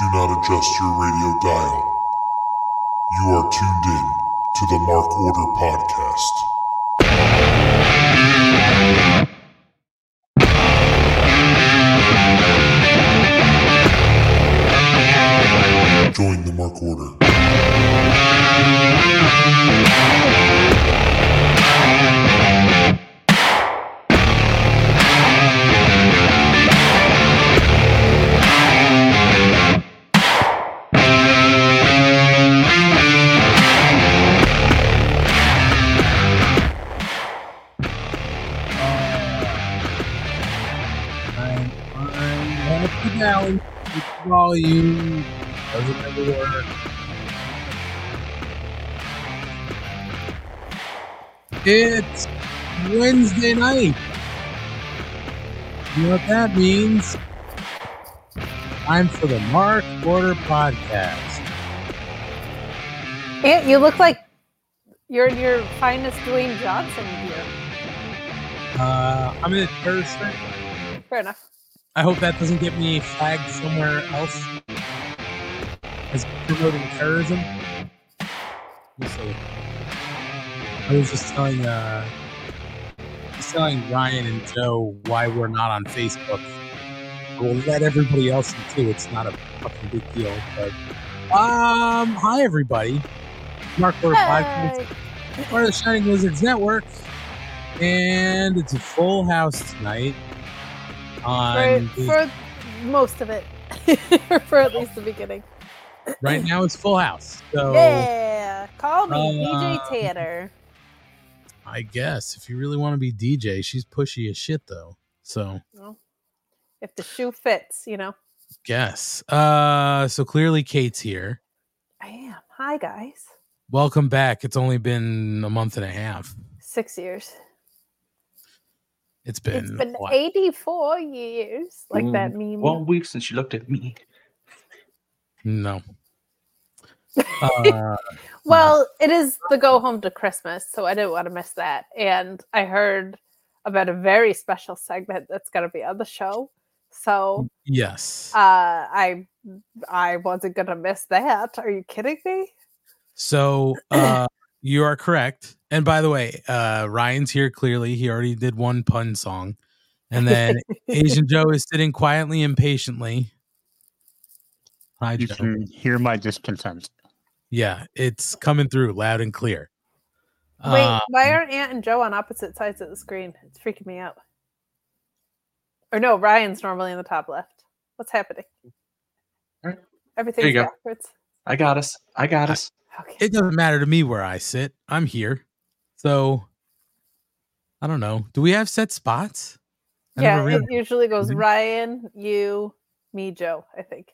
Do not adjust your radio dial. You are tuned in to the Mark Order Podcast. The volume. Doesn't ever work. It's Wednesday night. You know what that means? Time for the Mark Order Podcast. Aunt, you look like you're in your finest Dwayne Johnson gear. Uh, I'm in a terrorist threat. Fair enough. I hope that doesn't get me flagged somewhere else as promoting terrorism. We'll see. I was just telling uh just telling Ryan and Joe why we're not on Facebook. We'll let everybody else in too. It's not a fucking big deal. But um hi everybody. Mark Hey. part of the Shining Wizards Network. And it's a full house tonight. On For, the- for most of it. for at least the beginning. right now it's full house. So Yeah. Call me Uh, DJ Tanner. I guess if you really want to be DJ, she's pushy as shit though. So Well, if the shoe fits, you know. guess. Uh so clearly Kate's here. I am. Hi guys. Welcome back. It's only been a month and a half. Six years. It's been, it's been what? 84 years. Like Mm, that meme. One week since you looked at me. No. Uh, Well, it is the go home to Christmas, so I didn't want to miss that. And I heard about a very special segment that's going to be on the show. So yes. uh, I I wasn't going to miss that. Are you kidding me? So uh you are correct. And by the way, uh Ryan's here clearly. He already did one pun song. And then Asian Joe is sitting quietly and patiently. Hi, You Joe. can hear my discontent. Yeah, it's coming through loud and clear. Wait, Uh, why aren't Aunt and Joe on opposite sides of the screen? It's freaking me out. Or no, Ryan's normally in the top left. What's happening? Alright. Everything's you go. backwards. I got us. I got us. Okay. it doesn't matter to me where I sit. I'm here. So I don't know. Do we have set spots? I yeah, it usually goes Mhm. Ryan, you, me, Joe. I think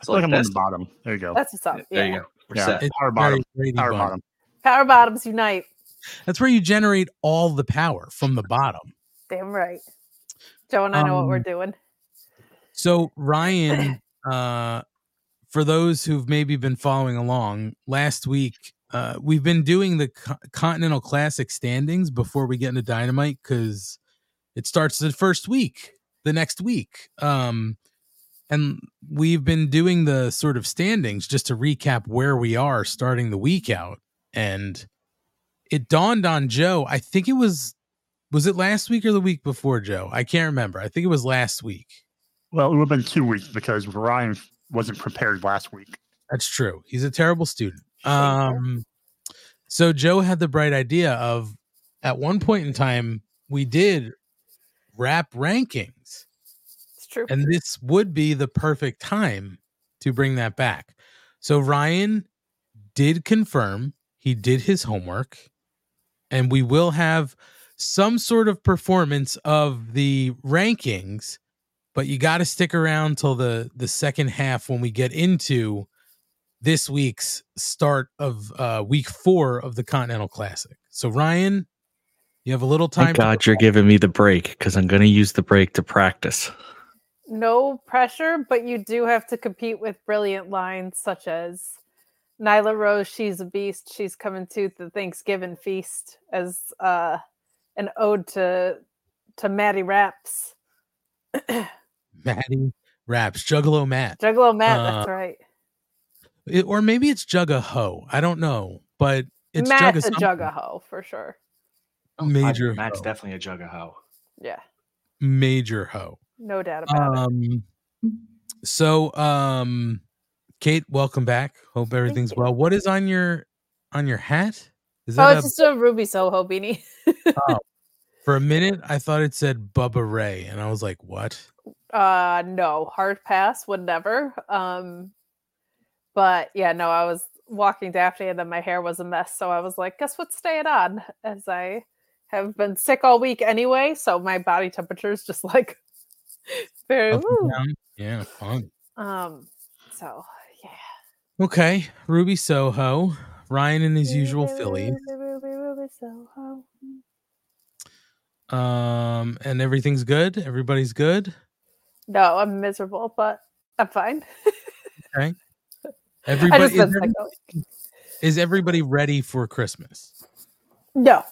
I feel like I'm on the bottom. There you go. that's what's up. There you go. We're Yeah. set. Power very bottom. Power Bunch. bottom. Power bottoms unite. That's where you generate all the power from the bottom. Damn right. Joe and I know what we're Um, doing. So Ryan, uh, for those who've maybe been following along, last week uh, we've been doing the Co- Continental Classic standings before we get into Dynamite because it starts the first week, the next week, um, and we've been doing the sort of standings just to recap where we are starting the week out, and it dawned on Joe. I think it was was it last week or the week before Joe? I can't remember. I think it was last week. Well, it would have been two weeks because Ryan wasn't prepared last week. That's true. He's a terrible student. Um, so Joe had the bright idea of at one point in time we did rap rankings, It's true. and this would be the perfect time to bring that back. So Ryan did confirm he did his homework, and we will have some sort of performance of the rankings. But you got to stick around till the the second half when we get into this week's start of uh week four of the Continental Classic. So Ryan, you have a little time. Thank God you're giving me the break because I'm going to use the break to practice. no pressure, but you do have to compete with brilliant lines such as Nyla Rose, she's a beast. She's coming to the Thanksgiving feast as uh, an ode to to Maddie Raps. Maddie raps. Juggalo Matt, Juggalo Matt, that's Uh, right. It- or maybe it's Jugga Ho. I don't know, but it's Matt Jugga a something. Jugga Ho for sure. Oh, Major I- Matt's hoe. definitely a jug of hoe. Yeah, Major Ho. no doubt about it. Um. So, um, Kate, welcome back. Hope everything's well. What is on your on your hat? Is Oh, it's a, just a Ruby Soho beanie. for a minute? I thought it said Bubba Ray, and I was like, "What?" Uh no, hard pass would never. Um but yeah, no, I was walking Daphne and then my hair was a mess, so I was like, guess what's staying on? As I have been sick all week anyway, so my body temperature is just like very Up and woo. down? Yeah, fun. Um so yeah. Okay, Ruby Soho, Ryan in his usual Philly, Ruby, Ruby Soho. um, and everything's good. Everybody's good. No, I'm miserable, but I'm fine. I Everybody is, been sick every- is everybody ready for Christmas? No.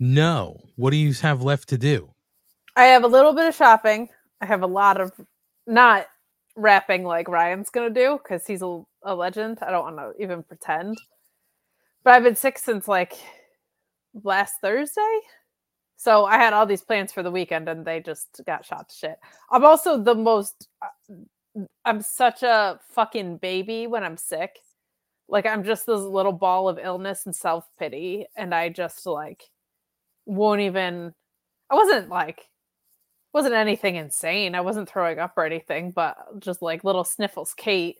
No. What do you have left to do? I have a little bit of shopping. I have a lot of not wrapping like Ryan's gonna do because he's a, a legend. I don't want to even pretend. But I've been sick since like last Thursday. So I had all these plans for the weekend and they just got shot to shit. I'm also the most uh, I'm such a fucking baby when I'm sick. Like I'm just this little ball of illness and self-pity and I just like won't even I wasn't like wasn't anything insane. I wasn't throwing up or anything, but just like little sniffles. Kate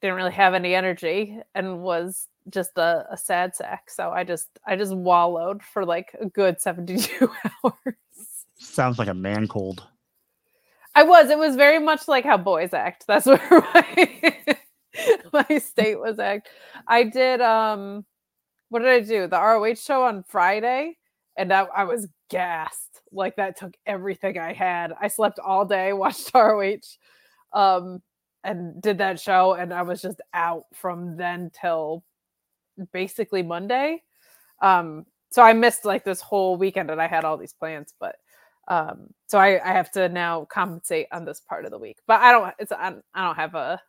didn't really have any energy and was just a, a sad sack. So I just I just wallowed for like a good 72 hours. Sounds like a man cold. I was. It was very much like how boys act. That's where my my state was act. I did um what did I do? The ROH show on Friday and I, I was gassed. Like that took everything I had. I slept all day, watched ROH, um, and did that show, and I was just out from then till basically Monday. Um, so I missed like this whole weekend and I had all these plans, but um so I, I have to now compensate on this part of the week but i don't it's i don't I don't have a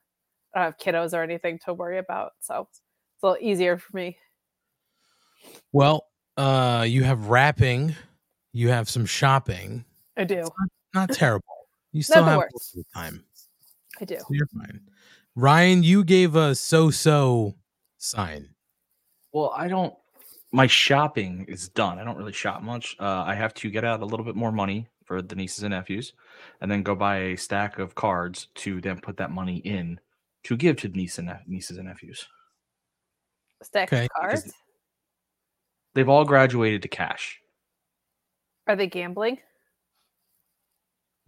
i don't have kiddos or anything to worry about so it's a little easier for me Well, uh, you have wrapping, you have some shopping. i do Not terrible. You still have works. lots of time. i do So you're fine. Ryan, you gave a so-so sign. Well, I don't. My shopping is done. I don't really shop much. Uh, I have to get out a little bit more money for the nieces and nephews, and then go buy a stack of cards to then put that money in to give to niece and nep- nieces and nephews. stack Okay. of cards They've all graduated to cash. are they gambling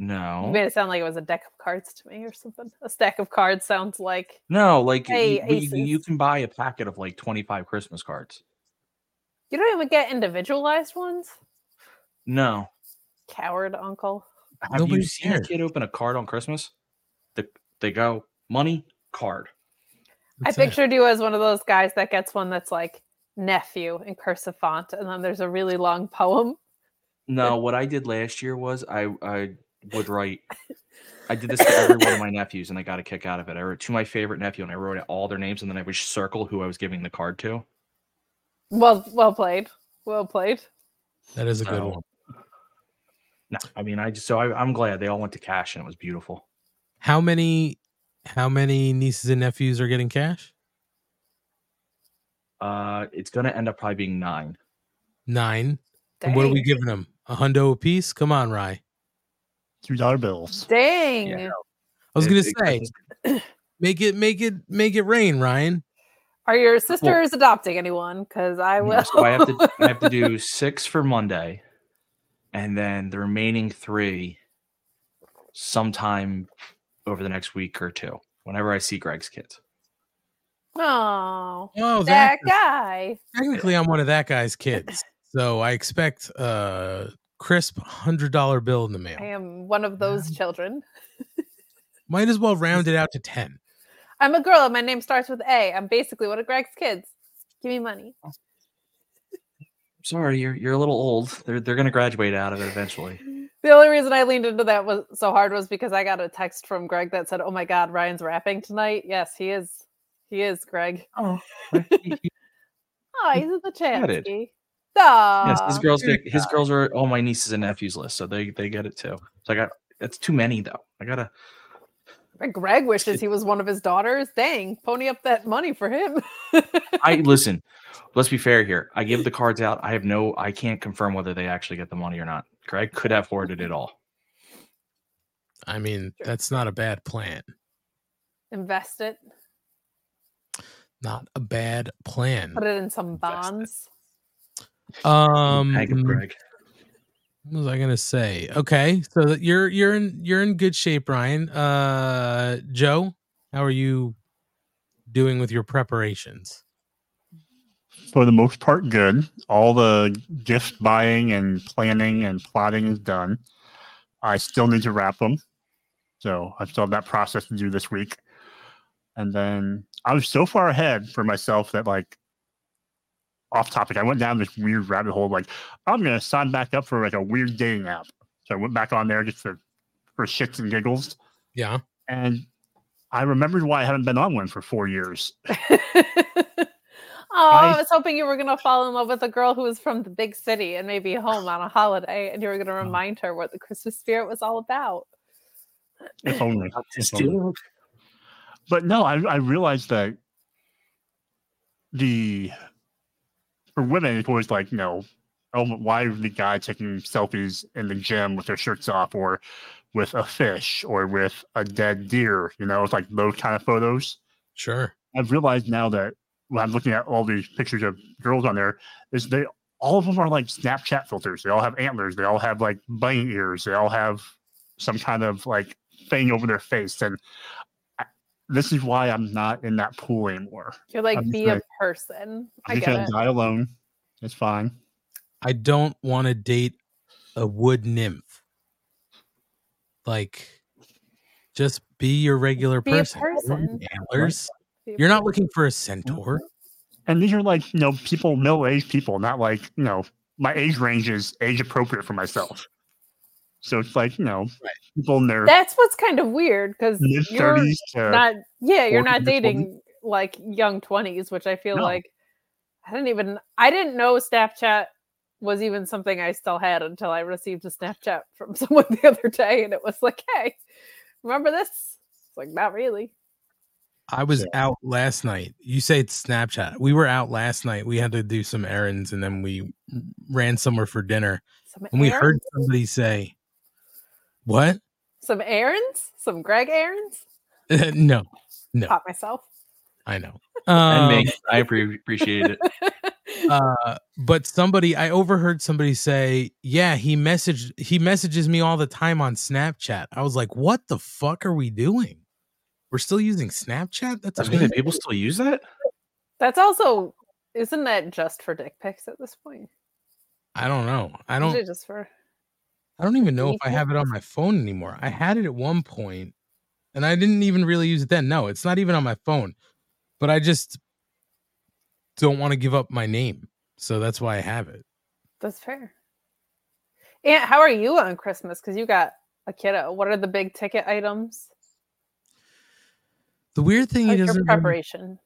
No, you made it sound like it was a deck of cards to me or something a stack of cards sounds like no. Like Hey, y- you, you can buy a packet of like twenty five Christmas cards. you don't even get individualized ones No, coward uncle have you Nobody seen a kid open a card on Christmas? The, they go money card. That's i it. pictured you as one of those guys that gets one that's like nephew in cursive font and then there's a really long poem No, what I did last year was I I would write. I did this to every one of my nephews, and I got a kick out of it. I wrote to my favorite nephew, and I wrote out all their names, and then I would circle who I was giving the card to. well well played well played That is a good So- one. No, I mean I just so I, I'm glad they all went to cash, and it was beautiful. How many how many nieces and nephews are getting cash? Uh, it's gonna end up probably being nine. Nine. And what are we giving them? A hundo a piece? Come on, Rye. Two dollar bills. Dang. Yeah. I was It- gonna it- say, Christmas- make it make it make it rain, Ryan. Are your sisters adopting anyone? Because I no, will. so I have to I have to do six for Monday, and then the remaining three sometime over the next week or two. Whenever I see Greg's kids. oh, Oh, that that guy. technically I'm one of that guy's kids. So I expect a crisp hundred dollar bill in the mail. I am one of those children. Might as well round it out to ten. I'm a girl and my name starts with A. I'm basically one of Greg's kids. Give me money. Sorry, you're you're a little old. They're they're gonna graduate out of it eventually. The only reason I leaned into that was so hard was because I got a text from Greg that said, "Oh my God, Ryan's rapping tonight." Yes, he is. He is, Greg. Oh, Oh, he's in the chat. Got it. Ski. yes, his girls get his girls are all my nieces and nephews list, so they they get it too. So I got that's too many though. I gotta Greg wishes he was one of his daughters. Dang, pony up that money for him. I listen. Let's be fair here. I give the cards out. I have no. I can't confirm whether they actually get the money or not. Greg could have hoarded it all. I mean, that's not a bad plan. Invest it. Not a bad plan. Put it in some Invest it. bonds. Um, Bag of Greg. what was I gonna say? Okay, so that you're you're in you're in good shape, Ryan. Uh, Joe, how are you doing with your preparations? For the most part, good. All the gift buying and planning and plotting is done. I still need to wrap them. So I still have that process to do this week. And then I was so far ahead for myself that, like, off topic, I went down this weird rabbit hole. Like, I'm going to sign back up for like a weird dating app. So I went back on there just for, for shits and giggles. Yeah, And I remembered why I haven't been on one for four years. Oh, I, I- was hoping you were going to fall in love with a girl who was from the big city and maybe home on a holiday, and you were going to oh. remind her what the Christmas spirit was all about. If only. If only. but no, I, I realized that the for women it's always like, you know, oh, why is the guy taking selfies in the gym with their shirts off or with a fish or with a dead deer? You know, it's like those kind of photos. sure. I've realized now that when I'm looking at all these pictures of girls on there, is they all of them are like Snapchat filters. They all have antlers. They all have like bunny ears. They all have some kind of like thing over their face. And this is why I'm not in that pool anymore. You're like, I'm be gonna- a person. I I'm just get gonna it. die alone. It's fine. I don't want to date a wood nymph. Like, just be your regular Be a person. person. Antlers. Be You're not looking for a centaur. Mm-hmm. And these are like, you know, people, middle aged people, not like, you know, my age range is age appropriate for myself. So it's like, you know, people in their That's what's kind of weird because mid you're 30s not. Yeah, you're not to 40. dating like young twenties, which I feel No. like I didn't even. I didn't know Snapchat was even something I still had until I received a Snapchat from someone the other day, and it was like, "Hey, remember this?" It's like, not really. I was Yeah. out last night. You say it's Snapchat. We were out last night. We had to do some errands and then we ran somewhere for dinner. Some And we heard somebody say, What? some errands, some Greg errands. no, No. Caught myself. I know. And Um, me. I appre- appreciate it. uh, but somebody I overheard somebody say, "Yeah, he messaged he messages me all the time on Snapchat." I was like, "What the fuck are we doing? We're still using Snapchat? That's I was amazing." people still use that. That's also isn't that just for dick pics at this point? I don't know. I don't. just for I don't even know if I have it on my phone anymore. I had it at one point, and I didn't even really use it then. No, it's not even on my phone. But I just don't want to give up my name, so that's why I have it. that's fair. And how are you on Christmas? Because you got a kiddo. What are the big ticket items? The weird thing he How's your doesn't really- preparation?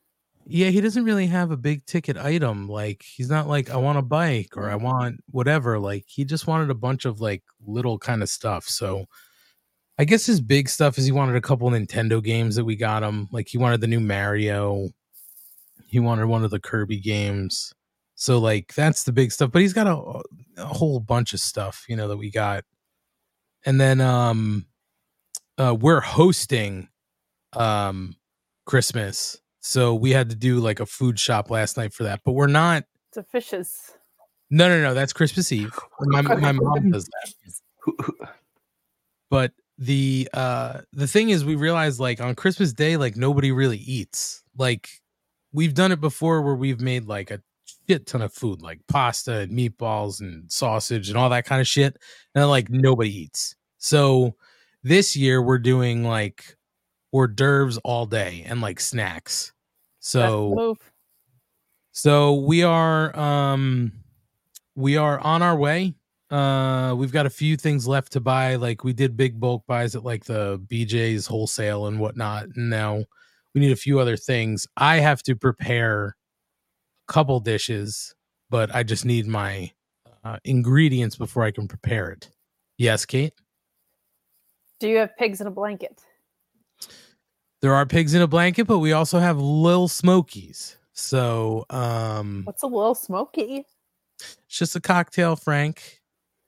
Yeah, he doesn't really have a big ticket item. Like he's not like I want a bike or I want whatever. Like he just wanted a bunch of like little kind of stuff. So I guess his big stuff is he wanted a couple Nintendo games that we got him. Like he wanted the new Mario. He wanted one of the Kirby games. So like that's the big stuff. But he's got a, a whole bunch of stuff, you know, that we got. And then um uh we're hosting um Christmas. So we had to do like a food shop last night for that. But we're not It's a fishes. no no no, that's Christmas Eve. My my mom does that. Who- who- But the uh the thing is we realized like on Christmas Day, like nobody really eats. Like we've done it before where we've made like a shit ton of food, like pasta and meatballs and sausage and all that kind of shit. And like nobody eats. So this year we're doing like hors d'oeuvres all day and like snacks. That's the So so we are um we are on our way. Uh, we've got a few things left to buy. Like we did big bulk buys at like the BJ's wholesale and whatnot. And now we need a few other things. I have to prepare a couple dishes, but I just need my uh, ingredients before I can prepare it. Yes, Kate. Do you have pigs in a blanket? There are pigs in a blanket, but we also have Lil Smokies. So, um, What's a little smoky? it's just a cocktail, Frank,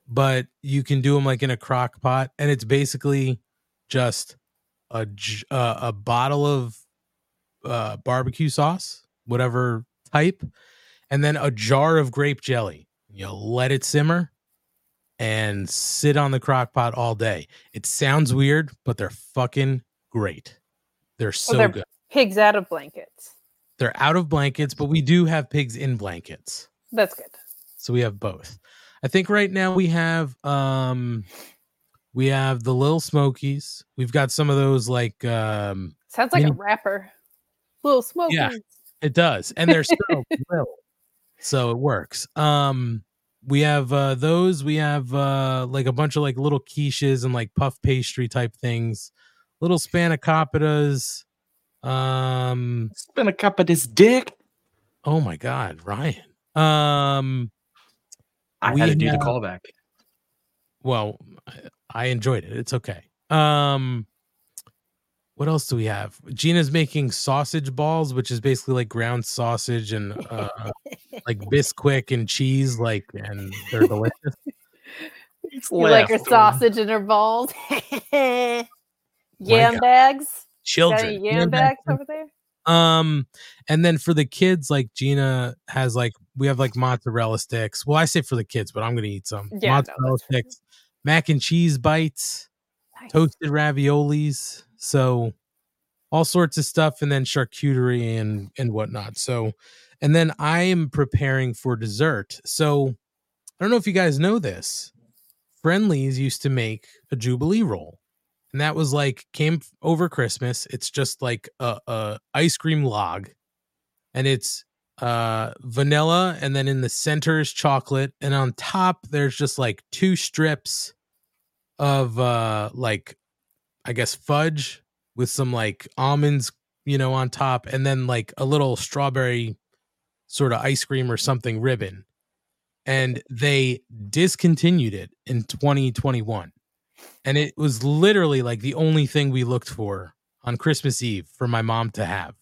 but you can do them like in a crock pot, and it's basically just a uh, a bottle of uh, barbecue sauce, whatever type, and then a jar of grape jelly. You let it simmer and sit on the crock pot all day. It sounds weird, but they're fucking great. They're so they're- good. Pigs out of blankets. They're out of blankets, but we do have pigs in blankets. That's good. So we have both. I think right now we have um we have the little smokies. We've got some of those like um Sounds like a rapper. Little smoky. it does and they're so little. So it works. Um we have uh those we have uh like a bunch of like little quiches and like puff pastry type things. Little spanakopitas. Um Spin a cup of this dick. oh my god, Ryan. Um I We had to do the callback. well I- i enjoyed it it's okay um what else do we have gina's making sausage balls which is basically like ground sausage and uh like bisquick and cheese like and they're delicious You like her sausage and her balls. yam God. bags. Children Yam yam bags. over there? um and then for the kids like gina has like we have like mozzarella sticks well i say for the kids but i'm gonna eat some Yeah, mozzarella fine. sticks mac and cheese bites Nice. toasted raviolis so all sorts of stuff and then charcuterie and and whatnot so and then i am preparing for dessert so i don't know if you guys know this Friendly's used to make a jubilee roll and that was like came over christmas it's just like a, a ice cream log and it's uh vanilla and then in the center is chocolate and on top there's just like two strips of uh like I guess fudge with some like almonds, you know, on top and then like a little strawberry sort of ice cream or something ribbon. And they discontinued it in 2021. And it was literally like the only thing we looked for on Christmas Eve for my mom to have.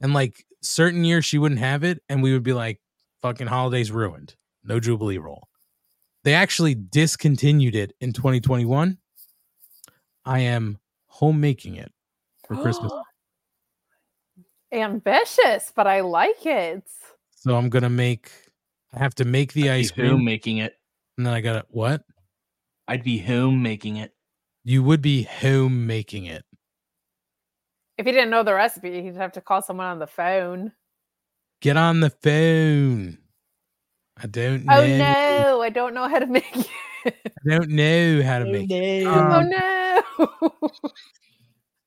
And like certain years she wouldn't have it and we would be like fucking holidays ruined. No jubilee roll they actually discontinued it in 2021. I am homemaking it for Christmas. Ambitious, but I like it. So I'm gonna make I have to make the I'd ice be home cream making it. and then I gotta what? I'd be home making it. You would be home making it. If he didn't know the recipe, he'd have to call someone on the phone. Get on the phone. I don't know. Oh no, I don't know how to make it. I don't know how to make it. oh Um, no.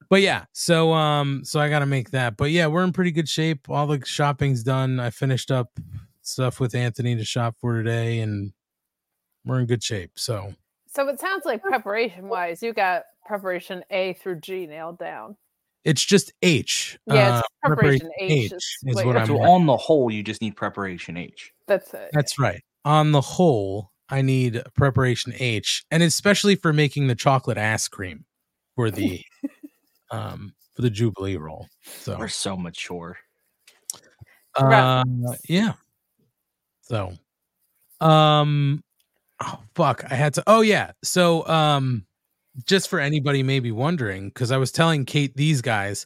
but yeah so um so i gotta make that but yeah we're in pretty good shape all the shopping's done i finished up stuff with anthony to shop for today and we're in good shape so so it sounds like preparation wise, you got preparation A through G nailed down. it's just h Yeah, it's Uh, preparation H H is is what what i'm So doing. on the whole, you just need preparation H. That's it. that's right on the whole i need preparation h and especially for making the chocolate ass cream for the um for the jubilee roll so We're so mature. Uh, yeah. So, um, oh fuck, I had to. Oh yeah. So, um, just for anybody maybe wondering, because I was telling Kate these guys,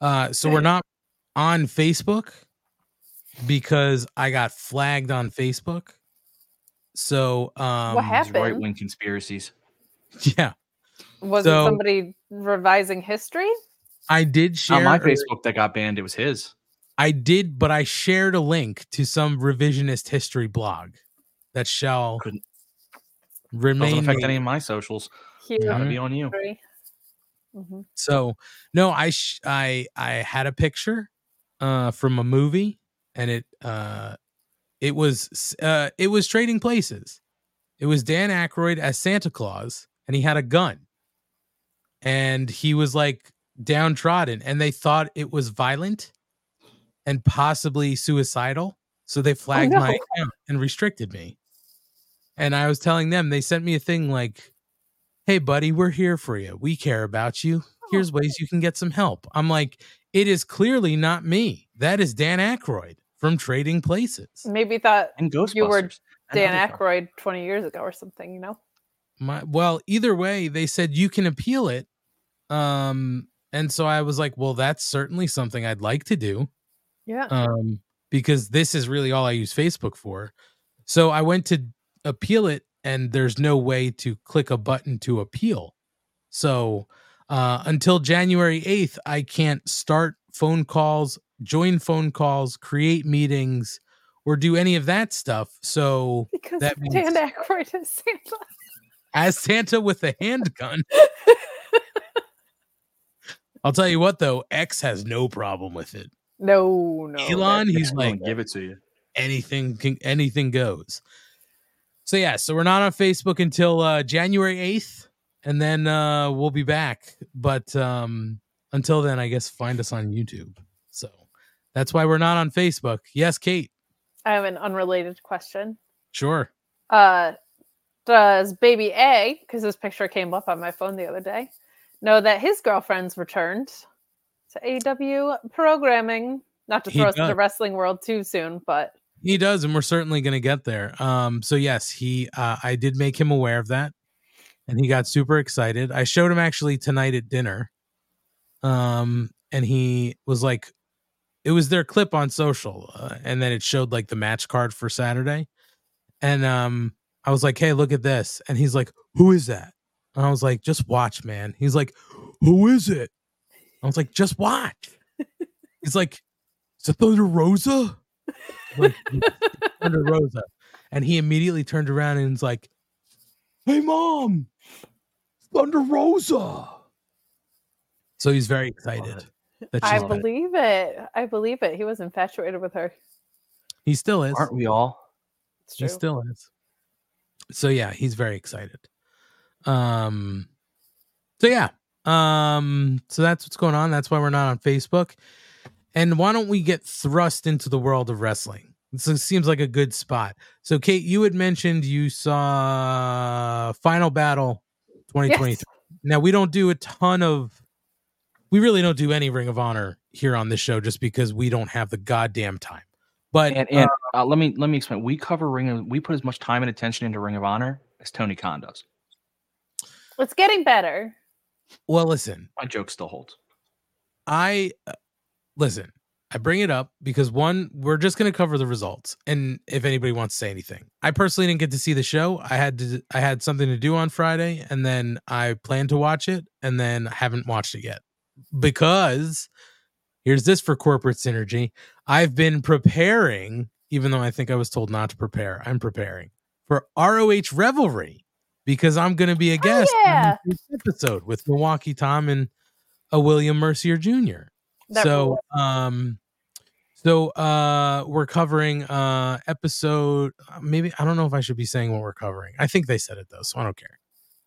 uh, so we're not on Facebook because I got flagged on Facebook. So, um, What happened? Right wing conspiracies. yeah, Was so- it somebody revising history? I did share On my a- Facebook that got banned, it was his. I did, but I shared a link to some revisionist history blog that shall Couldn't- remain. Doesn't affect nameless. any of my socials. Here. Gotta Mhm. be on you. Mhm. So no, I sh- I I had a picture uh from a movie and it uh it was uh it was trading places. It was Dan Aykroyd as Santa Claus, and he had a gun, and he was like downtrodden, and they thought it was violent and possibly suicidal, so they flagged my no. account and restricted me. And I was telling them they sent me a thing like, "Hey, buddy, we're here for you. We care about you. Here's ways you can get some help." I'm like, "It is clearly not me. That is Dan Aykroyd from Trading Places." Maybe thought And Ghostbusters. You were Dan other films. Aykroyd 20 years ago or something, you know? My well, either way, they said you can appeal it. Um, and so I was like, "Well, that's certainly something I'd like to do." Yeah. um, because this is really all I use Facebook for. So I went to appeal it, and there's no way to click a button to appeal. So uh, until January 8th, I can't start phone calls, join phone calls, create meetings, or do any of that stuff. So because that means- Dan Aykroyd is Santa. as Santa with a handgun, I'll tell you what though, X has no problem with it. No, no. Elon, he's like, give it to you. anything can anything goes. So yeah, so we're not on Facebook until uh January 8th and then uh we'll be back. But um until then I guess find us on YouTube. So that's why we're not on Facebook. Yes, Kate. I have an unrelated question. Sure. Uh, does baby A, because this picture came up on my phone the other day, know that his girlfriend's returned to AEW programming? Not to throw us into wrestling world too soon, but He does and we're certainly going to get there. Um so yes, he uh I did make him aware of that and he got super excited. I showed him actually tonight at dinner. Um and he was like it was their clip on social uh, and then it showed like the match card for Saturday. And um I was like, "Hey, look at this." And he's like, "Who is that?" And I was like, "Just watch, man." He's like, "Who is it?" I was like, "Just watch." He's like, "Is it Thunder Rosa?" I'm like, Thunder Rosa. And he immediately turned around and was like, Hey mom, Thunder Rosa. So he's very excited that I she's back. believe it. I believe it. He was infatuated with her. he still is. Aren't we all? It's He still is. So yeah, he's very excited. Um so yeah. Um so that's what's going on. That's why we're not on Facebook. And why don't we get thrust into the world of wrestling? This seems like a good spot. So Kate, you had mentioned you saw Final Battle 2023. Yes. Now we don't do a ton of we really don't do any Ring of Honor here on this show just because we don't have the goddamn time. But And, and uh, let me let me explain. We cover Ring. Of, we put as much time and attention into Ring of Honor as Tony Khan does. It's getting better. well, listen, My joke still holds. I uh, listen. I bring it up because one, we're just going to cover the results, and if anybody wants to say anything, I personally didn't get to see the show. I had to, I had something to do on Friday, and then I planned to watch it, and then I haven't watched it yet because here's this for corporate synergy. I've been preparing, even though I think I was told not to prepare. I'm preparing for ROH Revelry because I'm going to be a oh, guest yeah. on this episode with Milwaukee Tom and a William Mercier Jr. That so rules. um so uh we're covering uh episode uh, maybe I don't know if I should be saying what we're covering. I think they said it though, so I don't care.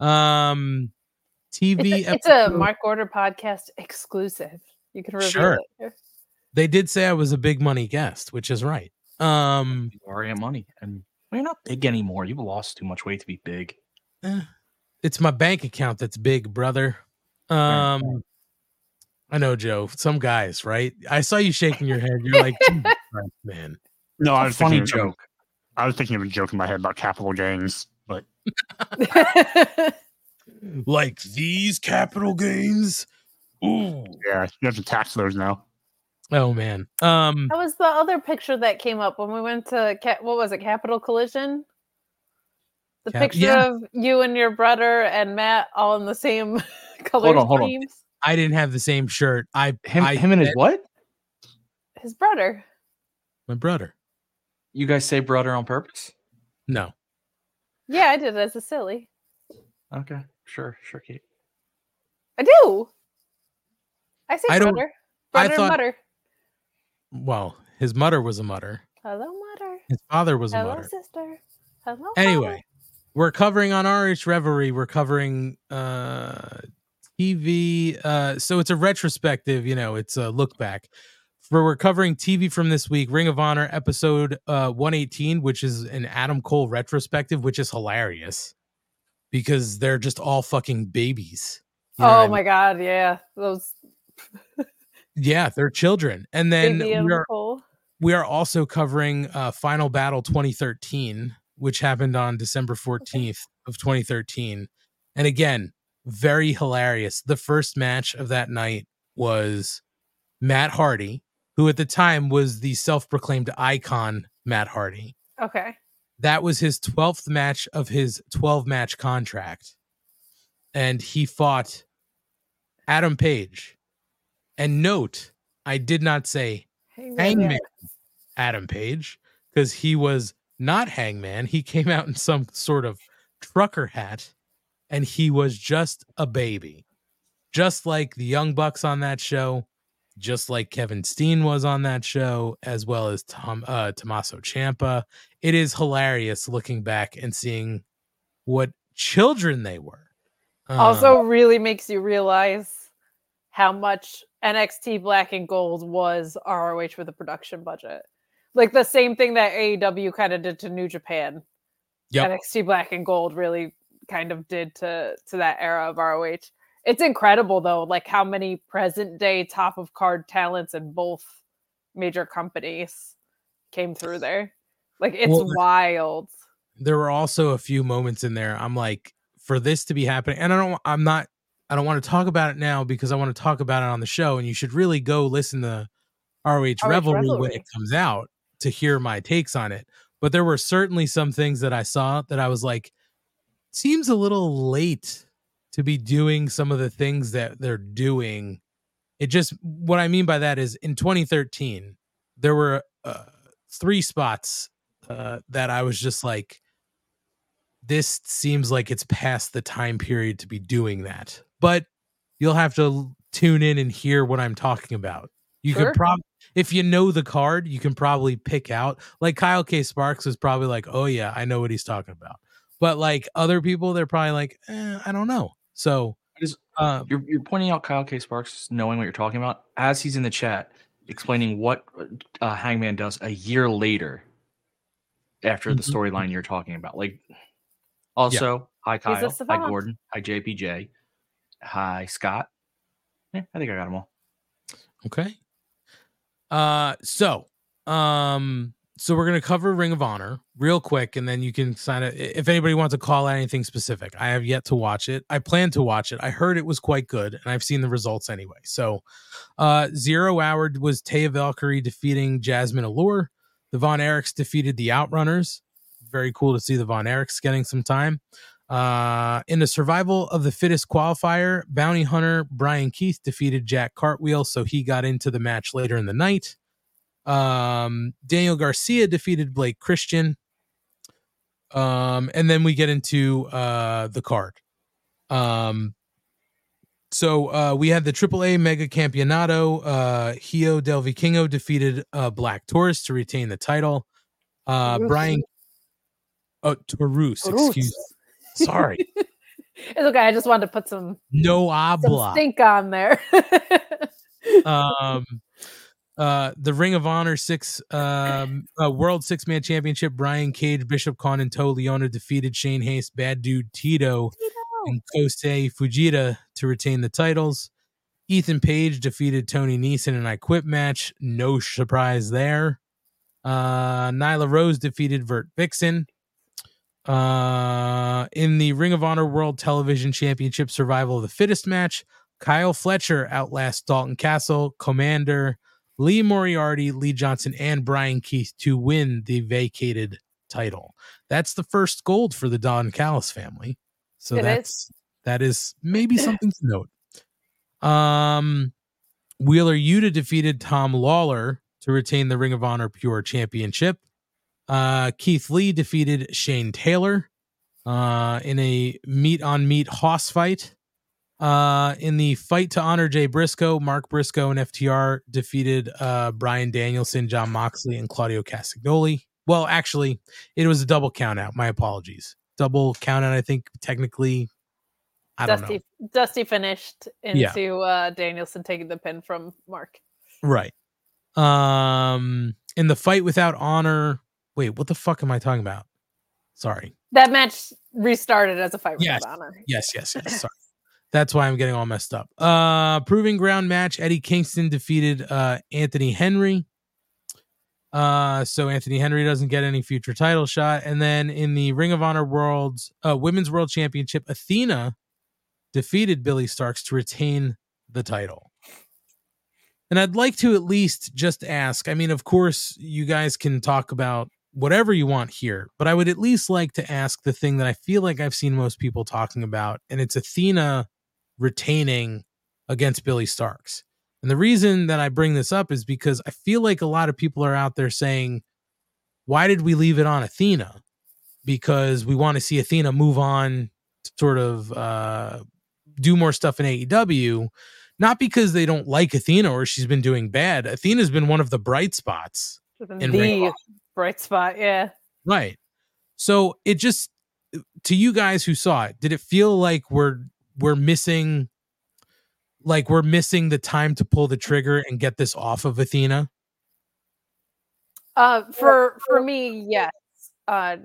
Um TV It's a, it's a Mark Order podcast exclusive. You can reveal Sure. it. they did say I was a big money guest, which is right. Um You already have money, and well, you're not big anymore. You've lost too much weight to be big. eh, it's my bank account that's big, brother. Um I know, Joe. Some guys, right? I saw you shaking your head. You're like, man. No, I A was funny thinking of- joke. I was thinking of a joke in my head about capital gains, but Like these capital gains. Ooh. yeah, you have to tax those now. Oh man. Um that was the other picture that came up when we went to Ca- what was it, Capital Collision? The Cap- picture yeah. of you and your brother and Matt all in the same color Hold on, hold on. Schemes. I didn't have the same shirt. I Him, I, him and his what? His brother. my brother. You guys say brother on purpose? No. Yeah, I did it as a silly. Okay, sure, sure, Kate. I do. I say I don't- brother. I Brother thought- and mutter. Well, his mother was a mutter. Hello, mutter. His father was a Hello, mutter. sister. Hello. Anyway, we're covering on RH Reverie. We're covering uh TV. Uh, so it's a retrospective. You know, it's a look back. For we're covering TV from this week, Ring of Honor episode uh 118, which is an Adam Cole retrospective, which is hilarious because they're just all fucking babies. You know what I oh mean? my god, yeah. Those Yeah, they're children. And then baby we are, Cole. we are also covering uh, Final Battle 2013, which happened on December 14th of 2013. And again, very hilarious. The first match of that night was Matt Hardy, who at the time was the self-proclaimed icon Matt Hardy. Okay. That was his 12th match of his 12 match contract. And he fought Adam Page. And note, I did not say Hangman. Hangman Adam Page because he was not Hangman. He came out in some sort of trucker hat and he was just a baby. Just like the Young Bucks on that show, just like Kevin Steen was on that show, as well as Tom uh Tommaso Ciampa. It is hilarious looking back and seeing what children they were. Um, also really makes you realize how much NXT Black and Gold was ROH with a production budget. Like the same thing that AEW kind of did to New Japan. Yep. NXT Black and Gold really kind of did to to that era of ROH. It's incredible though, like how many present day top of card talents in both major companies came through there. Like it's Well, wild. there were also a few moments in there i'm like for this to be happening and i don't i'm not i don't want to talk about it now because i want to talk about it on the show and you should really go listen to roh, revelry, when it comes out to hear my takes on it but there were certainly some things that i saw that i was like seems a little late to be doing some of the things that they're doing it just what i mean by that is in 2013 there were uh, three spots uh, that i was just like this seems like it's past the time period to be doing that. But you'll have to tune in and hear what I'm talking about. You Sure. could probably, if you know the card, you can probably pick out. Like Kyle K. Sparks is probably like, oh yeah, I know what he's talking about. But like other people, they're probably like, eh, I don't know. So, Is- uh, You're, you're pointing out Kyle K. Sparks knowing what you're talking about as he's in the chat explaining what uh, Hangman does a year later after the Mhm. storyline you're talking about. Like, also, hi Kyle, hi. Gordon, hi JPJ, hi Scott. Yeah, I think I got them all. Okay. Uh so um so we're gonna cover Ring of Honor real quick, and then you can sign it if anybody wants to call out anything specific. I have yet to watch it. I plan to watch it. I heard it was quite good, and I've seen the results anyway. So uh zero hour was Taya Valkyrie defeating Jasmine Allure. The Von Erichs defeated the Outrunners. Very cool to see the Von Erichs getting some time. Uh, in the survival of the fittest qualifier, bounty hunter Brian Keith defeated Jack Cartwheel, so he got into the match later in the night. Um, Daniel Garcia defeated Blake Christian. Um, and then we get into uh the card. Um, so uh, we had the AAA Mega Campeonato. Uh, Hijo Del Vikingo defeated uh, Black Taurus to retain the title. Uh, Taurus. Brian, oh Taurus, excuse. Me. Sorry, it's okay. I just wanted to put some, no some habla. stink on there. um uh the ring of honor six um uh, world six man championship brian cage Bishop Kaun and Toa Liona defeated Shane Haste bad dude tito and kosei fujita to retain the titles. Ethan page defeated tony Nese in an i quit match. No surprise there. Uh nyla rose defeated vert vixen. Uh in the ring of honor world television championship survival of the fittest match Kyle Fletcher outlasts Dalton Castle, Komander, Lee Moriarty, Lee Johnson, and Brian Keith to win the vacated title. That's the first gold for the Don Callis family. So It is. that's that is maybe something to note. Um Wheeler Yuta defeated Tom Lawlor to retain the Ring of Honor Pure Championship. Uh Keith Lee defeated Shane Taylor uh in a meat on meat hoss fight. Uh, in the fight to honor Jay Briscoe, Mark Briscoe and FTR defeated uh, Bryan Danielson, Jon Moxley, and Claudio Castagnoli. Well, actually, it was a double count out. My apologies. double count out. I think technically, I don't know. Dusty Dusty finished Yeah. into uh Danielson taking the pin from Mark. Right. Um, in the fight without honor. Wait, what the fuck am I talking about? Sorry. That match restarted as a fight Yes. honor. Yes, yes, yes. Sorry. That's why I'm getting all messed up. Uh proving ground match. Eddie Kingston defeated uh Anthony Henry. Uh so Anthony Henry doesn't get any future title shot. And then in the Ring of Honor World's uh Women's World Championship, Athena defeated Billie Starkz to retain the title. And I'd like to at least just ask. I mean, of course, you guys can talk about whatever you want here, but I would at least like to ask the thing that I feel like I've seen most people talking about, and it's Athena retaining against Billie Starkz. And the reason that I bring this up is because I feel like a lot of people are out there saying, why did we leave it on Athena? Because we want to see Athena move on, to sort of uh, do more stuff in AEW not because they don't like Athena or she's been doing bad. Athena's been one of the bright spots. In Ring the bright spot, yeah. Right. So it just to you guys who saw it, did it feel like we're we're missing like we're missing the time to pull the trigger and get this off of Athena? Uh, for for me, yes. Uh,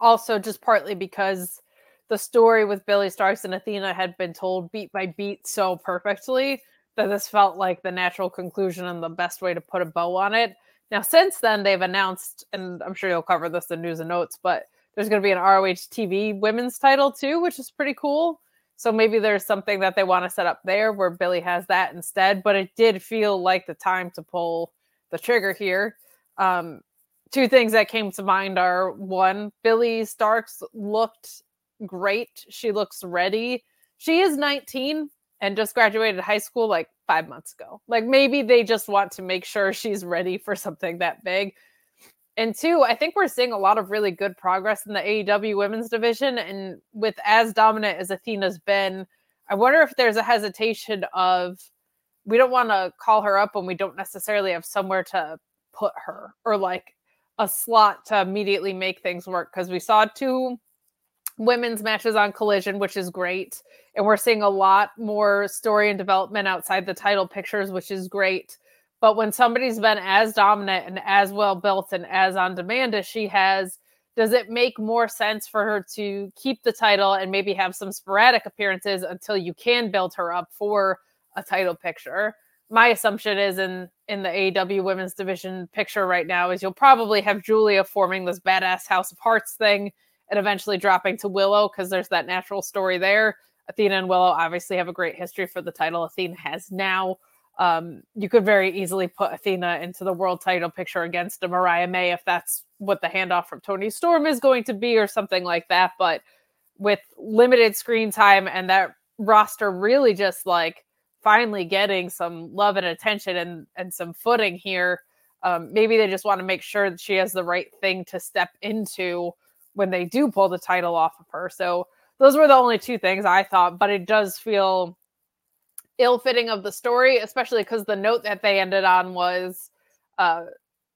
also, just partly because the story with Billie Starkz and Athena had been told beat by beat so perfectly that this felt like the natural conclusion and the best way to put a bow on it. Now, since then, they've announced, and I'm sure you'll cover this in news and notes, but there's going to be an ROH TV women's title too, which is pretty cool. So maybe there's something that they want to set up there where Billie has that instead. But it did feel like the time to pull the trigger here. Um, two things that came to mind are one, Billie Starkz looked great. She looks ready. She is 19 and just graduated high school like five months ago. Like maybe they just want to make sure she's ready for something that big. And two, I think we're seeing a lot of really good progress in the AEW women's division. And with as dominant as Athena's been, I wonder if there's a hesitation of we don't want to call her up when we don't necessarily have somewhere to put her or like a slot to immediately make things work. Because we saw two women's matches on Collision, which is great. And we're seeing a lot more story and development outside the title pictures, which is great. But when somebody's been as dominant and as well built and as on demand as she has, does it make more sense for her to keep the title and maybe have some sporadic appearances until you can build her up for a title picture? My assumption is in in the AEW women's division picture right now is you'll probably have Julia forming this badass House of Hearts thing and eventually dropping to Willow because there's that natural story there. Athena and Willow obviously have a great history for the title. Athena has now. Um, you could very easily put Athena into the world title picture against a Mariah May if that's what the handoff from Toni Storm is going to be or something like that. But with limited screen time and that roster really just like finally getting some love and attention and and some footing here, um, maybe they just want to make sure that she has the right thing to step into when they do pull the title off of her. So those were the only two things I thought, but it does feel ill fitting of the story, especially because the note that they ended on was uh,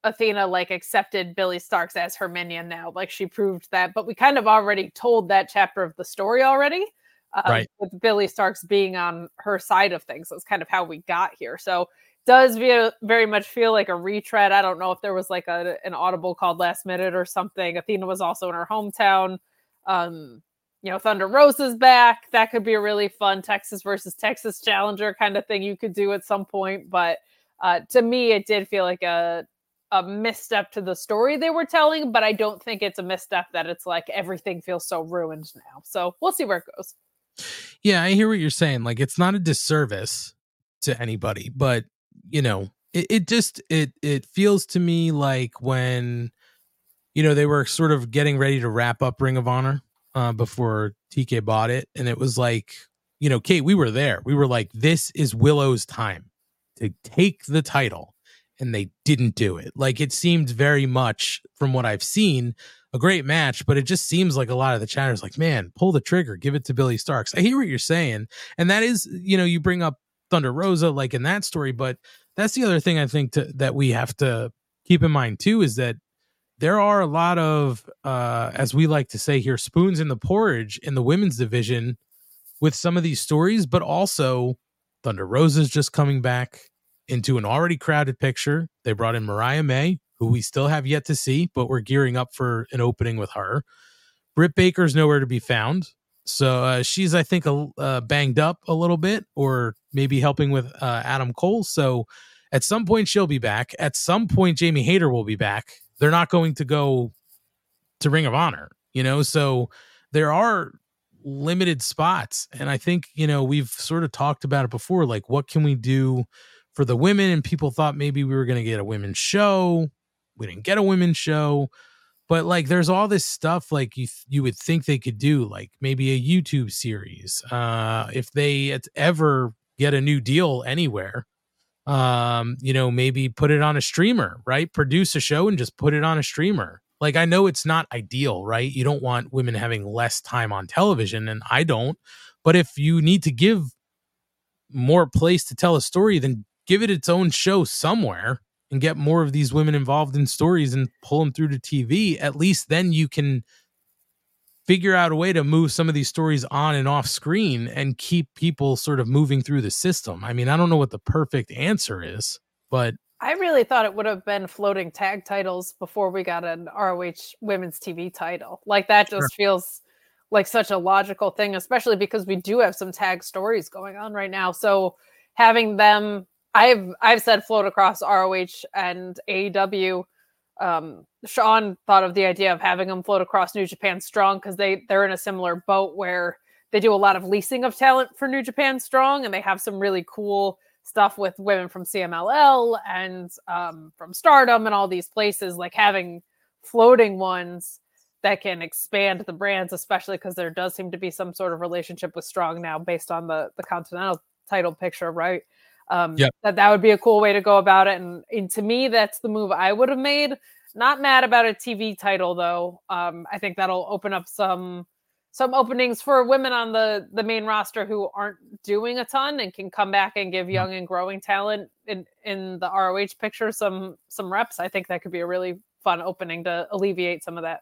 Athena like accepted Billie Starkz as her minion now. Like she proved that, but we kind of already told that chapter of the story already. Uh, Right. With Billie Starkz being on her side of things. That's kind of how we got here. So does ve- very much feel like a retread. I don't know if there was like a, an audible called last minute or something. Athena was also in her hometown. Um, you know, Thunder Rosa's back. That could be a really fun Texas versus Texas challenger kind of thing you could do at some point. But uh, to me, it did feel like a a misstep to the story they were telling. But I don't think it's a misstep that it's like everything feels so ruined now. So we'll see where it goes. Yeah, I hear what you're saying. Like it's not a disservice to anybody, but you know, it, it just it it feels to me like when you know they were sort of getting ready to wrap up Ring of Honor uh before TK bought it and it was like, you know, Kate, we were there. We were like this is Willow's time to take the title and they didn't do it. Like it seemed very much from what I've seen a great match, but it just seems like a lot of the chatter is like, man, pull the trigger, give it to Billie Starkz. I hear what you're saying. And that is, you know, you bring up Thunder Rosa like in that story, but that's the other thing I think to, that we have to keep in mind too is that there are a lot of, uh, as we like to say here, spoons in the porridge in the women's division with some of these stories, but also Thunder Rosa's just coming back into an already crowded picture. They brought in Mariah May, who we still have yet to see, but we're gearing up for an opening with her. Britt Baker's nowhere to be found. So uh, she's, I think, uh, banged up a little bit, or maybe helping with uh, Adam Cole. So at some point, she'll be back. At some point, Jamie Hayter will be back. They're not going to go to Ring of Honor, you know? So there are limited spots. And I think, you know, we've sort of talked about it before. Like, what can we do for the women? And people thought maybe we were going to get a women's show. We didn't get a women's show but like there's all this stuff like you th- you would think they could do like maybe a YouTube series uh if they ever get a new deal anywhere um you know maybe put it on a streamer right? Produce a show and just put it on a streamer. Like I know it's not ideal right? You don't want women having less time on television and I don't. But if you need to give more place to tell a story then give it its own show somewhere and get more of these women involved in stories and pull them through to TV, at least then you can figure out a way to move some of these stories on and off screen and keep people sort of moving through the system. I mean, I don't know what the perfect answer is, but I really thought it would have been floating tag titles before we got an ROH women's TV title. Like that just sure. feels like such a logical thing, especially because we do have some tag stories going on right now. So having them I've I've said float across ROH and AEW. Um, Sean thought of the idea of having them float across New Japan Strong because they they're in a similar boat where they do a lot of leasing of talent for New Japan Strong, and they have some really cool stuff with women from CMLL and um, from Stardom and all these places. Like having floating ones that can expand the brands, especially because there does seem to be some sort of relationship with Strong now based on the the Continental title picture, right? Um, yep. That that would be a cool way to go about it, and, and to me, that's the move I would have made. Not mad about a TV title though. Um, I think that'll open up some some openings for women on the the main roster who aren't doing a ton and can come back and give young and growing talent in in the ROH picture some some reps. I think that could be a really fun opening to alleviate some of that.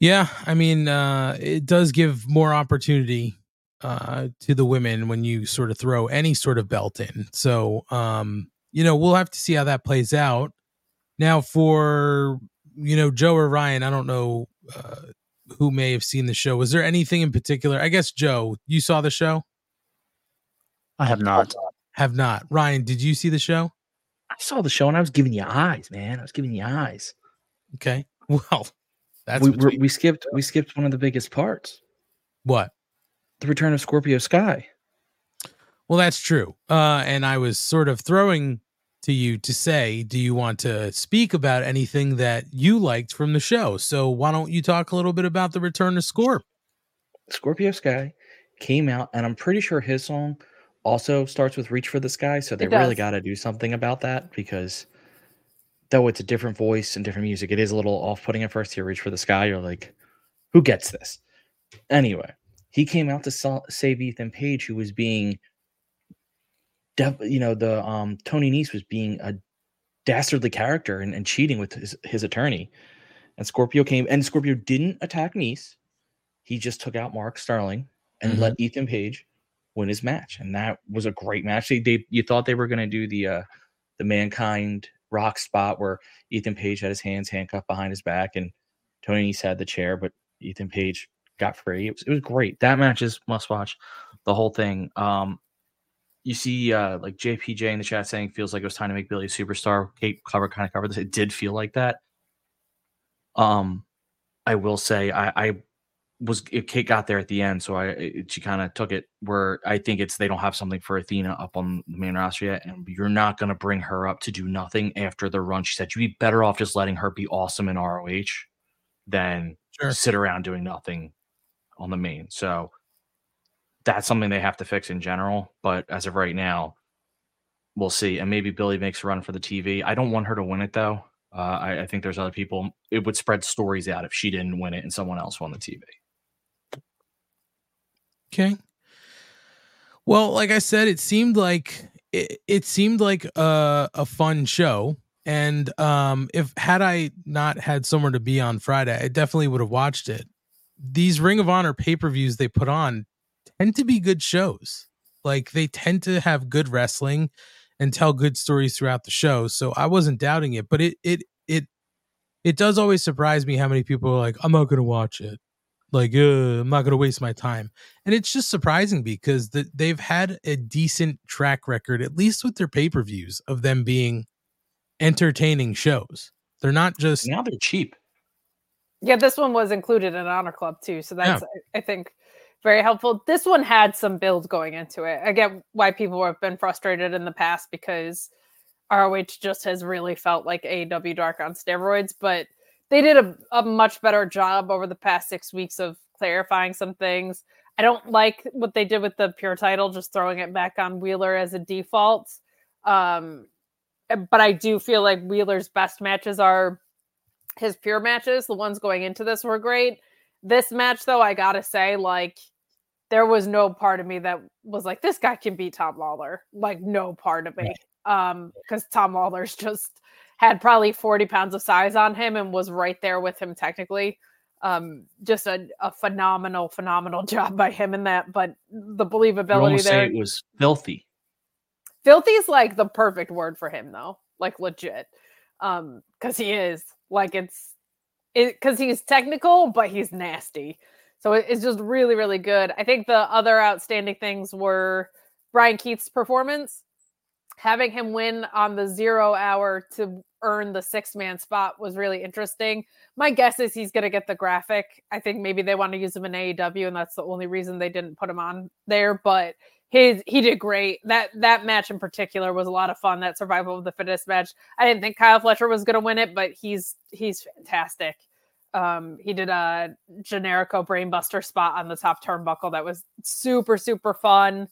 yeah, I mean, uh, it does give more opportunity uh, to the women when you sort of throw any sort of belt in. So, um, you know, we'll have to see how that plays out. Now, for you know, Joe or Ryan, I don't know uh, who may have seen the show. Was there anything in particular? I guess Joe, you saw the show. I have not. Have not. Ryan, did you see the show? I saw the show and I was giving you eyes, man. I was giving you eyes. Okay. Well, that's we, we skipped we skipped one of the biggest parts. What? The return of Scorpio Sky. Well, that's true. Uh, and I was sort of throwing to you to say, do you want to speak about anything that you liked from the show? So why don't you talk a little bit about the return of Scorp? Scorpio Sky came out, and I'm pretty sure his song also starts with Reach for the Sky. So they really got to do something about that because though it's a different voice and different music, it is a little off putting at first. Here, Reach for the Sky, you're like, who gets this? Anyway, he came out to save Ethan Page, who was being, def- you know, the um, Tony Nese was being a dastardly character and, and cheating with his, his attorney. And Scorpio came, and Scorpio didn't attack Nese. He just took out Mark Sterling and mm-hmm. let Ethan Page win his match, and that was a great match. They, they you thought they were going to do the uh, the mankind rock spot where Ethan Page had his hands handcuffed behind his back and Tony Nese had the chair, but Ethan Page got free. It was it was great. That match is must watch. The whole thing. Um, you see, uh, like JPJ in the chat saying feels like it was time to make Billie a superstar. Kate cover kind of covered this. It did feel like that. Um, I will say I, I was Kate got there at the end, so I it, she kind of took it where I think it's they don't have something for Athena up on the main roster yet, and you're not going to bring her up to do nothing after the run. She said you'd be better off just letting her be awesome in ROH than sure. sit around doing nothing on the main. So that's something they have to fix in general. But as of right now, we'll see. And maybe Billie makes a run for the TV. I don't want her to win it though. Uh, I, I, think there's other people. It would spread stories out if she didn't win it and someone else won the TV. Okay. Well, like I said, it seemed like it, it seemed like a, a fun show and um, if had I not had somewhere to be on Friday, I definitely would have watched it. These Ring of Honor pay per views they put on tend to be good shows. Like they tend to have good wrestling and tell good stories throughout the show. So I wasn't doubting it, but it it it it does always surprise me how many people are like, I'm not gonna watch it. Like, uh, I'm not gonna waste my time. And it's just surprising because the, they've had a decent track record, at least with their pay per views, of them being entertaining shows. They're not just now they're cheap. Yeah, this one was included in Honor Club too, so that's yeah. I think very helpful. This one had some build going into it. I get why people have been frustrated in the past because ROH just has really felt like AEW Dark on steroids, but they did a, a much better job over the past six weeks of clarifying some things. I don't like what they did with the pure title, just throwing it back on Wheeler as a default. Um, but I do feel like Wheeler's best matches are his pure matches. The ones going into this were great. This match, though, I gotta say, like, there was no part of me that was like, this guy can beat Tom Lawlor. Like, no part of me. Um, because Tom Lawlor's just had probably 40 pounds of size on him and was right there with him technically. Um, just a, a phenomenal, phenomenal job by him in that. But the believability there it was filthy. Filthy is like the perfect word for him though, like legit. Um, because he is like it's it because he's technical, but he's nasty. So it, it's just really, really good. I think the other outstanding things were Bryan Keith's performance. Having him win on the zero hour to earn the six man spot was really interesting. My guess is he's going to get the graphic. I think maybe they want to use him in AEW, and that's the only reason they didn't put him on there. But his he did great. That that match in particular was a lot of fun. That survival of the fittest match. I didn't think Kyle Fletcher was going to win it, but he's he's fantastic. Um, he did a Generico brainbuster spot on the top turnbuckle that was super super fun.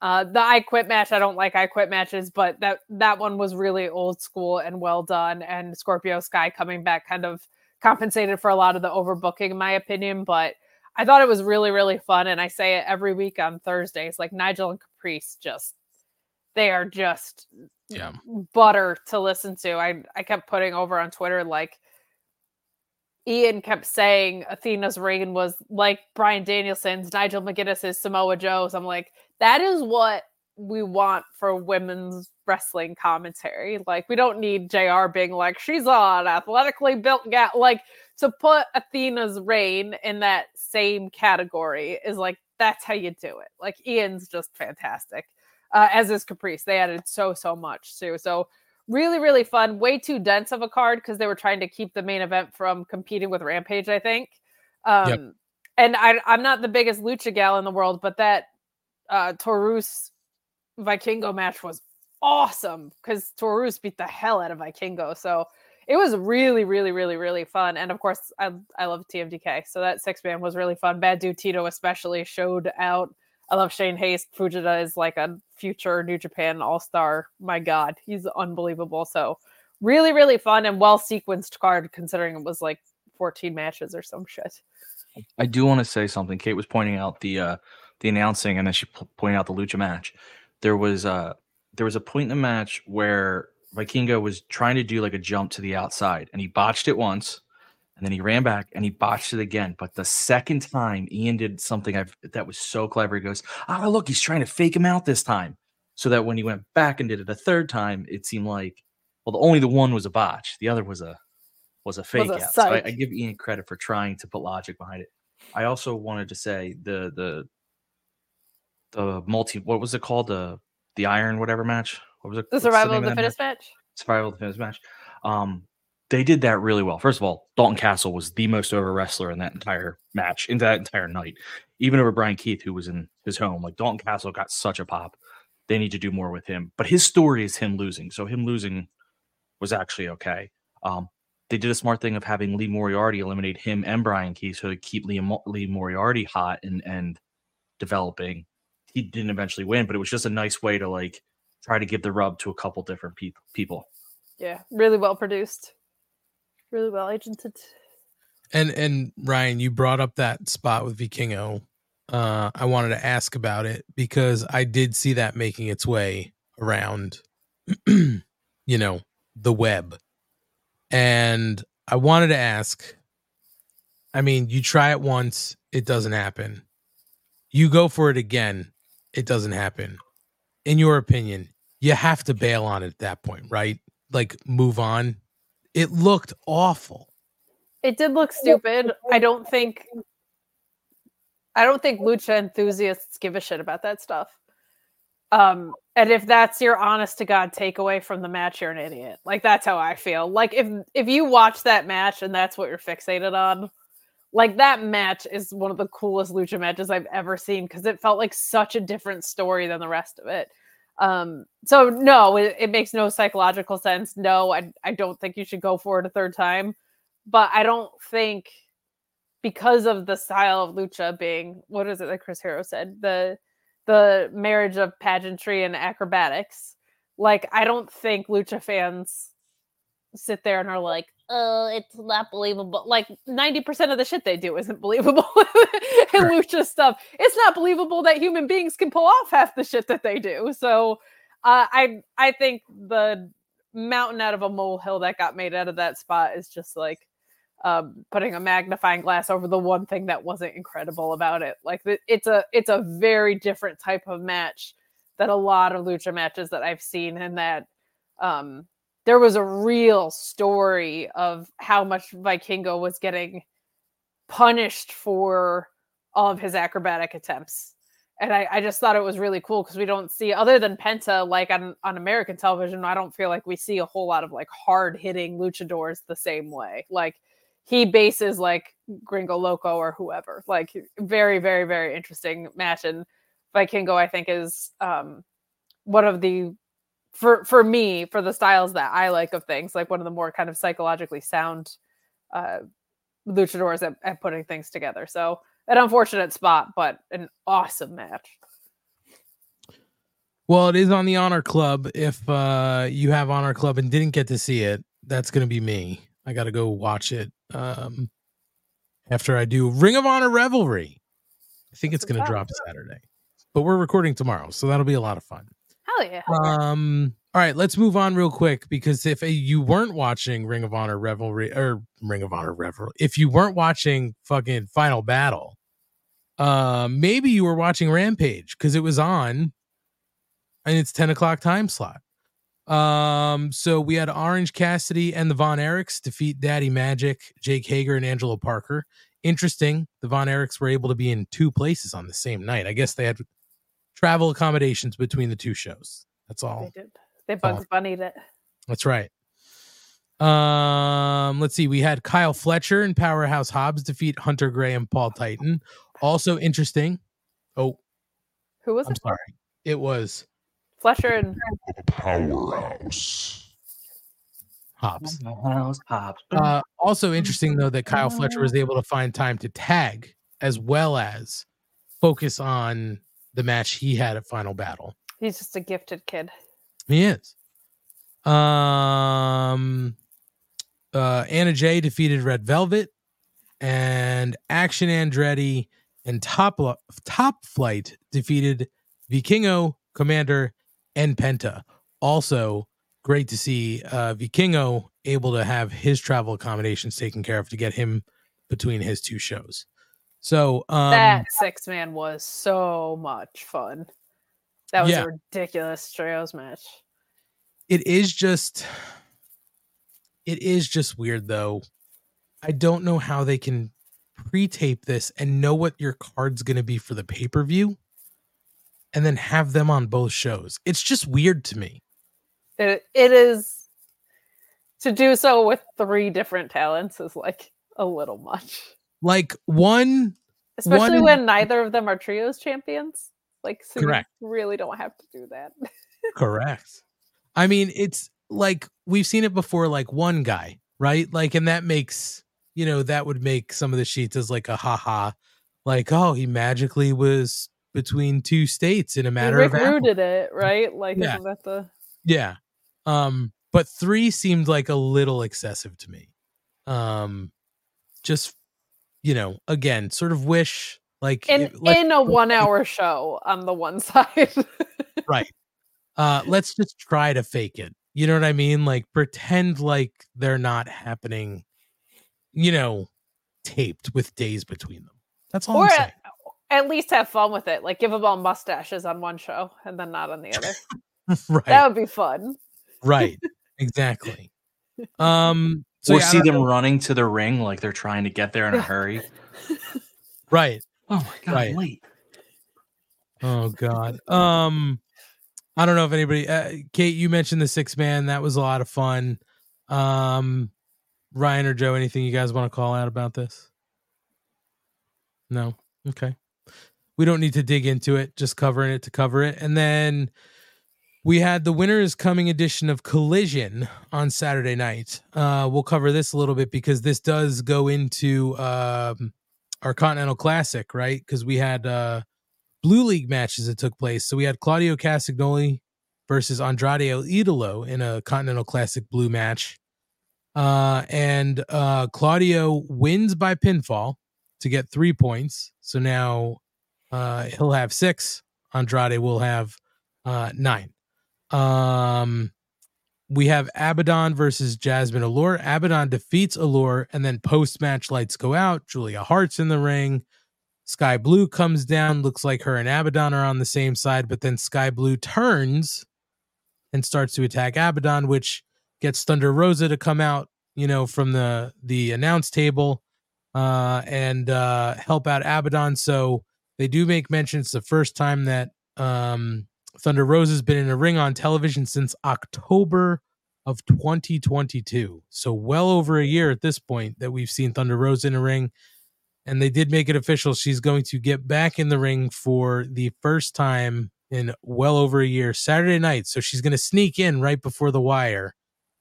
Uh, the I quit match, I don't like I quit matches, but that that one was really old school and well done. And Scorpio Sky coming back kind of compensated for a lot of the overbooking, in my opinion. But I thought it was really, really fun. And I say it every week on Thursdays. Like Nigel and Caprice just they are just yeah butter to listen to. I I kept putting over on Twitter like Ian kept saying Athena's reign was like Bryan Danielson's, Nigel McGuinness's, Samoa Joe's. I'm like, that is what we want for women's wrestling commentary. Like, we don't need JR being like, she's on athletically built gal. Like, to put Athena's reign in that same category is like that's how you do it. Like Ian's just fantastic, uh, as is Caprice. They added so so much too. So really really fun. Way too dense of a card because they were trying to keep the main event from competing with Rampage. I think. Um, yep. And I, I'm not the biggest lucha gal in the world, but that uh, Taurus Vikingo match was awesome because Taurus beat the hell out of Vikingo. So it was really, really, really, really fun. And of course, I I love TMDK, so that six man was really fun. Bad Dude Tito especially showed out. I love Shane Haste. Fujita is like a future New Japan All Star. My God, he's unbelievable. So really, really fun and well sequenced card considering it was like 14 matches or some shit. I do want to say something. Kate was pointing out the uh the announcing, and then she p- pointed out the lucha match. There was uh there was a point in the match where Vikingo was trying to do like a jump to the outside and he botched it once and then he ran back and he botched it again. But the second time Ian did something I've, that was so clever. He goes, Ah, oh, look, he's trying to fake him out this time. So that when he went back and did it a third time, it seemed like, well, the, only the one was a botch. The other was a, was a fake was a out. So I, I give Ian credit for trying to put logic behind it. I also wanted to say the, the, the multi, what was it called? The, the iron, whatever match what was it? The survival the of the fittest match? match? Survival of the fittest match. Um, they did that really well. First of all, Dalton Castle was the most over wrestler in that entire match, in that entire night, even over Bryan Keith, who was in his home. Like Dalton Castle got such a pop. They need to do more with him. But his story is him losing. So him losing was actually okay. Um, they did a smart thing of having Lee Moriarty eliminate him and Bryan Keith so to keep Lee, Lee Moriarty hot and and developing. He didn't eventually win, but it was just a nice way to like try to give the rub to a couple different pe- people. Yeah, really well produced, really well agented. And and Ryan, you brought up that spot with Vikingo. Uh, I wanted to ask about it because I did see that making its way around, you know, the web. And I wanted to ask I mean, you try it once, it doesn't happen. You go for it again, it doesn't happen. In your opinion, you have to bail on it at that point, right? Like move on. It looked awful. It did look stupid. I don't think I don't think lucha enthusiasts give a shit about that stuff. Um, and if that's your honest to god takeaway from the match, you're an idiot. Like that's how I feel. Like if if you watch that match and that's what you're fixated on, like that match is one of the coolest lucha matches I've ever seen because it felt like such a different story than the rest of it. Um, so no, it, it makes no psychological sense. No, I I don't think you should go for it a third time. But I don't think because of the style of lucha being what is it that Chris Hero said the the marriage of pageantry and acrobatics. Like I don't think lucha fans sit there and are like, "Oh, it's not believable." Like ninety percent of the shit they do isn't believable in lucha stuff. It's not believable that human beings can pull off half the shit that they do. So, uh, I I think the mountain out of a molehill that got made out of that spot is just like um, putting a magnifying glass over the one thing that wasn't incredible about it. Like it's a it's a very different type of match that a lot of lucha matches that I've seen, and that um, there was a real story of how much Vikingo was getting punished for all of his acrobatic attempts. And I, I just thought it was really cool because we don't see other than Penta like on, on American television, I don't feel like we see a whole lot of like hard hitting luchadors the same way. Like he bases like Gringo Loco or whoever. Like very, very, very interesting match. And Vikingo, I think, is um, one of the for for me for the styles that I like of things, like one of the more kind of psychologically sound uh, luchadors at, at putting things together. So an unfortunate spot, but an awesome match. Well, it is on the Honor Club. If uh, you have Honor Club and didn't get to see it, that's going to be me. I got to go watch it um, after I do Ring of Honor Revelry. I think That's it's going to drop Saturday, but we're recording tomorrow, so that'll be a lot of fun. Um, all right, let's move on real quick because if you weren't watching Ring of Honor Revelry or Ring of Honor Revelry, if you weren't watching fucking Final Battle, uh, maybe you were watching Rampage because it was on, and it's ten o'clock time slot. Um, so we had Orange Cassidy and the Von Erichs defeat Daddy Magic, Jake Hager, and Angelo Parker. Interesting, the Von Erichs were able to be in two places on the same night. I guess they had travel accommodations between the two shows. That's all. They did. They Bugs Bunnied it. That's right. Um, let's see. We had Kyle Fletcher and Powerhouse Hobbs defeat Hunter Gray and Paul Titan. Also interesting. Oh, who was I'm it? sorry. It was Fletcher and Powerhouse. Hobbs. Hobbs. Uh, also interesting though that Kyle Fletcher was able to find time to tag as well as focus on the match he had at Final Battle. He's just a gifted kid. He is. Um, uh, Anna Jay defeated Red Velvet, and Action Andretti and Top Top Flight defeated Vikingo, Komander, and Penta. Also, great to see uh, Vikingo able to have his travel accommodations taken care of to get him between his two shows. So um, that six man was so much fun. That was yeah. a ridiculous trios match. It is just, it is just weird though. I don't know how they can pre-tape this and know what your card's going to be for the pay-per-view and then have them on both shows. It's just weird to me. It, it is to do so with three different talents is like a little much. Like one, especially one, when neither of them are trios champions. Like, so correct. really don't have to do that. correct. I mean, it's like we've seen it before. Like one guy, right? Like, and that makes you know that would make some of the sheets as like a haha, like oh he magically was between two states in a matter Rick of rooted it, right? Like yeah. isn't that the Yeah. Um, but three seemed like a little excessive to me. Um just you know, again, sort of wish like in like, in a one hour show on the one side. right. Uh let's just try to fake it You know what I mean? Like pretend like they're not happening, you know, taped with days between them. That's all or I'm saying. At, at least have fun with it. Like give them all mustaches on one show and then not on the other. right. That would be fun. right. Exactly. Um so or yeah, see them know. running to the ring like they're trying to get there in a hurry. right. Oh my god, Right. Late. Oh God. Um, I don't know if anybody. Uh, Kate, you mentioned the six man. That was a lot of fun. Um, Ryan or Joe, anything you guys want to call out about this? No. Okay. We don't need to dig into it. Just covering it to cover it, and then we had the winners coming edition of Collision on Saturday night. Uh, we'll cover this a little bit because this does go into um, our Continental Classic, right? Because we had uh, Blue League matches that took place. So we had Claudio Castagnoli versus Andrade El Idolo in a Continental Classic Blue match. Uh, and uh, Claudio wins by pinfall to get three points. So now uh, he'll have six. Andrade will have uh, nine. Um, we have Abaddon versus Jazmin Allure. Abaddon defeats Allure, and then post match lights go out. Julia Hart's in the ring. Skye Blue comes down. Looks like her and Abaddon are on the same side, but then Skye Blue turns and starts to attack Abaddon, which gets Thunder Rosa to come out, you know, from the the announce table uh, and uh, help out Abaddon. So they do make mention it's the first time that um, Thunder Rosa has been in a ring on television since October of 2022. So well over a year at this point that we've seen Thunder Rosa in a ring. And they did make it official. She's going to get back in the ring for the first time in well over a year, Saturday night. So she's going to sneak in right before the wire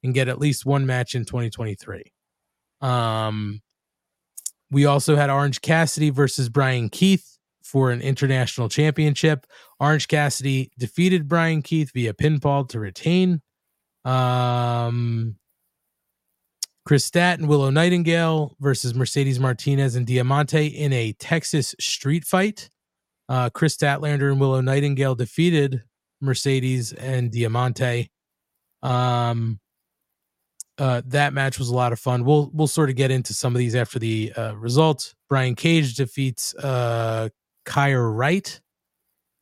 and get at least one match in 2023. Um, we also had Orange Cassidy versus Bryan Keith for an international championship. Orange Cassidy defeated Bryan Keith via pinfall to retain. Um, Kris Stat and Willow Nightingale versus Mercedes Martinez and Diamante in a Texas street fight. Uh, Kris Statlander and Willow Nightingale defeated Mercedes and Diamante. Um, uh, that match was a lot of fun. We'll we'll sort of get into some of these after the uh, results. Brian Cage defeats uh, Kyra Wright.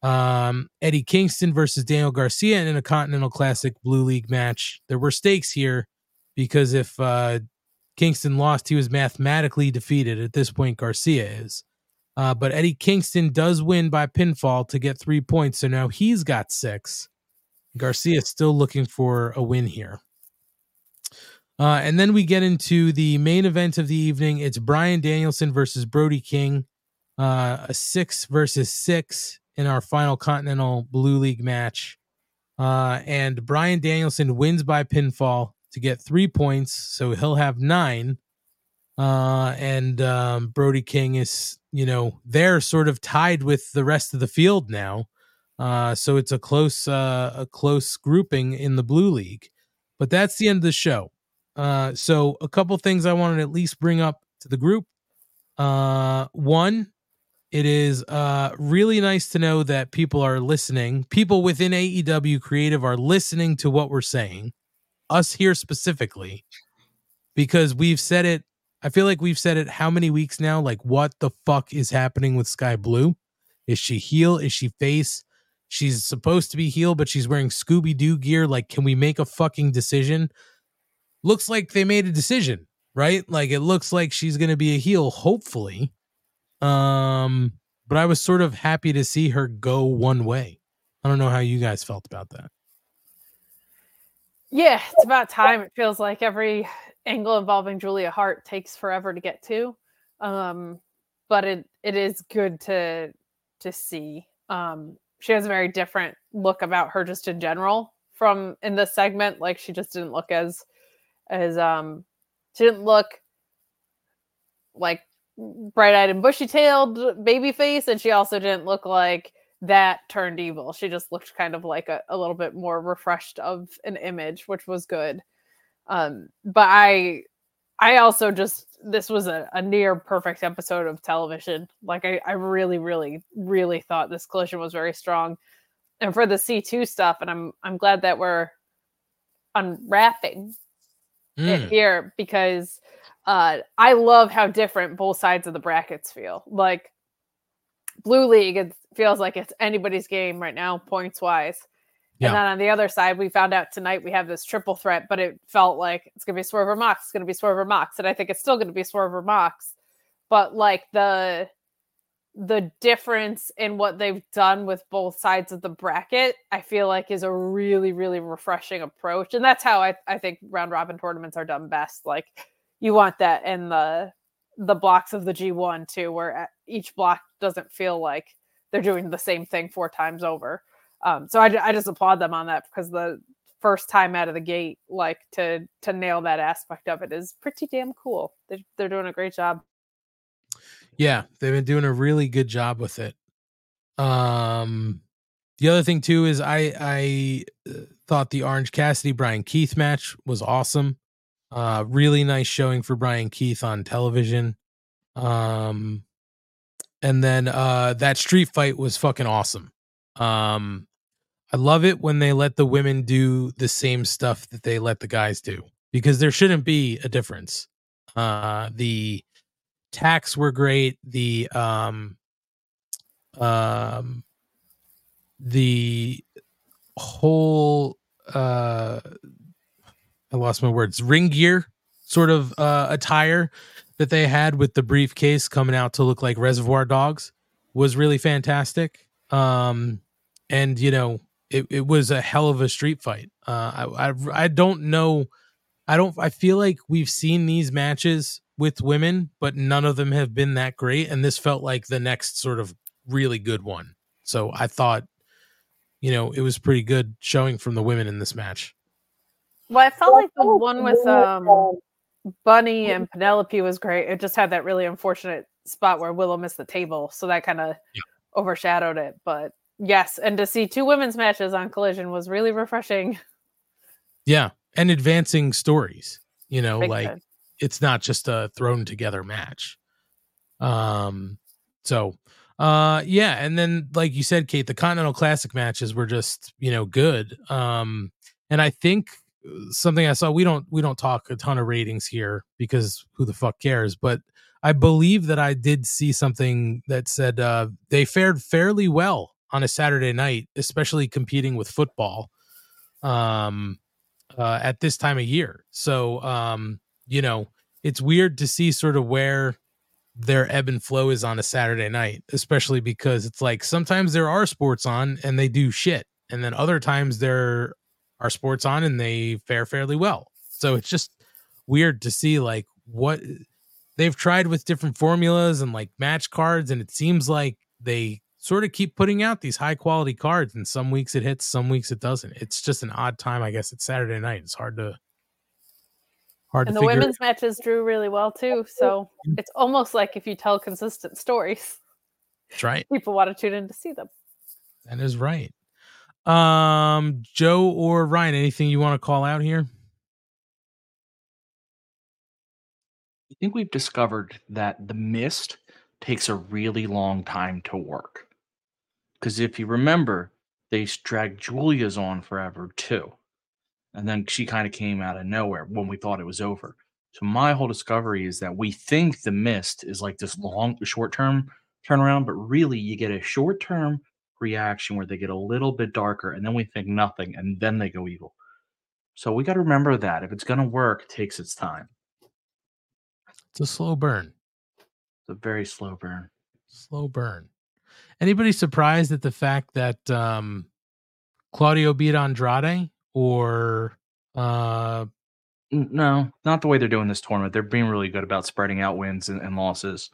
Um, Eddie Kingston versus Daniel Garcia in a Continental Classic Blue League match. There were stakes here because if uh, Kingston lost, he was mathematically defeated. At this point, Garcia is. Uh, but Eddie Kingston does win by pinfall to get three points. So now he's got six. Garcia is still looking for a win here. Uh, and then we get into the main event of the evening. It's Bryan Danielson versus Brody King, uh, a six versus six in our final Continental Blue League match. Uh, and Bryan Danielson wins by pinfall to get three points, so he'll have nine. Uh, and um, Brody King is, you know, they're sort of tied with the rest of the field now. Uh, so it's a close, uh, a close grouping in the Blue League. But that's the end of the show. Uh, so a couple things I wanted to at least bring up to the group. Uh, one, it is uh really nice to know that people are listening. People within AEW Creative are listening to what we're saying. Us here specifically, because we've said it. I feel like we've said it how many weeks now? Like, what the fuck is happening with Skye Blue? Is she heel? Is she face? She's supposed to be heel, but she's wearing Scooby Doo gear. Like, can we make a fucking decision? looks like they made a decision, right? Like it looks like she's going to be a heel, hopefully. Um, but I was sort of happy to see her go one way. I don't know how you guys felt about that. Yeah, it's about time. It feels like every angle involving Julia Hart takes forever to get to. Um, but it it is good to to see. Um, she has a very different look about her just in general from in this segment. Like she just didn't look as as um she didn't look like bright-eyed and bushy-tailed baby face and she also didn't look like that turned evil. She just looked kind of like a, a little bit more refreshed of an image which was good. Um but i i also just this was a, a near perfect episode of television. Like I, I really really really thought this collision was very strong. And for the c2 stuff and i'm i'm glad that we're unwrapping Mm. here because uh, I love how different both sides of the brackets feel. Like Blue League, it feels like it's anybody's game right now, points wise. Yeah. And then on the other side, we found out tonight we have this triple threat, but it felt like it's gonna be Swerver Mox, it's gonna be Swerver Mox, and I think it's still gonna be Swerver Mox. But like the the difference in what they've done with both sides of the bracket, I feel like is a really, really refreshing approach. And that's how I, I think round robin tournaments are done best. Like you want that in the the blocks of the G1 too, where uh, each block doesn't feel like they're doing the same thing four times over. Um, so I, I just applaud them on that because the first time out of the gate, like to to nail that aspect of it is pretty damn cool. They're, they're doing a great job. Yeah, they've been doing a really good job with it. Um, the other thing too is I I uh, thought the Orange Cassidy Bryan Keith match was awesome. Uh, really nice showing for Bryan Keith on television. Um, and then uh, that street fight was fucking awesome. Um, I love it when they let the women do the same stuff that they let the guys do because there shouldn't be a difference. Uh, the tacks were great. The um, um, the whole uh, I lost my words. Ring gear sort of uh, attire that they had with the briefcase coming out to look like Reservoir Dogs was really fantastic. Um, and you know, it, it was a hell of a street fight. Uh, I, I I don't know. I don't. I feel like we've seen these matches with women, but none of them have been that great. And this felt like the next sort of really good one. So I thought, you know, it was pretty good showing from the women in this match. Well, I felt like the one with um Bunny and Penelope was great. It just had that really unfortunate spot where Willow missed the table, so that kind of Yeah. overshadowed it. But yes, and to see two women's matches on Collision was really refreshing. Yeah, and advancing stories. You know, Big like time. It's not just a thrown together match. Um, so uh yeah, and then like you said, Kate, the Continental Classic matches were just, you know, good. Um, and I think uh, something I saw we don't we don't talk a ton of ratings here because who the fuck cares, but I believe that I did see something that said uh they fared fairly well on a Saturday night, especially competing with football. Um uh, at this time of year. So, um, you know, it's weird to see sort of where their ebb and flow is on a Saturday night, especially because it's like sometimes there are sports on and they do shit, and then other times there are sports on and they fare fairly well. So it's just weird to see like what they've tried with different formulas and like match cards, and it seems like they sort of keep putting out these high quality cards and some weeks it hits some weeks it doesn't it's just an odd time i guess it's saturday night it's hard to hard And to the figure women's matches drew really well too. So it's almost like if you tell consistent stories, that's right people want to tune in to see them. that is right um joe or ryan anything you want to call out here I think we've discovered that the mist takes a really long time to work. Because if you remember, they dragged Julia's on forever too. And then she kind of came out of nowhere when we thought it was over. So my whole discovery is that we think the mist is like this long, short term turnaround, but really you get a short term reaction where they get a little bit darker and then we think nothing and then they go evil. So we got to remember that if it's going to work, it takes its time. it's a slow burn It's a very slow burn. slow burn anybody surprised at the fact that um claudio beat andrade or uh No, not the way they're doing this tournament. They're being really good about spreading out wins and, and losses,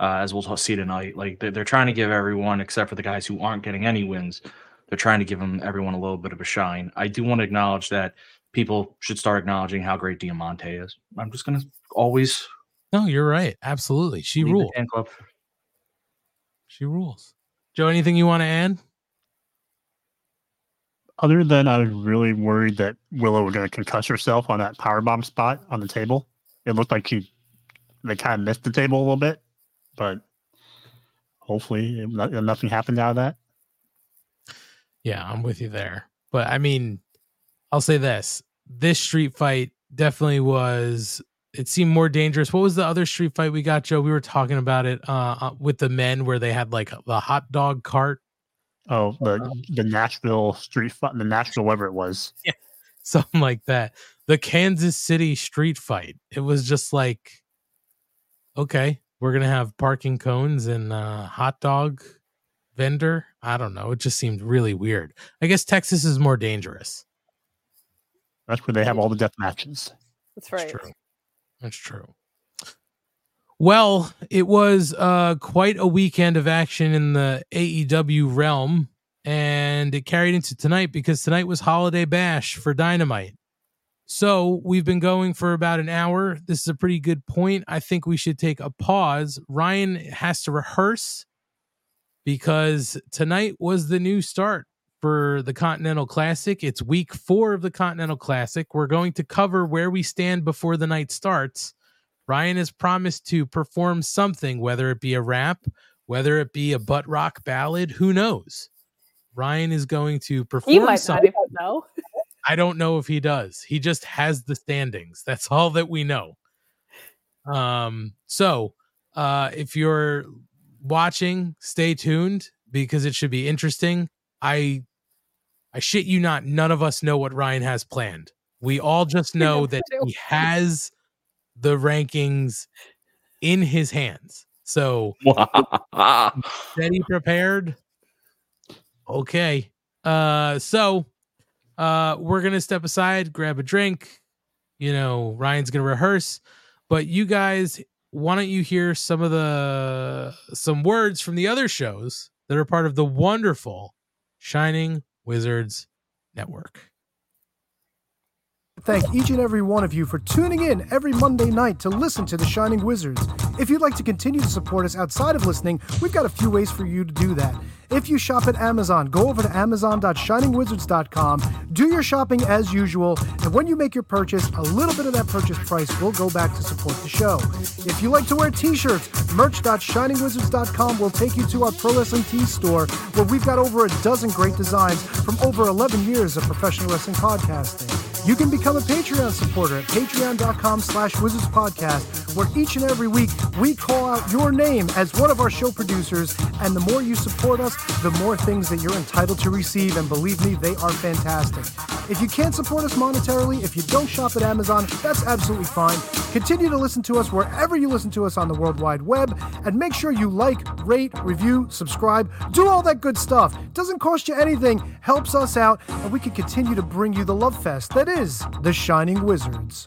uh, as we'll see tonight. Like they're, they're trying to give everyone, except for the guys who aren't getting any wins, they're trying to give them everyone a little bit of a shine. I do want to acknowledge that people should start acknowledging how great Diamante is. I'm just gonna always no you're right absolutely she rules she rules joe anything you want to add Other than I was really worried that Willow was going to concuss herself on that power bomb spot on the table. It looked like she they kind of missed the table a little bit, but hopefully it, nothing happened out of that. Yeah, I'm with you there. But I mean, I'll say this this street fight definitely was it seemed more dangerous. What was the other street fight we got, Joe? We were talking about it uh, uh with the men where they had like the hot dog cart. Oh, the the Nashville street fight, the Nashville whatever it was. Yeah, something like that. The Kansas City street fight. It was just like, okay, we're gonna have parking cones and uh, hot dog vendor. I don't know. It just seemed really weird. I guess Texas is more dangerous. That's where they have all the death matches. That's right. That's true. That's true. Well, it was uh, quite a weekend of action in the AEW realm, and it carried into tonight because tonight was Holiday Bash for Dynamite. So we've been going for about an hour. This is a pretty good point. I think we should take a pause. Ryan has to rehearse because tonight was the new start for the Continental Classic. It's week four of the Continental Classic. We're going to cover where we stand before the night starts. Ryan has promised to perform something, whether it be a rap, whether it be a butt rock ballad, who knows? Ryan is going to perform You might not something. even know. I don't know if he does. He just has the standings. That's all that we know. Um, so uh if you're watching, stay tuned because it should be interesting. I I shit you not, none of us know what Ryan has planned. We all just know that he has the rankings in his hands. So steady prepared. Okay. Uh so uh we're gonna step aside, grab a drink. You know, Ryan's gonna rehearse. But you guys, why don't you hear some of the some words from the other shows that are part of the wonderful Shining Wizards Network? Thank each and every one of you for tuning in every Monday night to listen to The Shining Wizards. If you'd like to continue to support us outside of listening, we've got a few ways for you to do that. If you shop at Amazon, go over to amazon.shiningwizards.com, do your shopping as usual, and when you make your purchase, a little bit of that purchase price will go back to support the show. If you like to wear t-shirts, merch.shiningwizards.com will take you to our Pro Wrestling Tees store, where we've got over a dozen great designs from over 11 years of professional wrestling podcasting. You can become a Patreon supporter at patreon.com slash wizards podcast, where each and every week we call out your name as one of our show producers, and the more you support us, the more things that you're entitled to receive, and believe me, they are fantastic. If you can't support us monetarily, if you don't shop at Amazon, that's absolutely fine. Continue to listen to us wherever you listen to us on the World Wide Web, and make sure you like, rate, review, subscribe, do all that good stuff. Doesn't cost you anything, helps us out, and we can continue to bring you the love fest that is the Shining Wizards.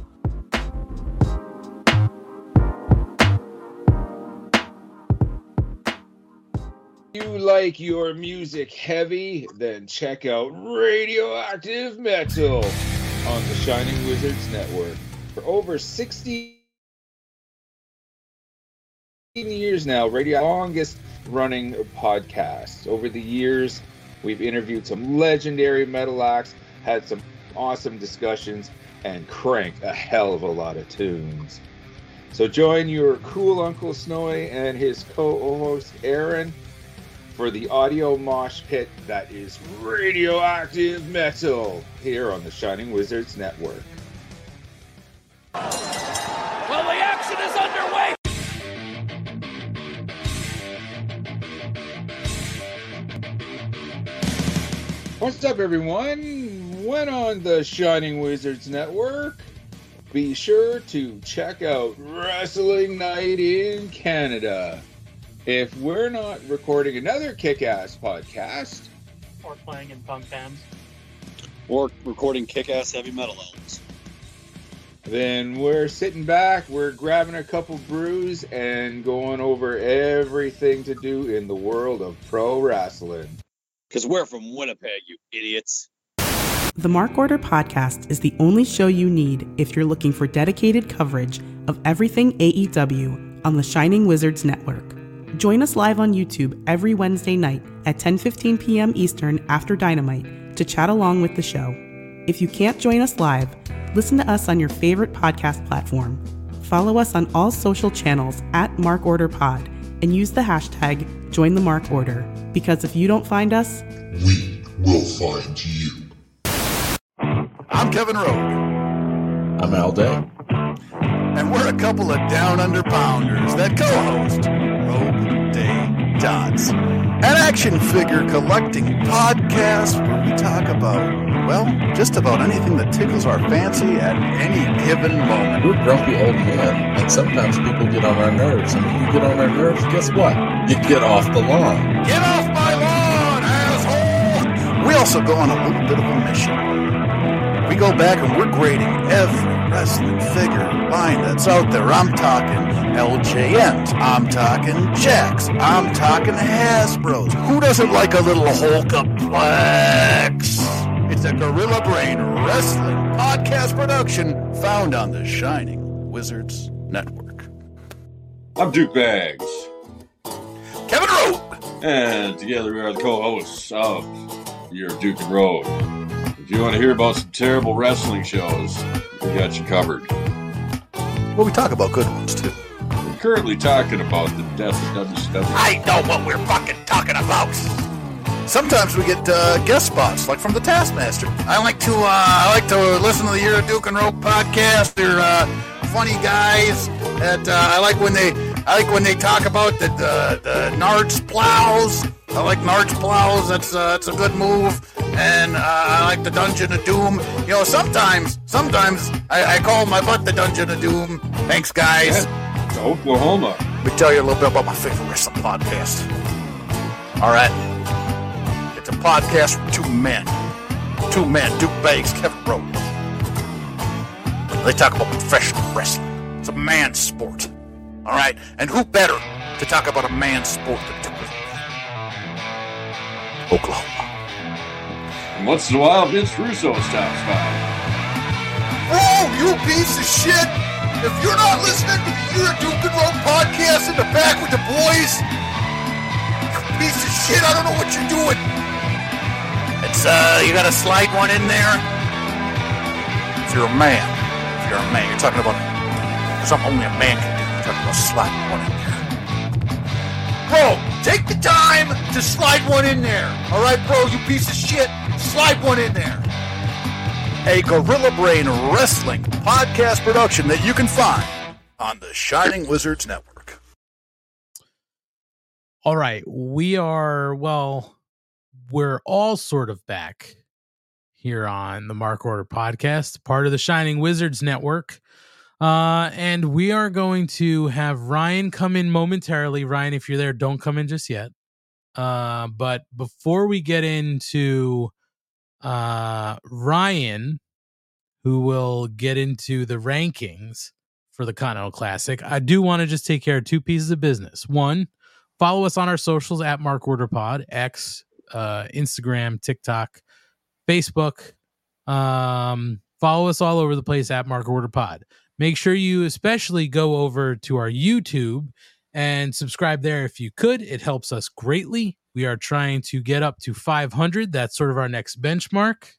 You like your music heavy, then check out Radioactive Metal on the Shining Wizards Network. For over 60 years now, Radio longest running podcast. Over the years, we've interviewed some legendary metal acts, had some awesome discussions, and cranked a hell of a lot of tunes. So join your cool Uncle Snowy and his co-host Aaron for the audio mosh pit that is radioactive metal here on the Shining Wizards Network. Well, the action is underway. What's up, everyone? When on the Shining Wizards Network, be sure to check out Wrestling Night in Canada. If we're not recording another kick ass podcast, or playing in punk bands. Or recording kick ass heavy metal albums. then we're sitting back, we're grabbing a couple brews, and going over everything to do in the world of pro wrestling. Because we're from Winnipeg, you idiots. The Mark Order Podcast is the only show you need if you're looking for dedicated coverage of everything AEW on the Shining Wizards Network. Join us live on YouTube every Wednesday night at 10:15 p.m. Eastern after Dynamite to chat along with the show. If you can't join us live, listen to us on your favorite podcast platform. Follow us on all social channels at Mark Order Pod and use the hashtag Join the Mark Order because if you don't find us, We'll find you. I'm Kevin Rowe. I'm Al Day. And we're a couple of down under pounders that co host Rogue Day Dots, an action figure collecting podcast where we talk about, well, just about anything that tickles our fancy at any given moment. We're grumpy old men, and sometimes people get on our nerves. And when you get on our nerves, guess what? You get off the lawn. Get off my lawn, asshole! We also go on a little bit of a mission. We go back and we're grading every wrestling figure line that's out there. I'm talking LJNs. I'm talking Jacks. I'm talking Hasbros. Who doesn't like a little Hulkaplex? It's a Gorilla Brain Wrestling podcast production found on the Shining Wizards Network. I'm Duke Bags. Kevin Rowe. And together we are the co-hosts of Your Duke and Road. If you want to hear about some terrible wrestling shows, we got you covered. Well, we talk about good ones too. We're currently talking about the death of WCW. I know what we're fucking talking about. Sometimes we get uh, guest spots, like from the Taskmaster. I like to uh, I like to listen to the Year of Duke and Rope podcast. They're uh, funny guys. That uh, I like when they I like when they talk about the the, the Nards plows. I like Nards plows. That's uh, that's a good move. And uh, I like the Dungeon of Doom. You know, sometimes sometimes I, I call my butt the Dungeon of Doom. Thanks, guys. To Oklahoma. Let me tell you a little bit about my favorite wrestling podcast. All right. It's a podcast from two men. Two men, Duke Bags, Kevin Rowe. They talk about professional wrestling. It's a man's sport. All right? And who better to talk about a man's sport than Duke Oklahoma. And once in a while, Vince Russo stops by. Whoa, you piece of shit! If you're not listening to the Year of Duke and Rope podcast in the back with the boys, you piece of shit, I don't know what you're doing. It's, uh, you gotta slide one in there. If you're a man, if you're a man, you're talking about something only a man can do. You're talking about sliding one in there. Bro, take the time to slide one in there. All right, bro, you piece of shit. Slide one in there. A Gorilla Brain Wrestling podcast production that you can find on the Shining Wizards Network. All right, we are well, we're all sort of back here on the Mark Order podcast, part of the Shining Wizards Network. Uh, and we are going to have Ryan come in momentarily. Ryan, if you're there, don't come in just yet. Uh, but before we get into uh Ryan, who will get into the rankings for the Continental Classic, I do want to just take care of two pieces of business. One, follow us on our socials at Mark Order Pod, X, uh, Instagram, TikTok, Facebook. Um, follow us all over the place at Mark Order Pod. Make sure you especially go over to our YouTube and subscribe there if you could. It helps us greatly. We are trying to get up to 500. That's sort of our next benchmark.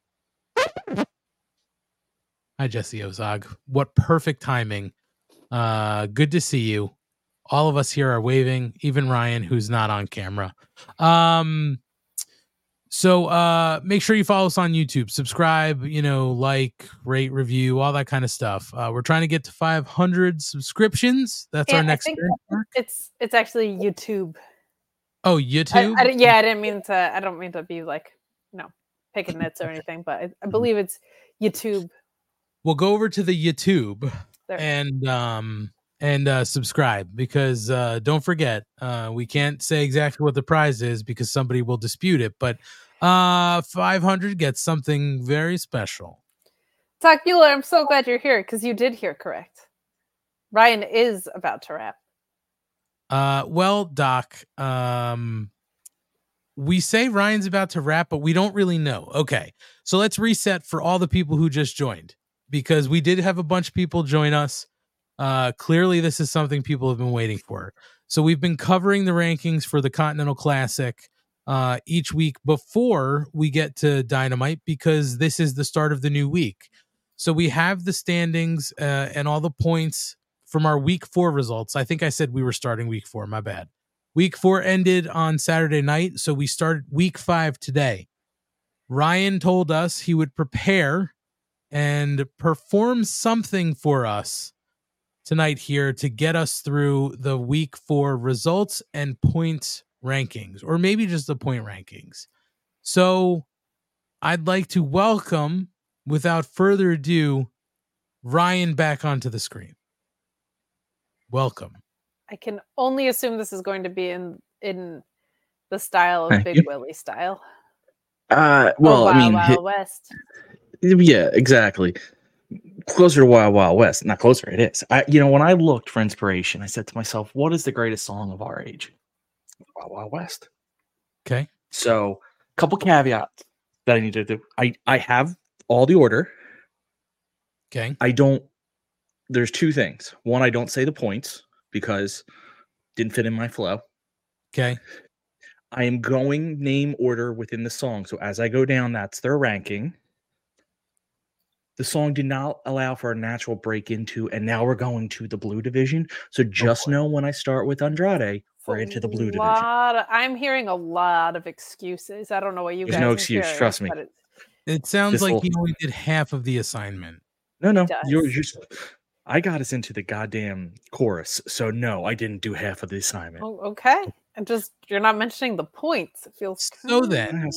Hi, Jesse Ozog. What perfect timing. Uh, good to see you. All of us here are waving, even Ryan, who's not on camera. Um, so uh make sure you follow us on YouTube, subscribe, you know, like, rate, review, all that kind of stuff. Uh we're trying to get to 500 subscriptions. That's our And I next it's it's actually YouTube. Oh, YouTube. I, yeah, I didn't mean to. I don't mean to be like, no, picking nits or anything, but I, I believe it's YouTube. we'll go over to the YouTube There. and um and uh subscribe because uh don't forget uh we can't say exactly what the prize is because somebody will dispute it, but uh 500 gets something very special. Doc Bueller, I'm so glad you're here because you did hear correct. Ryan is about to rap. Uh well, Doc, um we say Ryan's about to rap, but we don't really know. Okay. So let's reset for all the people who just joined because we did have a bunch of people join us. Uh clearly this is something people have been waiting for. So we've been covering the rankings for the Continental Classic uh each week before we get to Dynamite because this is the start of the new week. So we have the standings uh, and all the points from our week 4 results. I think I said we were starting week 4, my bad. Week 4 ended on Saturday night, so we started week 5 today. Ryan told us he would prepare and perform something for us tonight here to get us through the week four results and point rankings, or maybe just the point rankings. So I'd like to welcome, without further ado, Ryan back onto the screen. Welcome. I can only assume this is going to be in in the style of Thank Big you. Willie style. Uh, well, I Wild mean, Wild hi- West. yeah, exactly. Closer to Wild Wild West, not closer. It is. I, you know, when I looked for inspiration, I said to myself, "What is the greatest song of our age?" Wild Wild West. Okay. So, a couple caveats that I need to do. I I have all the order. Okay. I don't. There's two things. One, I don't say the points because didn't fit in my flow. Okay. I am going name order within the song. So as I go down, that's their ranking. The song did not allow for a natural break into, and now we're going to the blue division. So oh, just know when I start with Andrade, we're into the blue division. lot of- I'm hearing a lot of excuses. I don't know what you There's guys. no are excuse, hearing, trust me. it- It sounds like whole- he only did half of the assignment. No, no, you're just. I got us into the goddamn chorus, so no, I didn't do half of the assignment. Oh, okay. And just you're not mentioning the points. It feels So then,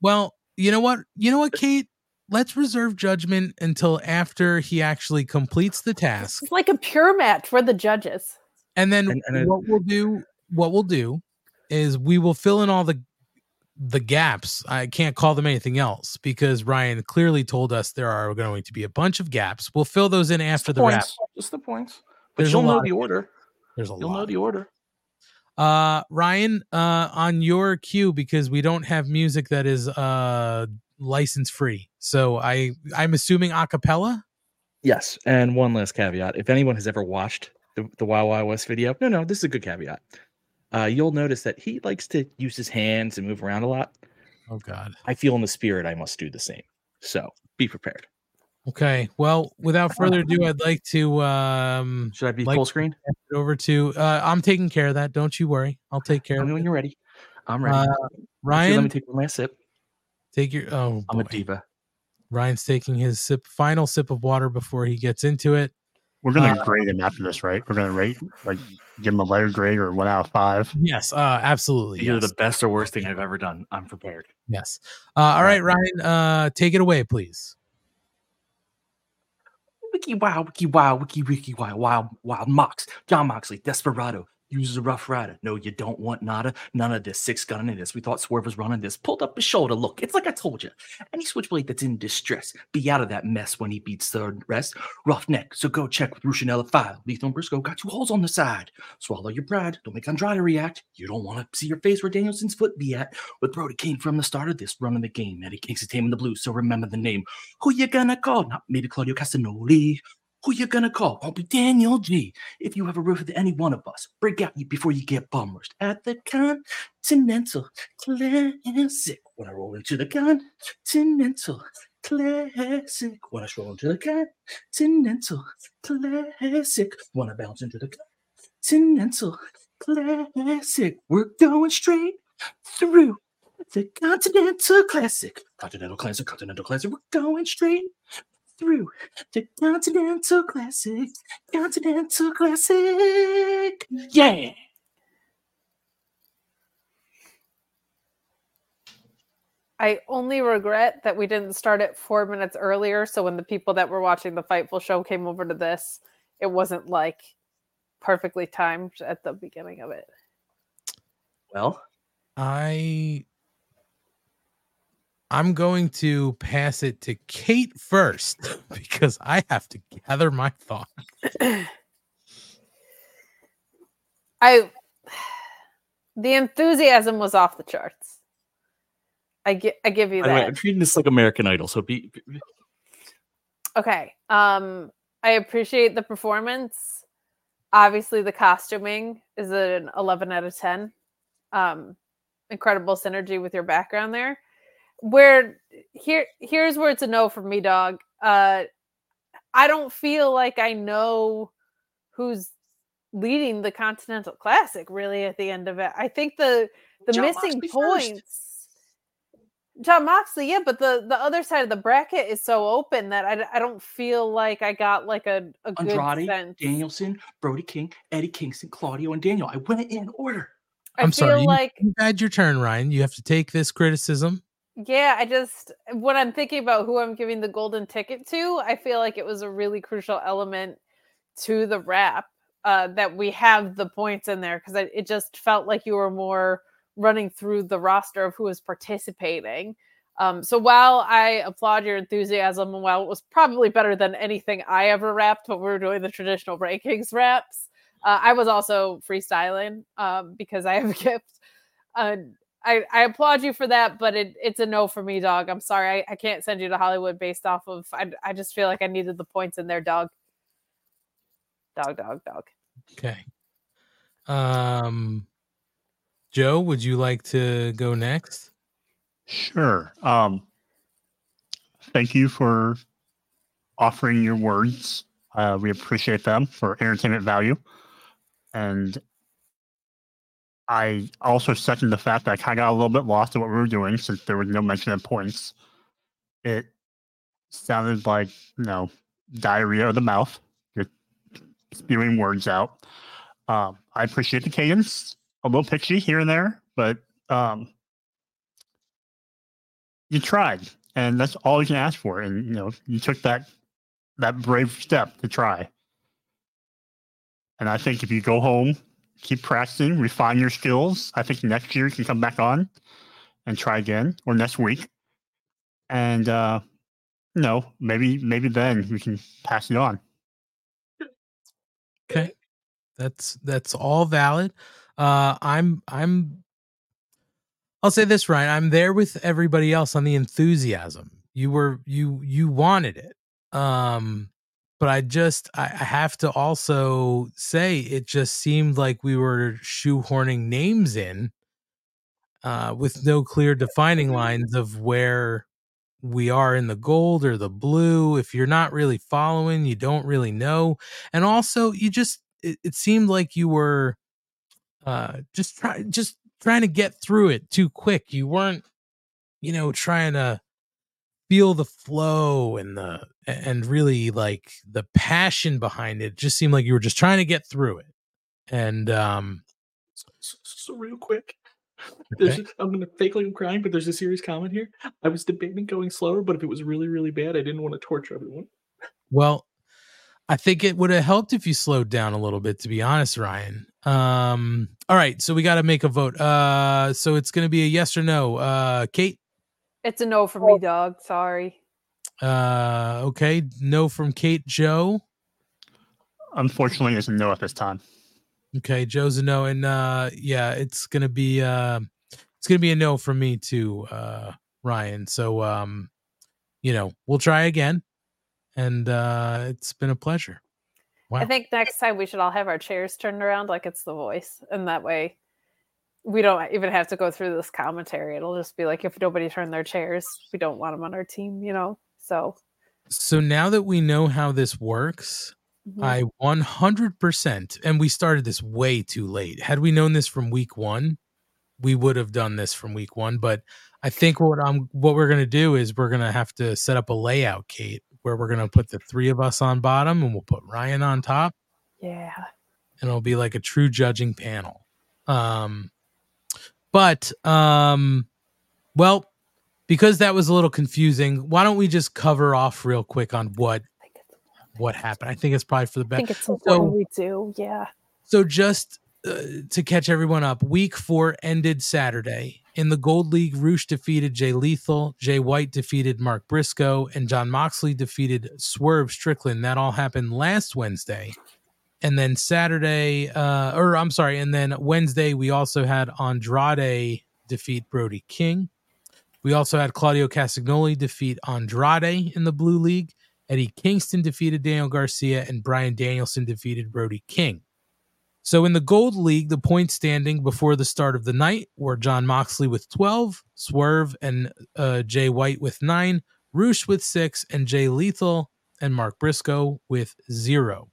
well, you know what? You know what, Kate? Let's reserve judgment until after he actually completes the task. it's like a pure match for the judges. And then And- and it- what we'll do, what we'll do is we will fill in all the the gaps. I can't call them anything else because Ryan clearly told us there are going to be a bunch of gaps. We'll fill those in after the wrap. points, just the points. But There's a you'll know the order. There's a You'll know the order. Uh Ryan, uh on your cue because we don't have music that is uh license free. So I I'm assuming acapella. Yes, and one last caveat: if anyone has ever watched the, the Wild Wild West video, no, no, this is a good caveat. Uh, you'll notice that he likes to use his hands and move around a lot. Oh God. I feel in the spirit I must do the same. So be prepared. Okay. Well, without further ado, I'd like to um should I be like full screen? over to uh I'm taking care of that. Don't you worry. I'll take care Tell of me it. when you're ready. I'm ready. Uh, Actually, Ryan, let me take one last sip. Take your oh I'm a diva. Ryan's taking his sip final sip of water before he gets into it. We're gonna Uh, grade him after this, right? We're gonna rate, like, give him a letter grade or one out of five. Yes, uh absolutely. Either yes. the best or worst thing I've ever done. I'm prepared. Yes. Uh, all right, Ryan, uh, take it away, please. Wiki wow, wiki wow, wiki wiki wow, wild wild Mox, Jon Moxley, Desperado, Uses a rough rider. No, you don't want nada. None of this. Six gun in this. We thought Swerve was running this. Pulled up his shoulder. Look, it's like I told you. Any switchblade that's in distress, be out of that mess when he beats third rest. Rough neck. So go check with Rushanella File. Lethal and Briscoe got two holes on the side. Swallow your pride. Don't make Andrade react. You don't want to see your face where Danielson's foot be at. With Brody King from the start of this run of the game. Eddie King's a team in the blue. So remember the name. Who you gonna call? Not maybe Claudio Castagnoli. Who you gonna call? Won't be Daniel G. If you have a roof with any one of us, break out you before you get bum rushed at the Continental Classic. When I roll into the Continental Classic. When I stroll into the Continental Classic. When I bounce into the Continental Classic. We're going straight through the Continental Classic. Continental Classic, Continental Classic. We're going straight through the Continental Classic. Continental Classic. Yeah. I only regret that we didn't start it four minutes earlier. So when the people that were watching the Fightful show came over to this, it wasn't like perfectly timed at the beginning of it. Well, I I'm going to pass it to Kate first because I have to gather my thoughts. I the enthusiasm was off the charts. I gi- I give you By the way, that. I'm treating this like American Idol. So be, be- Okay. Um I appreciate the performance. Obviously the costuming is an 11 out of 10. Um incredible synergy with your background there. Where here here's where it's a no for me dog. Uh I don't feel like I know who's leading the Continental Classic really at the end of it. I think the the Jon missing Moxley first. points Jon Moxley, yeah, but the the other side of the bracket is so open that I, I don't feel like I got like a, a good Andrade, sense. Danielson, Brody King, Eddie Kingston, Claudio, and Daniel. I went in order. I I'm feel sorry. like you had your turn, Ryan. You have to take this criticism. Yeah, I just when I'm thinking about who I'm giving the golden ticket to, I feel like it was a really crucial element to the wrap uh, that we have the points in there because it just felt like you were more running through the roster of who was participating. Um, so while I applaud your enthusiasm, and while it was probably better than anything I ever rapped when we were doing the traditional rankings raps, uh, I was also freestyling um, because I have a gift. Uh, I, I applaud you for that, but it, it's a no for me, dog. I'm sorry. I, I can't send you to Hollywood based off of. I, I just feel like I needed the points in there, dog. Dog, dog, dog. Okay. Um Joe, would you like to go next? Sure. Um, thank you for offering your words. Uh, we appreciate them for entertainment value. And I also second the fact that I kind of got a little bit lost in what we were doing since there was no mention of points. It sounded like, you know, diarrhea of the mouth. You're spewing words out. Um, I appreciate the cadence, a little pitchy here and there, but um, you tried, and that's all you can ask for. And you know, you took that that brave step to try. And I think if you go home, keep practicing, refine your skills, I think next year you can come back on and try again, or next week. And uh, you know, maybe maybe then we can pass it on. Okay. That's that's all valid. Uh I'm I'm I'll say this, Ryan. I'm there with everybody else on the enthusiasm. You were you you wanted it. Um but I just I, have to also say it just seemed like we were shoehorning names in uh with no clear defining lines of where we are in the gold or the blue. If you're not really following, you don't really know. And also you just it, it seemed like you were uh just try just trying to get through it too quick. You weren't, you know, trying to feel the flow and the and really like the passion behind it. it just seemed like you were just trying to get through it. And um So, so real quick, there's I'm gonna fake like I'm crying, but there's a serious comment here. I was debating going slower, but if it was really really bad, I didn't want to torture everyone. well I think it would have helped if you slowed down a little bit, to be honest, Ryan. Um, all right, so we got to make a vote. Uh, so it's to be a yes or no. Uh, Kate. It's a no for me, dog. Sorry. Uh, okay, no from Kate. Joe. Unfortunately, it's a no at this time. Okay, Joe's a no, and uh, yeah, it's gonna be uh, it's gonna be a no from me too, uh, Ryan. So um, you know, we'll try again, and uh, it's been a pleasure. Wow. I think next time we should all have our chairs turned around like it's the voice, and that way we don't even have to go through this commentary. It'll just be like if nobody turned their chairs, we don't want them on our team, you know. So So now that we know how this works, Mhm. I 100% and we started this way too late. Had we known this from week 1, we would have done this from week 1, but I think what I'm what we're going to do is we're going to have to set up a layout, Kate, where we're going to put the 3 of us on bottom and we'll put Ryan on top yeah, and it'll be like a true judging panel. Um but um well, because that was a little confusing, why don't we just cover off real quick on what what happened? I think it's probably for the I best. think it's important we do. Yeah. So just uh, to catch everyone up, week four ended Saturday. In the Gold League, Roosh defeated Jay Lethal, Jay White defeated Mark Briscoe, and Jon Moxley defeated Swerve Strickland. That all happened last Wednesday. And then Saturday, uh, or I'm sorry, and then Wednesday, we also had Andrade defeat Brody King. We also had Claudio Castagnoli defeat Andrade in the Blue League. Eddie Kingston defeated Daniel Garcia, and Bryan Danielson defeated Brody King. So in the Gold League, the point standing before the start of the night were Jon Moxley with 12, Swerve and uh, Jay White with 9, Roosh with 6, and Jay Lethal and Mark Briscoe with 0.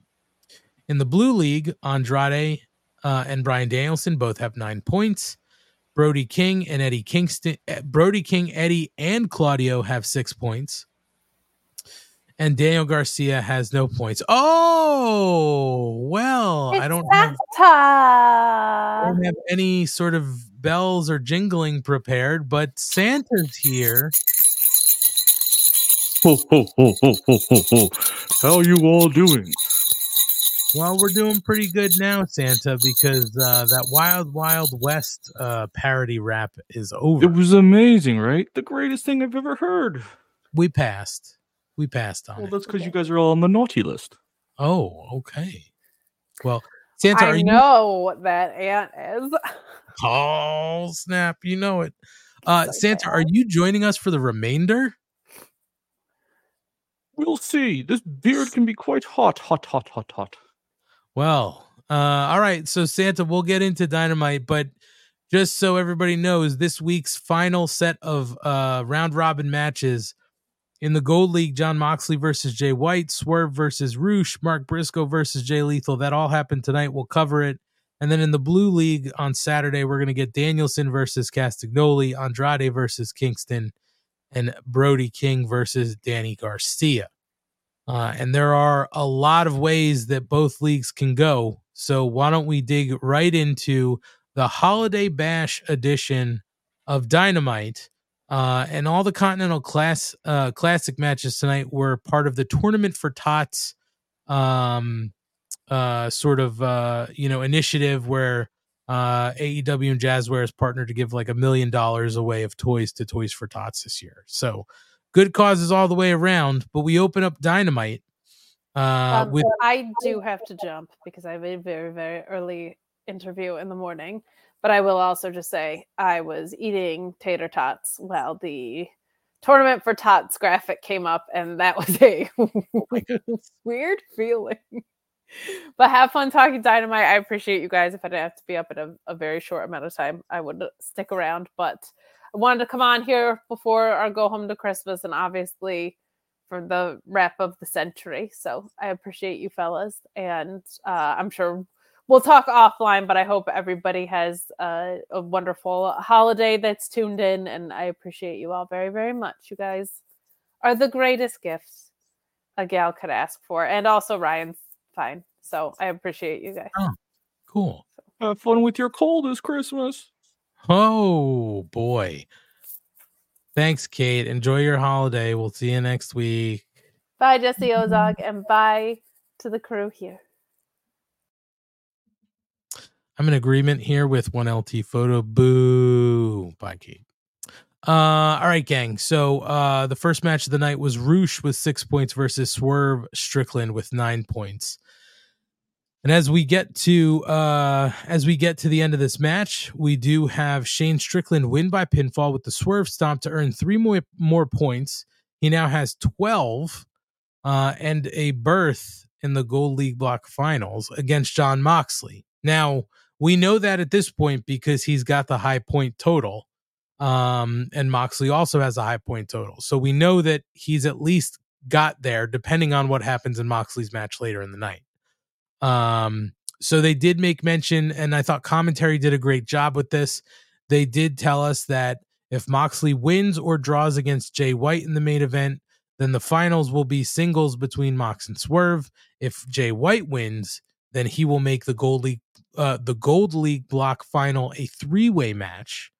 In the Blue League, Andrade uh, and Bryan Danielson both have 9 points. Brody King and Eddie Kingston, eh, Brody King, Eddie, and Claudio have 6 points. And Daniel Garcia has no points. Oh, well, I don't have I don't have any sort of bells or jingling prepared, but Santa's here. Ho, ho, ho, ho, ho, ho, ho. How are you all doing? Well, we're doing pretty good now, Santa, because uh, that Wild Wild West uh, parody rap is over. It was amazing, right? The greatest thing I've ever heard. We passed. We passed on Well, that's because you guys are all on the naughty list. Oh, okay. Well, Santa, are I you? know what that ant is. Oh, snap! You know it. Uh, Santa, are you joining us for the remainder? We'll see. This beard can be quite hot, hot, hot, hot, hot. Well, uh, all right. So Santa, we'll get into Dynamite, but just so everybody knows, this week's final set of uh, round robin matches in the Gold League: Jon Moxley versus Jay White, Swerve versus Roosh, Mark Briscoe versus Jay Lethal. That all happened tonight. We'll cover it. And then in the Blue League on Saturday, we're going to get Danielson versus Castagnoli, Andrade versus Kingston, and Brody King versus Danny Garcia. Uh, and there are a lot of ways that both leagues can go. So why don't we dig right into the Holiday Bash edition of Dynamite? Uh, and all the Continental Class uh, Classic matches tonight were part of the Tournament for Tots um, uh, sort of uh, you know initiative where AEW and Jazzware has partnered to give like a million dollars away of toys to Toys for Tots this year. So good causes all the way around. But we open up Dynamite uh, Um, with I do have to jump because I have a very, very early interview in the morning. But I will also just say I was eating tater tots while the tournament for tots graphic came up, and that was a weird feeling. But have fun talking dynamite. I appreciate you guys. If I didn't have to be up in a, a very short amount of time, I would stick around. But I wanted to come on here before our go home to Christmas, and obviously for the wrap of the century. So I appreciate you fellas, and uh, I'm sure we'll talk offline. But I hope everybody has uh, a wonderful holiday that's tuned in, and I appreciate you all very, very much. You guys are the greatest gifts a gal could ask for, and also Ryan's fine. So I appreciate you guys. cool. Have fun with your cold this Christmas. Oh boy. Thanks, Kate. Enjoy your holiday. We'll see you next week. Bye, Jesse Ozog, and bye, to the crew here. I'm in agreement here with one LT photo. Boo. Bye, Kate. Uh, all right, gang. So uh, the first match of the night was Roosh with six points versus Swerve Strickland with nine points. And as we get to uh, as we get to the end of this match, we do have Shane Strickland win by pinfall with the Swerve Stomp to earn three more more points. He now has twelve uh, and a berth in the Gold League Block Finals against Jon Moxley. Now we know that at this point because he's got the high point total, um, and Moxley also has a high point total. So we know that he's at least got there, depending on what happens in Moxley's match later in the night. Um, so they did make mention, and I thought commentary did a great job with this. They did tell us that if Moxley wins or draws against Jay White in the main event, then the finals will be singles between Mox and Swerve. If Jay White wins, then he will make the Gold League uh, the Gold League block final a three way match.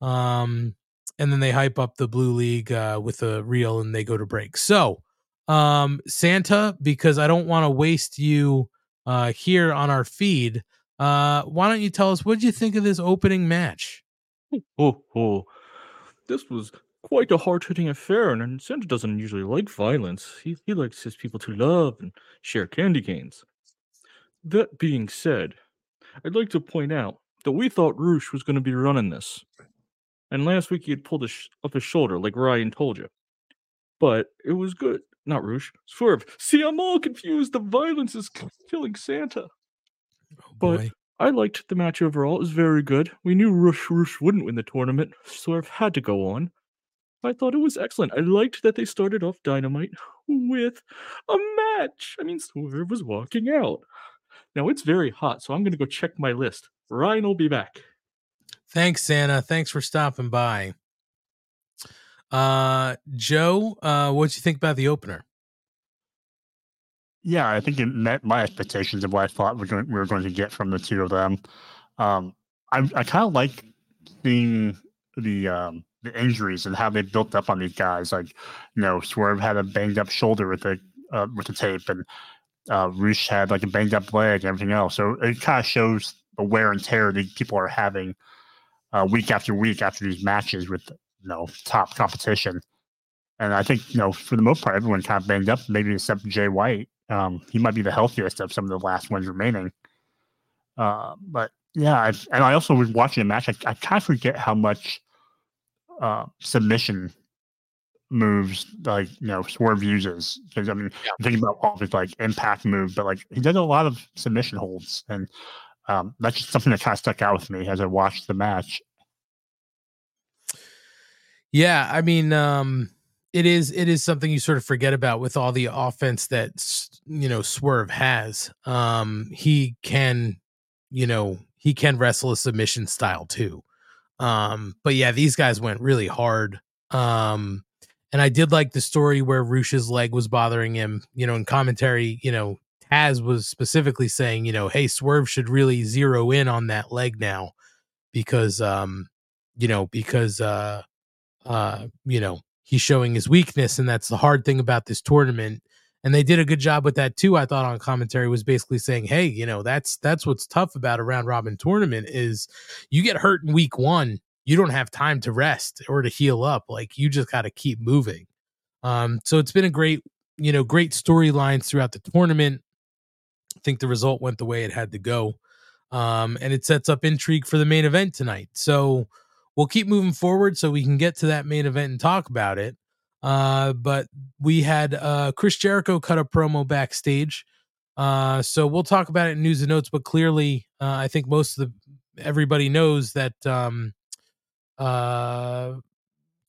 Um, and then they hype up the Blue League uh, with a reel and they go to break. So, um, Santa, because I don't want to waste you uh, here on our feed, uh, why don't you tell us what did you think of this opening match? Oh, oh, this was quite a hard hitting affair, and, Santa doesn't usually like violence. He, he likes his people to love and share candy canes. That being said, I'd like to point out that we thought Roosh was going to be running this. And last week he had pulled his sh- up his shoulder, like Ryan told you. But it was good. Not Roosh. Swerve. See, I'm all confused. The violence is killing Santa. Oh, but I liked the match overall. It was very good. We knew Roosh Roosh wouldn't win the tournament. Swerve had to go on. I thought it was excellent. I liked that they started off Dynamite with a match. I mean, Swerve was walking out. Now it's very hot, so I'm going to go check my list. Ryan will be back. Thanks, Santa. Thanks for stopping by. Uh, Joe, uh, what'd you think about the opener? Yeah, I think it met my expectations of what I thought we were going, we were going to get from the two of them. Um, I, I kind of like seeing the um, the injuries and how they built up on these guys. Like, you know, Swerve had a banged up shoulder with the uh, with the tape, and uh, Roosh had like a banged up leg, and everything else. So it kind of shows the wear and tear that people are having uh, week after week after these matches with you know top competition. And I think you know for the most part, everyone kind of banged up, maybe except Jay White. Um, he might be the healthiest of some of the last ones remaining. Uh, but yeah, I, and I also was watching a match. I, I kind of forget how much uh, submission moves like you know Swerve uses because I mean I'm thinking about all his like impact moves, but like he does a lot of submission holds, and um, that's just something that kind of stuck out with me as I watched the match. Yeah, I mean, um, it is it is something you sort of forget about with all the offense that you know Swerve has. Um, he can, you know, he can wrestle a submission style too. Um, but yeah, these guys went really hard. Um, and I did like the story where Roosh's leg was bothering him. You know, in commentary, you know, Taz was specifically saying, you know, hey, Swerve should really zero in on that leg now because, um, you know, because, uh, uh, you know, he's showing his weakness, and that's the hard thing about this tournament. And they did a good job with that too. I thought on commentary was basically saying, "Hey, you know, that's that's what's tough about a round robin tournament is you get hurt in week one, you don't have time to rest or to heal up. Like you just got to keep moving." Um, so it's been a great, you know, great storylines throughout the tournament. I think the result went the way it had to go. Um, and it sets up intrigue for the main event tonight. So we'll keep moving forward so we can get to that main event and talk about it. Uh, but we had uh, Chris Jericho cut a promo backstage. Uh, so we'll talk about it in news and notes. But clearly, uh, I think most of the everybody knows that um, uh,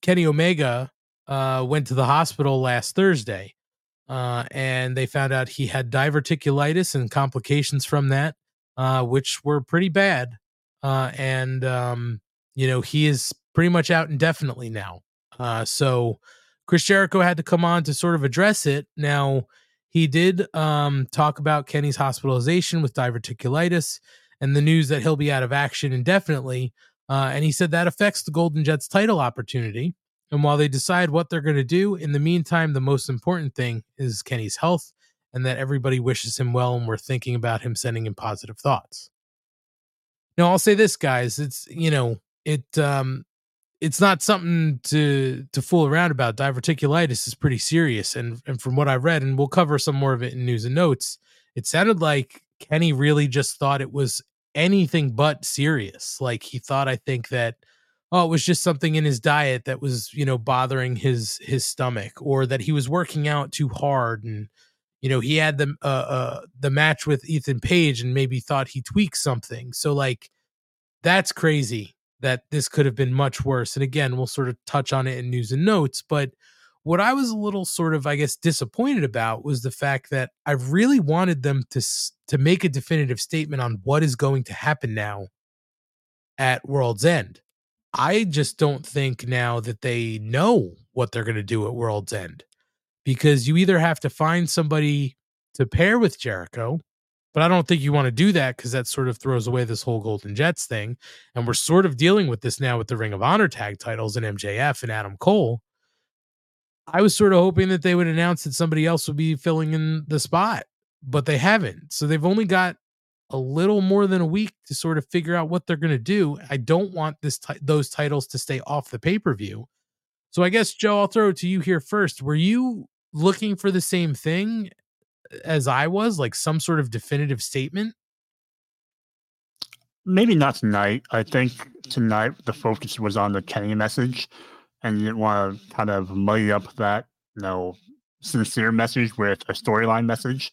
Kenny Omega uh, went to the hospital last Thursday, uh, and they found out he had diverticulitis and complications from that, uh, which were pretty bad. Uh, and um, you know he is pretty much out indefinitely now. Uh, so Chris Jericho had to come on to sort of address it. Now he did um, talk about Kenny's hospitalization with diverticulitis and the news that he'll be out of action indefinitely. Uh, and he said that affects the Golden Jets title opportunity. And while they decide what they're going to do, in the meantime, the most important thing is Kenny's health and that everybody wishes him well and we're thinking about him sending him positive thoughts. Now, I'll say this, guys. It's you know, it um it's not something to to fool around about. Diverticulitis is pretty serious, and and from what I read, and we'll cover some more of it in news and notes. It sounded like Kenny really just thought it was anything but serious. Like he thought, I think that oh, it was just something in his diet that was you know bothering his his stomach, or that he was working out too hard, and you know he had the uh, uh the match with Ethan Page, and maybe thought he tweaked something. So like that's crazy that this could have been much worse. And again, we'll sort of touch on it in news and notes. But what I was a little sort of, I guess, disappointed about was the fact that I really wanted them to to make a definitive statement on what is going to happen now at World's End. I just don't think now that they know what they're going to do at World's End because you either have to find somebody to pair with Jericho but I don't think you want to do that because that sort of throws away this whole Golden Jets thing. And we're sort of dealing with this now with the Ring of Honor tag titles and MJF and Adam Cole. I was sort of hoping that they would announce that somebody else would be filling in the spot, but they haven't. So they've only got a little more than a week to sort of figure out what they're going to do. I don't want this t- those titles to stay off the pay-per-view. So I guess Joe, I'll throw it to you here first. Were you looking for the same thing as I was, like some sort of definitive statement? Maybe not tonight. I think tonight the focus was on the Kenny message, and you didn't want to kind of muddy up that you know sincere message with a storyline message.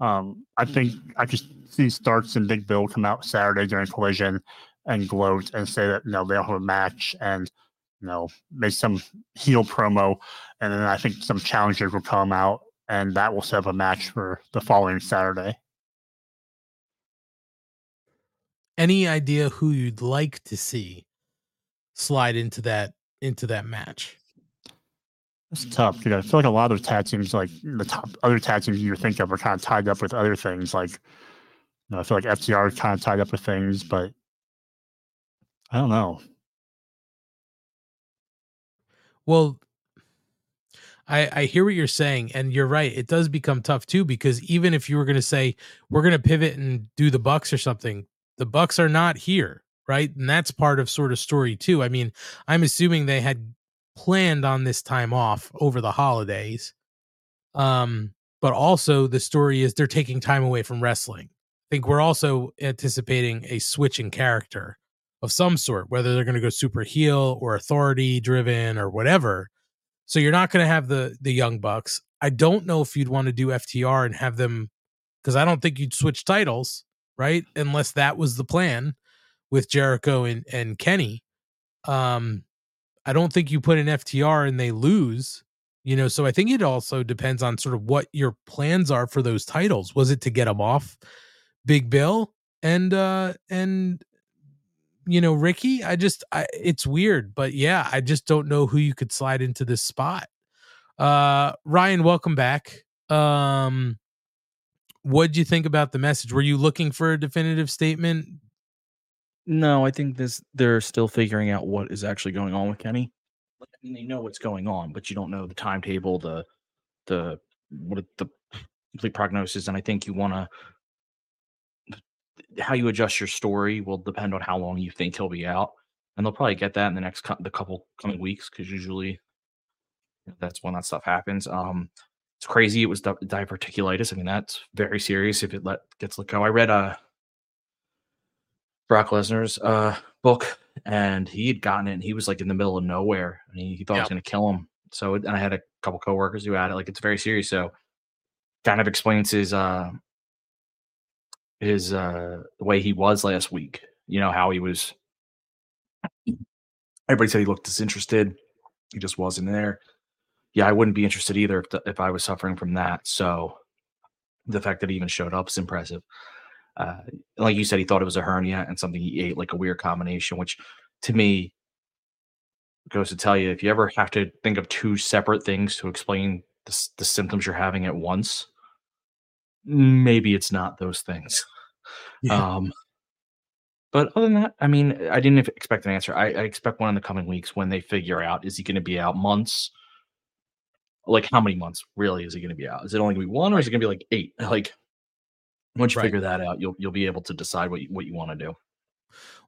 Um, I think I just see Starks and Big Bill come out Saturday during Collision and gloat and say that you know they'll have a match and you know make some heel promo, and then I think some challengers will come out and that will set up a match for the following Saturday. Any idea who you'd like to see slide into that into that match? It's tough because I feel like a lot of tag teams, like the top other tag teams you think of, are kind of tied up with other things. Like, you know, I feel like FTR is kind of tied up with things, but I don't know. Well, I, I hear what you're saying, and you're right. It does become tough too because even if you were going to say we're going to pivot and do the Bucks or something, the Bucks are not here, right? And that's part of sort of story too. I mean, I'm assuming they had planned on this time off over the holidays, um, but also the story is they're taking time away from wrestling. I think we're also anticipating a switch in character of some sort, whether they're going to go super heel or authority driven or whatever so you're not going to have the the young bucks. I don't know if you'd want to do FTR and have them because I don't think you'd switch titles, right? Unless that was the plan with Jericho and and Kenny. Um, I don't think you put in FTR and they lose. You know, so I think it also depends on sort of what your plans are for those titles. Was it to get them off Big Bill and uh and you know, Ricky, I just I, it's weird, but yeah, I just don't know who you could slide into this spot. Uh Ryan, welcome back. Um what do you think about the message? Were you looking for a definitive statement? No, I think this they're still figuring out what is actually going on with Kenny. I mean, they know what's going on, but you don't know the timetable, the the what the complete prognosis, and I think you want to how you adjust your story will depend on how long you think he'll be out, and they'll probably get that in the next co- the couple coming weeks because usually that's when that stuff happens. Um, it's crazy. It was di- diverticulitis. I mean, that's very serious if it let gets let go. I read uh Brock Lesnar's uh book, and he had gotten it. and He was like in the middle of nowhere, and he, he thought it was going to kill him. So, and I had a couple coworkers who had it. Like, it's very serious. So, kind of explains his uh his uh the way he was last week. You know how he was. Everybody said he looked disinterested. He just wasn't there. Yeah, I wouldn't be interested either if the, if I was suffering from that. So the fact that he even showed up is impressive. Uh, like you said, he thought it was a hernia and something he ate, like a weird combination, which to me goes to tell you if you ever have to think of two separate things to explain the, the symptoms you're having at once, maybe it's not those things. Yeah. Um, but other than that, I mean, I didn't expect an answer. I, I expect one in the coming weeks when they figure out is he going to be out months, like how many months really is he going to be out? Is it only going to be one, or is it going to be like eight? Like once you Right. figure that out, you'll you'll be able to decide what you, what you want to do.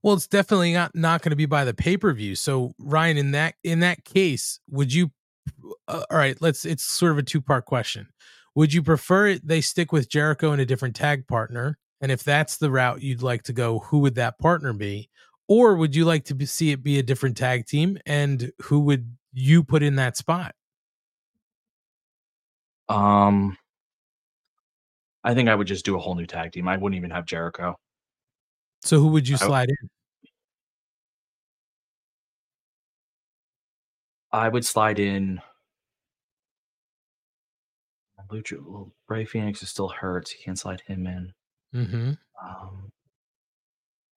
Well, it's definitely not not going to be by the pay per view. So Ryan, in that in that case, would you? Uh, all right, let's. It's sort of a two part question. Would you prefer it they stick with Jericho and a different tag partner? And if that's the route you'd like to go, who would that partner be? Or would you like to be, see it be a different tag team? And who would you put in that spot? Um, I think I would just do a whole new tag team. I wouldn't even have Jericho. So who would you I- slide in? I would slide in. Lucha, well, Rey Fenix is still hurt. You can't slide him in. Mm-hmm. Um,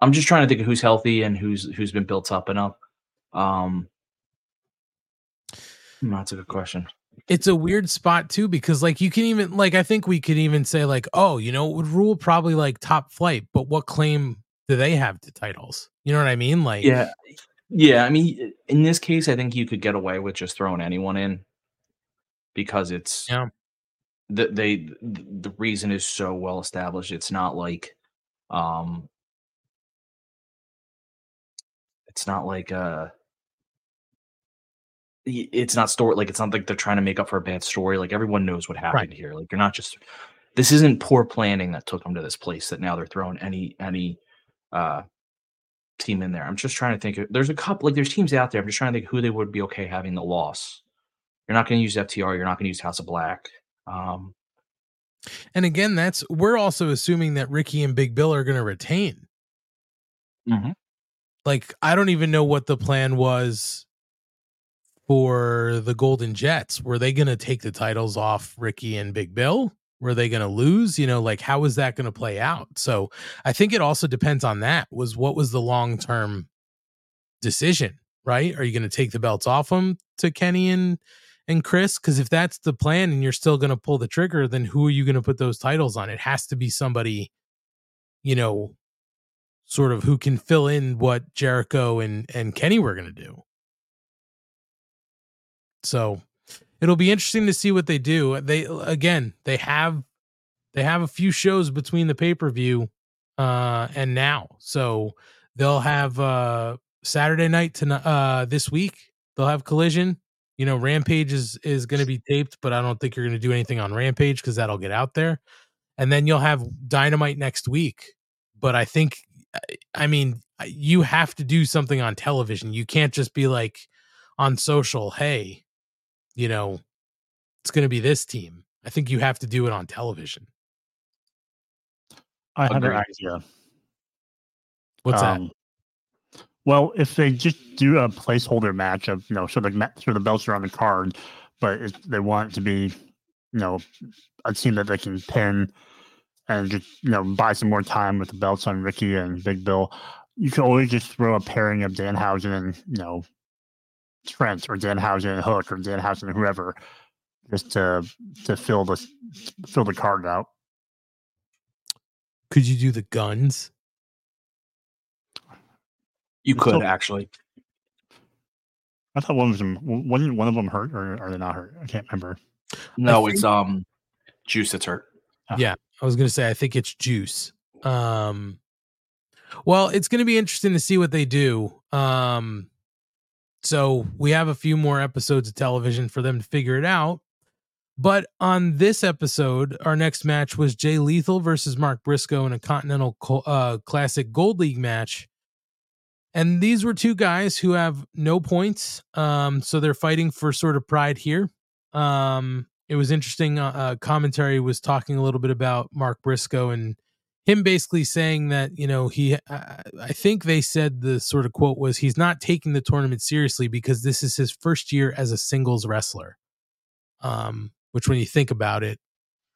I'm just trying to think of who's healthy and who's who's been built up enough. Um, hmm, that's a good question. it's a weird spot too because like you can even like I think we could even say like oh you know it would rule probably like top flight but what claim do they have to titles you know what I mean like Yeah, yeah. I mean, in this case, I think you could get away with just throwing anyone in because it's yeah the they the reason is so well established. It's not like um it's not like uh it's not story like it's not like they're trying to make up for a bad story. Like everyone knows what happened here. Like you're not just this isn't poor planning that took them to this place that now they're throwing any any uh team in there. I'm just trying to think there's a couple like there's teams out there. I'm just trying to think who they would be okay having the loss. You're not going to use FTR, you're not going to use House of Black. Um and again that's we're also assuming that Ricky and Big Bill are going to retain. Mhm. like I don't even know what the plan was for the Golden Jets. Were they going to take the titles off Ricky and Big Bill? Were they going to lose? You know like how is that going to play out? So I think it also depends on that was what was the long term decision right? Are you going to take the belts off them to Kenny and and Chris because if that's the plan and you're still going to pull the trigger then who are you going to put those titles on it has to be somebody you know sort of who can fill in what Jericho and and Kenny were going to do. So it'll be interesting to see what they do. They again, they have they have a few shows between the pay-per-view uh and now. So they'll have uh Saturday night tonight uh this week. They'll have Collision. You know, Rampage is is going to be taped, but I don't think you're going to do anything on Rampage cuz that'll get out there. And then you'll have Dynamite next week. But I think I mean, you have to do something on television. You can't just be like on social, hey, you know, it's going to be this team. I think you have to do it on television. I had an Agreed. idea. What's that? Um, Well, if they just do a placeholder match of you know, so the so the belts are on the card, but it, they want to be, you know, a team that they can pin and just you know buy some more time with the belts on Ricky and Big Bill. You can always just throw a pairing of Danhausen and you know Trent or Danhausen and Hook or Danhausen and whoever, just to to fill the fill the card out. Could you do the Gunns? You It's could still- actually. I thought one of them wasn't one of them hurt or are they not hurt? I can't remember. No, I it's um Juice that's hurt. Yeah, I was going to say I think it's Juice. Um well, it's going to be interesting to see what they do. Um so we have a few more episodes of television for them to figure it out. But on this episode, our next match was Jay Lethal versus Mark Briscoe in a Continental uh, Classic Gold League match. And these were two guys who have no points. Um, so they're fighting for sort of pride here. Um, it was interesting. Uh, uh, commentary was talking a little bit about Mark Briscoe and him basically saying that, you know, he, uh, I think they said the sort of quote was he's not taking the tournament seriously because this is his first year as a singles wrestler. Um, which when you think about it,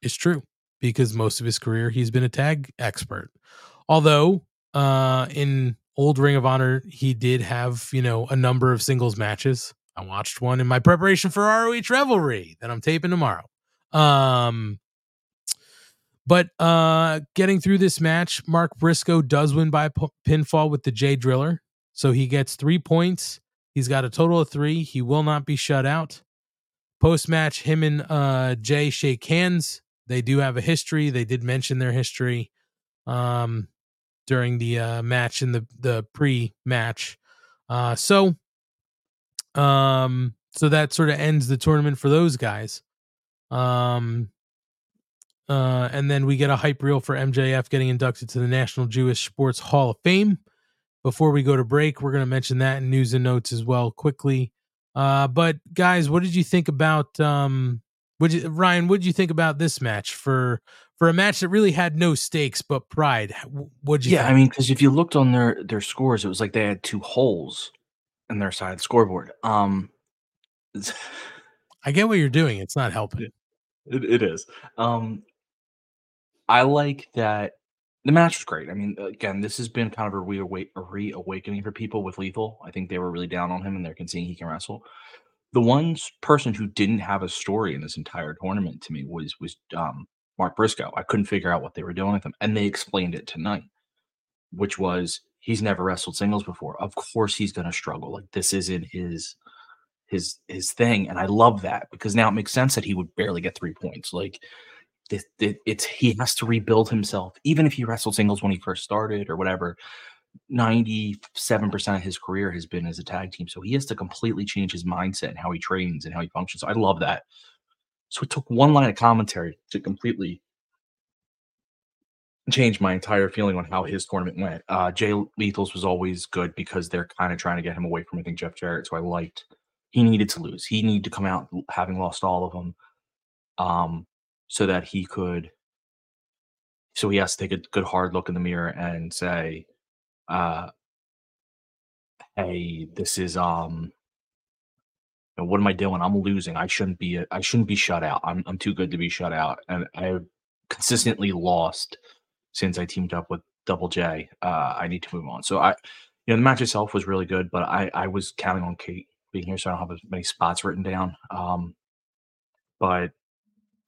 is true because most of his career he's been a tag expert. Although, uh, in old Ring of Honor, he did have, you know, a number of singles matches. I watched one in my preparation for ROH Revelry that I'm taping tomorrow. Um, but uh, getting through this match, Mark Briscoe does win by p- pinfall with the Jay Driller. So he gets three points. He's got a total of three. He will not be shut out. Post match, him and uh, Jay shake hands. They do have a history. They did mention their history um, during the uh, match in the the pre match. Uh, so, um, so that sort of ends the tournament for those guys. Um, uh, and then we get a hype reel for MJF getting inducted to the National Jewish Sports Hall of Fame. Before we go to break, we're going to mention that in news and notes as well quickly. Uh, but guys, what did you think about um, would you, Ryan? What did you think about this match for for a match that really had no stakes but pride? What'd you? Yeah, think? I mean, because if you looked on their their scores, it was like they had two holes in their side of the scoreboard. Um, I get what you're doing. It's not helping. It, it is. Um, I like that the match was great. I mean, again, this has been kind of a, reawa- a reawakening for people with Lethal. I think they were really down on him and they're seeing he can wrestle. The one person who didn't have a story in this entire tournament to me was was um, Mark Briscoe. I couldn't figure out what they were doing with him, and they explained it tonight, which was he's never wrestled singles before. Of course, he's to struggle. Like this isn't his his his thing, and I love that because now it makes sense that he would barely get three points. Like it, it, it's he has to rebuild himself, even if he wrestled singles when he first started or whatever. 97% of his career has been as a tag team. So he has to completely change his mindset and how he trains and how he functions. So I love that. So it took one line of commentary to completely change my entire feeling on how his tournament went. Uh, Jay Lethal's was always good because they're kind of trying to get him away from, I think, Jeff Jarrett. So I liked he needed to lose. He needed to come out having lost all of them. Um, so that he could so he has to take a good hard look in the mirror and say uh hey this is um know, what am i doing i'm losing i shouldn't be i shouldn't be shut out i'm, I'm too good to be shut out and i've consistently lost since i teamed up with double j uh i need to move on so i you know the match itself was really good but i i was counting on kate being here so i don't have as many spots written down um but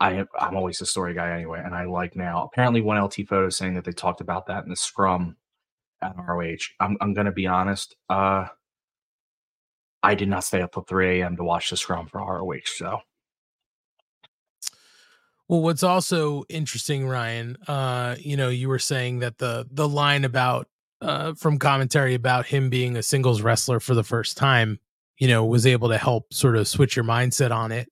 I I'm always the story guy anyway, and I like now. Apparently, one LT photo saying that they talked about that in the scrum at ROH. I'm, I'm going to be honest. Uh, I did not stay up till 3 a.m. to watch the scrum for ROH. So, Well, what's also interesting, Ryan, uh, you know, you were saying that the the line about uh from commentary about him being a singles wrestler for the first time, you know, was able to help sort of switch your mindset on it.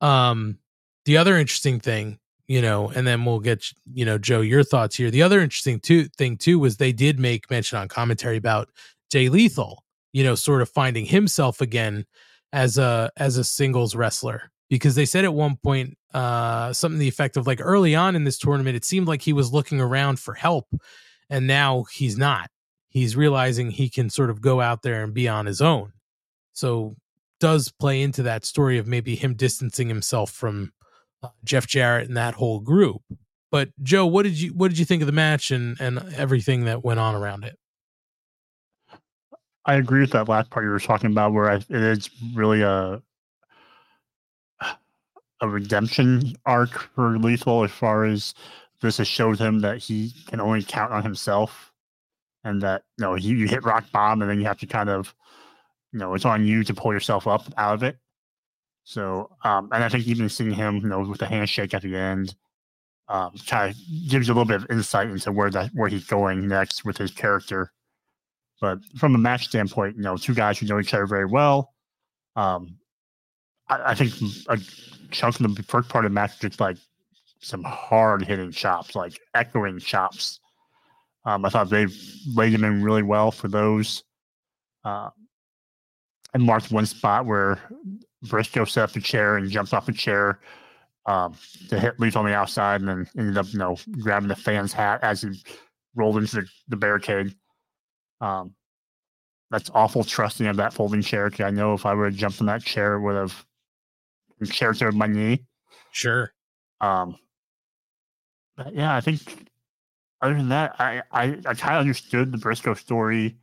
Um the other interesting thing, you know, and then we'll get you know, Joe, your thoughts here. The other interesting too thing too was they did make mention on commentary about Jay Lethal, you know, sort of finding himself again as a as a singles wrestler. Because they said at one point uh something the effect of like early on in this tournament it seemed like he was looking around for help and now he's not. He's realizing he can sort of go out there and be on his own. So does play into that story of maybe him distancing himself from uh, Jeff Jarrett and that whole group. But Joe what did you what did you think of the match and and everything that went on around it I agree with that last part you were talking about, where I, it is really a a redemption arc for Lethal as far as this has showed him that he can only count on himself, and that you know you, you hit rock bottom, and then you have to kind of you know it's on you to pull yourself up out of it. So, um, and I think even seeing him, you know, with the handshake at the end, um, kind of gives you a little bit of insight into where that where he's going next with his character. But from a match standpoint, you know, two guys who know each other very well. Um, I, I think a chunk of the first part of the match just like some hard hitting chops, like echoing chops. Um, I thought they laid them in really well for those. Uh, and marked one spot where Briscoe set up the chair and jumps off the chair um, to hit Leaf on the outside, and then ended up, you know, grabbing the fan's hat as he rolled into the, the barricade. Um, that's awful trusting of that folding chair. 'cause I know if I would have jumped in that chair, it would have shared with my knee. Sure. Um, but yeah, I think other than that, I I, I kind of understood the Briscoe story.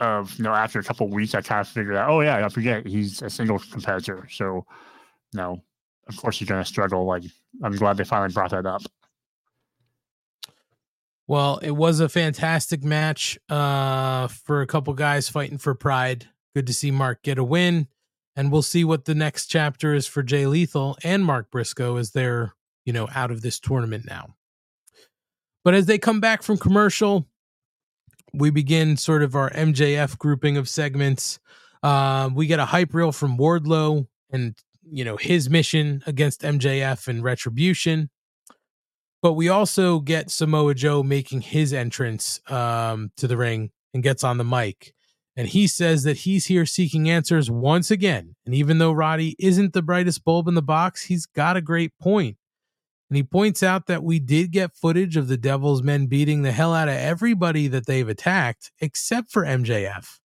Of you know, after a couple of weeks, I kind of figured out, oh yeah, I forget he's a single competitor. So, you know, of course he's going to struggle. Like, I'm glad they finally brought that up. Well, it was a fantastic match uh, for a couple guys fighting for pride. Good to see Mark get a win. and we'll see what the next chapter is for Jay Lethal and Mark Briscoe as they're, you know, out of this tournament now. But as they come back from commercial, we begin sort of our MJF grouping of segments. Uh, we get a hype reel from Wardlow and you know his mission against MJF and Retribution. But we also get Samoa Joe making his entrance um, to the ring and gets on the mic. And he says that he's here seeking answers once again. And even though Roddy isn't the brightest bulb in the box, he's got a great point. And he points out that we did get footage of the Devil's men beating the hell out of everybody that they've attacked, except for MJF.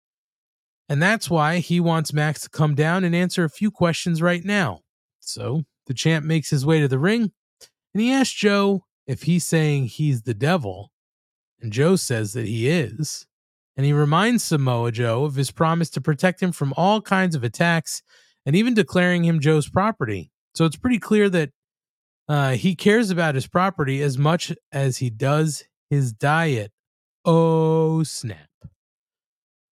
And that's why he wants Max to come down and answer a few questions right now. So the champ makes his way to the ring and he asks Joe if he's saying he's the devil. And Joe says that he is. And he reminds Samoa Joe of his promise to protect him from all kinds of attacks and even declaring him Joe's property. So it's pretty clear that uh, he cares about his property as much as he does his diet. Oh, snap.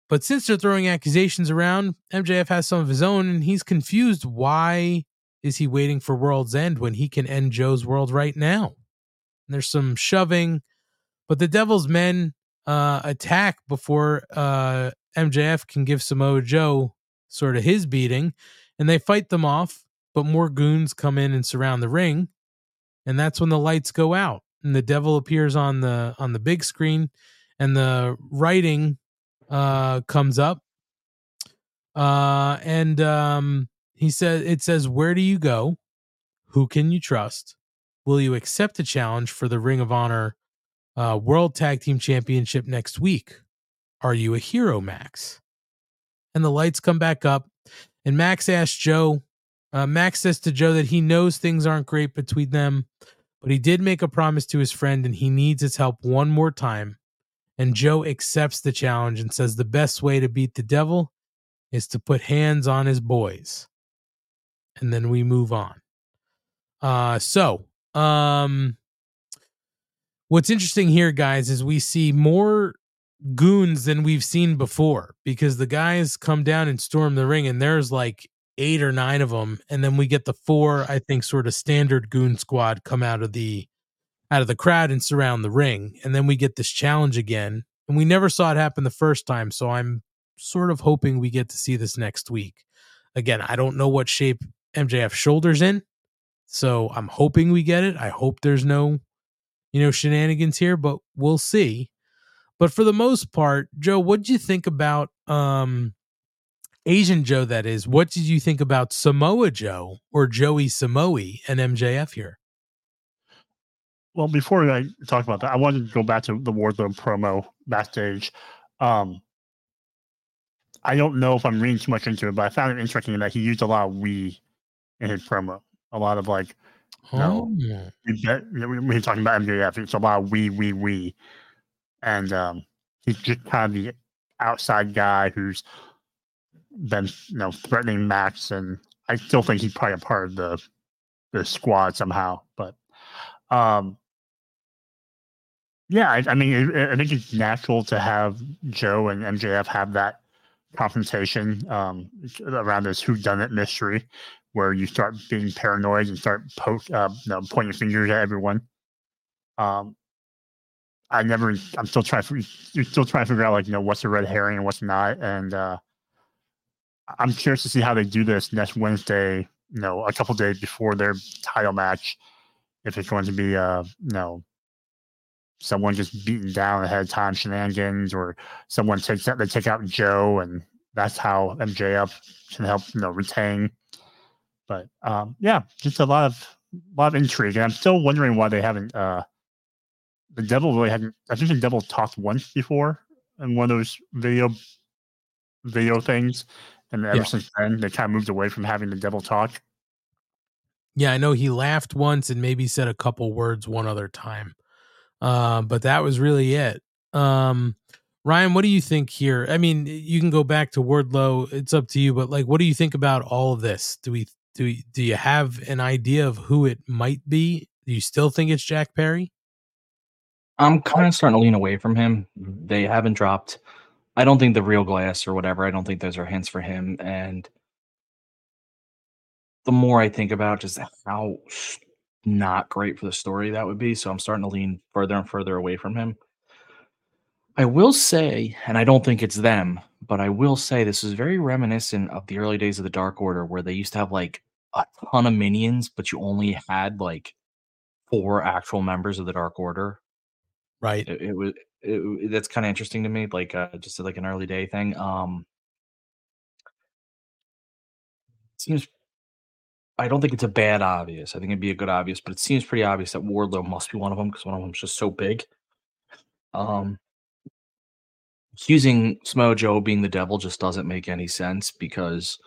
But since they're throwing accusations around, MJF has some of his own, and he's confused. Why is he waiting for World's End when he can end Joe's world right now? There's some shoving, but the Devil's Men uh, attack before uh, MJF can give Samoa Joe sort of his beating, and they fight them off. But more goons come in and surround the ring, and that's when the lights go out, and the Devil appears on the on the big screen, and the writing uh, comes up, uh, and um, he says it says, "Where do you go? Who can you trust? Will you accept a challenge for the Ring of Honor uh, World Tag Team Championship next week? Are you a hero, Max?" And the lights come back up, and Max asks Joe. Uh, Max says to Joe that he knows things aren't great between them, but he did make a promise to his friend, and he needs his help one more time and Joe accepts the challenge and says the best way to beat the devil is to put hands on his boys. And then we move on. Uh so, um what's interesting here guys is we see more goons than we've seen before because the guys come down and storm the ring and there's like eight or nine of them and then we get the four I think sort of standard goon squad come out of the out of the crowd and surround the ring. And then we get this challenge again. And we never saw it happen the first time. So I'm sort of hoping we get to see this next week. Again, I don't know what shape MJF shoulders in. So I'm hoping we get it. I hope there's no, you know, shenanigans here, but we'll see. But for the most part, Joe, what did you think about um Asian Joe that is? What did you think about Samoa Joe or Joey Samoa and MJF here? Well, before I talk about that, I wanted to go back to the Wardlow promo backstage. Um, I don't know if I'm reading too much into it, but I found it interesting that he used a lot of we in his promo. A lot of like, you know, Oh. we bet, you know, talking about MJF, it's a lot of we, we, we. And um, he's just kind of the outside guy who's been, you know, threatening Max. And I still think he's probably a part of the the squad somehow. But um, yeah, I, I mean, it, I think it's natural to have Joe and MJF have that confrontation um, around this who done it mystery, where you start being paranoid and start poke, uh, you know, pointing fingers at everyone. Um, I never. I'm still trying. To, you're still trying to figure out, like, you know, what's a red herring and what's not. And uh, I'm curious to see how they do this next Wednesday. You know, a couple days before their title match, if it's going to be, uh, you know, someone just beaten down ahead of time shenanigans or someone takes out they take out Joe and that's how MJF can help you know retain. But um yeah, just a lot of lot of intrigue. And I'm still wondering why they haven't uh the devil really hadn't I think the devil talked once before in one of those video video things. And ever Yeah. since then they kind of moved away from having the devil talk. Yeah, I know he laughed once and maybe said a couple words one other time. Uh, but that was really it. Um, Ryan, what do you think here? I mean, you can go back to Wardlow. It's up to you, but like, what do you think about all of this? Do we do do you have an idea of who it might be? Do you still think it's Jack Perry? I'm kind of starting to lean away from him. They haven't dropped. I don't think the real glass or whatever. I don't think those are hints for him. And the more I think about just how not great for the story that would be, so I'm starting to lean further and further away from him. I will say, and I don't think it's them, but I will say this is very reminiscent of the early days of the Dark Order where they used to have like a ton of minions, but you only had like four actual members of the Dark Order. Right. It, it was it, that's kind of interesting to me, like uh, just like an early day thing. Um, seems I don't think it's a bad obvious. I think it'd be a good obvious, but it seems pretty obvious that Wardlow must be one of them because one of them's just so big. Um, accusing Samoa Joe being the devil just doesn't make any sense because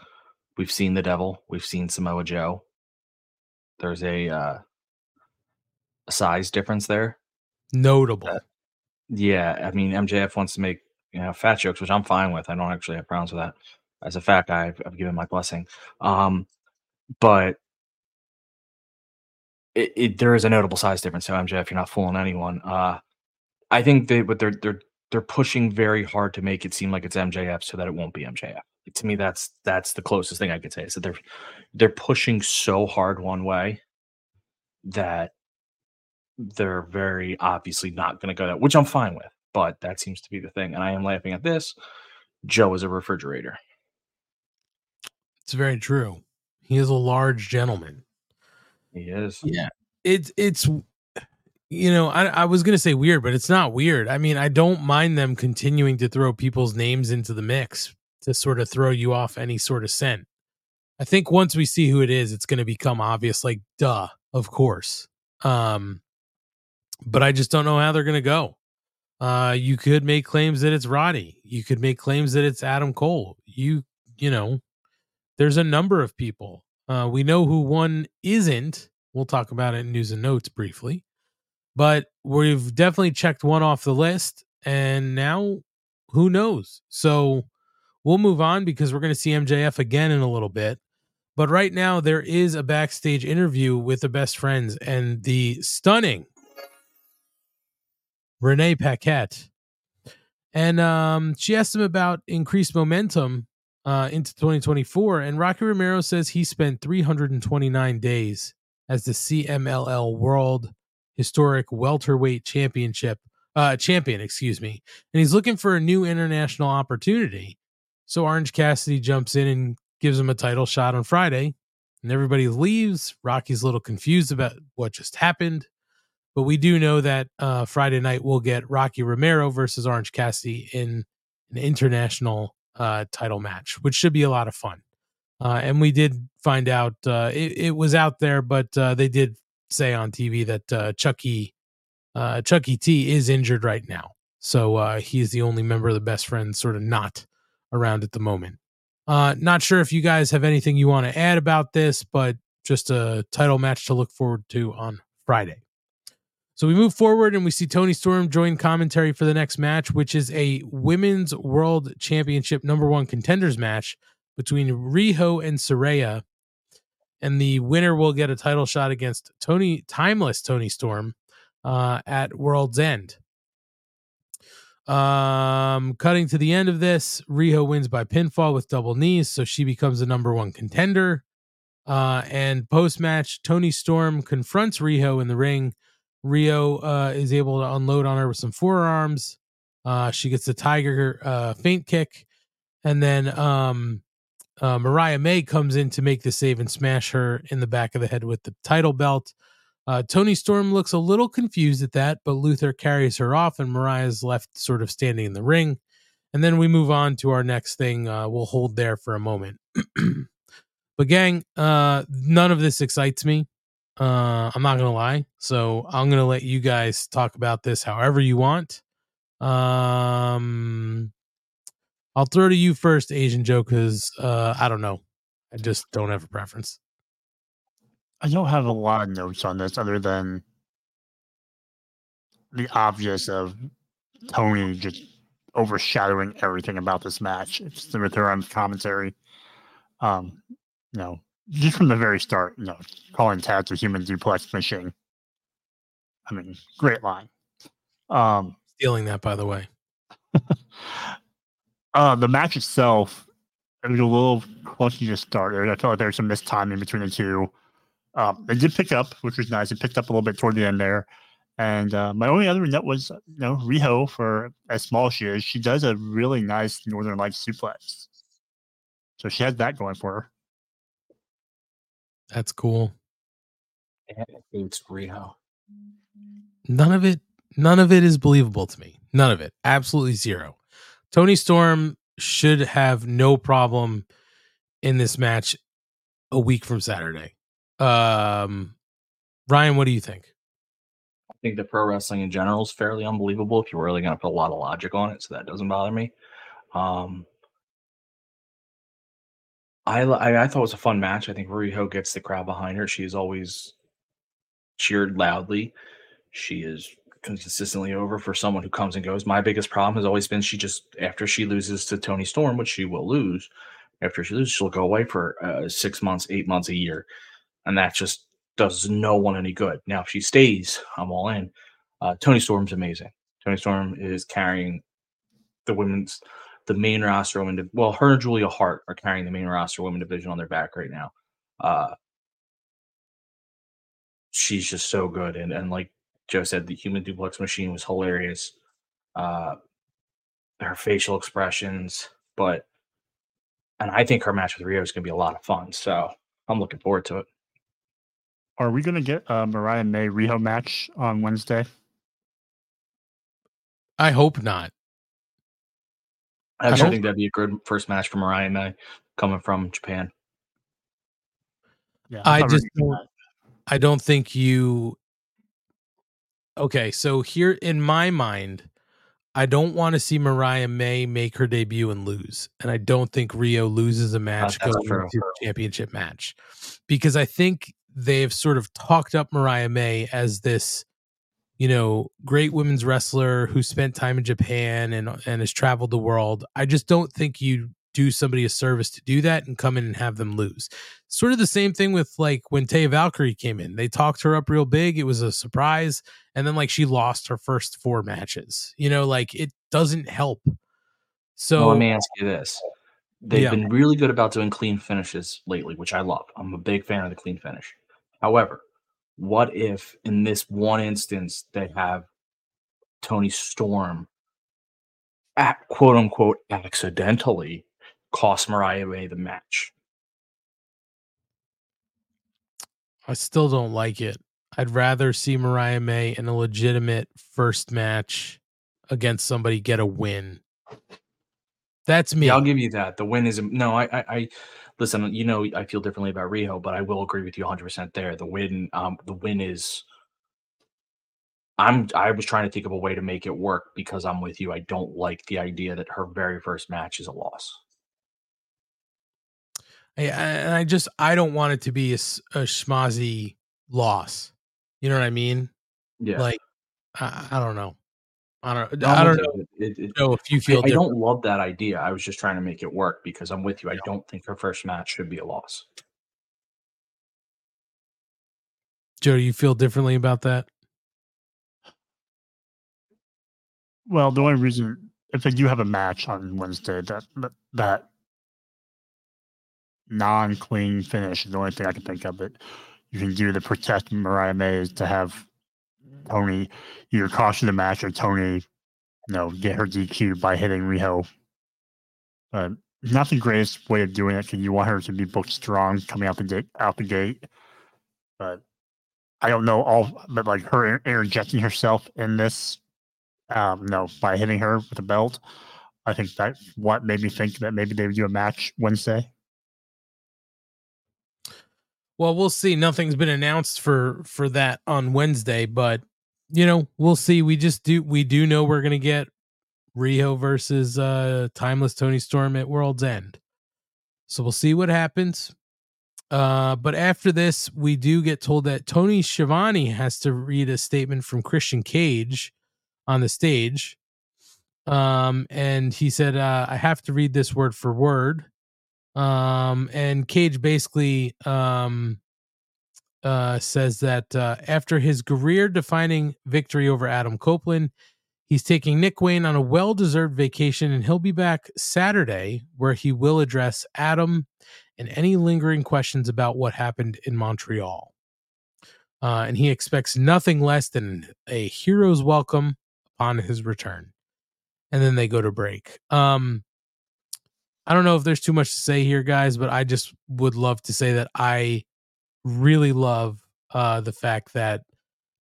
we've seen the devil, we've seen Samoa Joe. There's a uh, a size difference there. Notable. Yeah, I mean MJF wants to make you know fat jokes, which I'm fine with. I don't actually have problems with that. As a fat guy, I've, I've given my blessing. Um, but it, it there is a notable size difference. So MJF, you're not fooling anyone. Uh, I think they, but they're they're they're pushing very hard to make it seem like it's MJF, so that it won't be MJF. To me, that's that's the closest thing I could say. Is that they're they're pushing so hard one way that they're very obviously not going to go that, which I'm fine with. But that seems to be the thing, and I am laughing at this. Joe is a refrigerator. It's very true. He is a large gentleman. He is. Yeah. It's it's you know, I I was gonna say weird, but it's not weird. I mean, I don't mind them continuing to throw people's names into the mix to sort of throw you off any sort of scent. I think once we see who it is, it's gonna become obvious, like duh, of course. Um but I just don't know how they're gonna go. Uh you could make claims that it's Roddy. You could make claims that it's Adam Cole. You you know, there's a number of people. Uh, we know who one isn't. We'll talk about it in news and notes briefly. But we've definitely checked one off the list. And now who knows? So we'll move on because we're going to see MJF again in a little bit. But right now, there is a backstage interview with the best friends and the stunning Renee Paquette. And um, she asked him about increased momentum uh, into 2024. And Rocky Romero says he spent 329 days as the CMLL World Historic Welterweight Championship uh, champion, excuse me, and he's looking for a new international opportunity. So Orange Cassidy jumps in and gives him a title shot on Friday, and everybody leaves. Rocky's a little confused about what just happened, but we do know that uh, Friday night we'll get Rocky Romero versus Orange Cassidy in an international uh, title match, which should be a lot of fun. Uh, and we did find out uh, it, it was out there, but uh, they did say on TV that uh, Chucky uh, Chucky T is injured right now, so uh, he's the only member of the best friends sort of not around at the moment. Uh, not sure if you guys have anything you want to add about this, but just a title match to look forward to on Friday. So we move forward and we see Toni Storm join commentary for the next match, which is a Women's World Championship number one contenders match between Riho and Saraya. And the winner will get a title shot against Toni Timeless Toni Storm uh, at World's End. Um, cutting to the end of this, Riho wins by pinfall with double knees, so she becomes the number one contender. Uh, and post match, Toni Storm confronts Riho in the ring. Riho uh, is able to unload on her with some forearms. Uh, she gets the tiger uh, feint kick, and then um, uh, Mariah May comes in to make the save and smash her in the back of the head with the title belt. Uh, Toni Storm looks a little confused at that, but Luther carries her off, and Mariah's left sort of standing in the ring. And then we move on to our next thing. Uh, we'll hold there for a moment. but gang, uh, none of this excites me. Uh, I'm not gonna lie. So I'm gonna let you guys talk about this however you want. Um, I'll throw to you first, Asian Joe, because uh, I don't know. I just don't have a preference. I don't have a lot of notes on this other than the obvious of Toni just overshadowing everything about this match. It's her on commentary. Um, you know, just from the very start, you know, calling Taz a human duplex machine. I mean, great line. Um, Stealing that, by the way. uh, the match itself, it was a little clunky to start. There. I felt like there was some missed timing between the two. Um, they did pick up, which was nice. It picked up a little bit toward the end there. And uh, my only other note was, you know, Riho, for as small as she is, she does a really nice Northern Lights suplex. So she has that going for her. That's cool. It's Riho. None of it, none of it is believable to me. None of it. Absolutely zero. Toni Storm should have no problem in this match a week from Saturday. Um, Ryan, what do you think? I think the pro wrestling in general is fairly unbelievable if you're really going to put a lot of logic on it. So that doesn't bother me. Um, I, I, I thought it was a fun match. I think Riho gets the crowd behind her. She is always cheered loudly. She is consistently over for someone who comes and goes. My biggest problem has always been she just after she loses to Toni Storm, which she will lose. After she loses, she'll go away for uh, six months, eight months, a year, and that just does no one any good. Now, if she stays, I'm all in. Uh, Toni Storm's amazing. Toni Storm is carrying the women's, the main roster women. Well, her and Julia Hart are carrying the main roster women division on their back right now. Uh, she's just so good, and and like Joe said, the human duplex machine was hilarious. Uh, her facial expressions, but and I think her match with Riho is going to be a lot of fun. So I'm looking forward to it. Are we going to get a Mariah May Riho match on Wednesday? I hope not. I actually think that'd be a good first match for Mariah May coming from Japan. Yeah, I just don't, I don't think you Okay, so here in my mind, I don't want to see Mariah May make her debut and lose. And I don't think Riho loses a match that's going true. into the championship match. Because I think they've sort of talked up Mariah May as this, you know, great women's wrestler who spent time in Japan and and has traveled the world. I just don't think you do somebody a service to do that and come in and have them lose. Sort of the same thing with like when Taya Valkyrie came in. They talked her up real big. It was a surprise. And then like she lost her first four matches. You know, like it doesn't help. So Well, let me ask you this: They've Yeah. been really good about doing clean finishes lately, which I love. I'm a big fan of the clean finish. However, what if in this one instance they have Toni Storm, at quote unquote, accidentally cost Mariah May the match? I still don't like it. I'd rather see Mariah May in a legitimate first match against somebody get a win. That's me. Yeah, I'll give you that. The win is no. I, I, I listen. You know, I feel differently about Riho, but I will agree with you 100 percent there. The win, um, the win is. I'm. I was trying to think of a way to make it work because I'm with you. I don't like the idea that her very first match is a loss. I- I- and I just I don't want it to be a schmozzy loss. You know what I mean? Yeah. Like I, I don't know. I don't. No, I don't know. you. It- it- know if you feel I, different. don't love that idea. I was just trying to make it work because I'm with you. I don't think her first match should be a loss. Joe, do you feel differently about that? Well, the only reason if they do have a match on Wednesday, that that, that non-clean finish is the only thing I can think of that you can do to protect Mariah May is to have Toni either caution the match or Toni, you know, get her DQ by hitting Riho. But not the greatest way of doing it because you want her to be booked strong coming out the gate. Out the gate, but I don't know all, but like her inter- interjecting herself in this um, no, by hitting her with a belt. I think that's what made me think that maybe they would do a match Wednesday. Well, we'll see. Nothing's been announced for for that on Wednesday, but you know, we'll see. We just do we do know we're gonna get Riho versus uh Timeless Toni Storm at World's End. So we'll see what happens. Uh, but after this, we do get told that Tony Schiavone has to read a statement from Christian Cage on the stage. Um, and he said, uh, I have to read this word for word. Um, and Cage basically um, uh, says that uh, after his career defining victory over Adam Copeland, He's taking Nick Wayne on a well deserved vacation, and he'll be back Saturday, where he will address Adam and any lingering questions about what happened in Montreal. Uh, and he expects nothing less than a hero's welcome upon his return. And then they go to break. Um, I don't know if there's too much to say here, guys, but I just would love to say that I really love uh, the fact that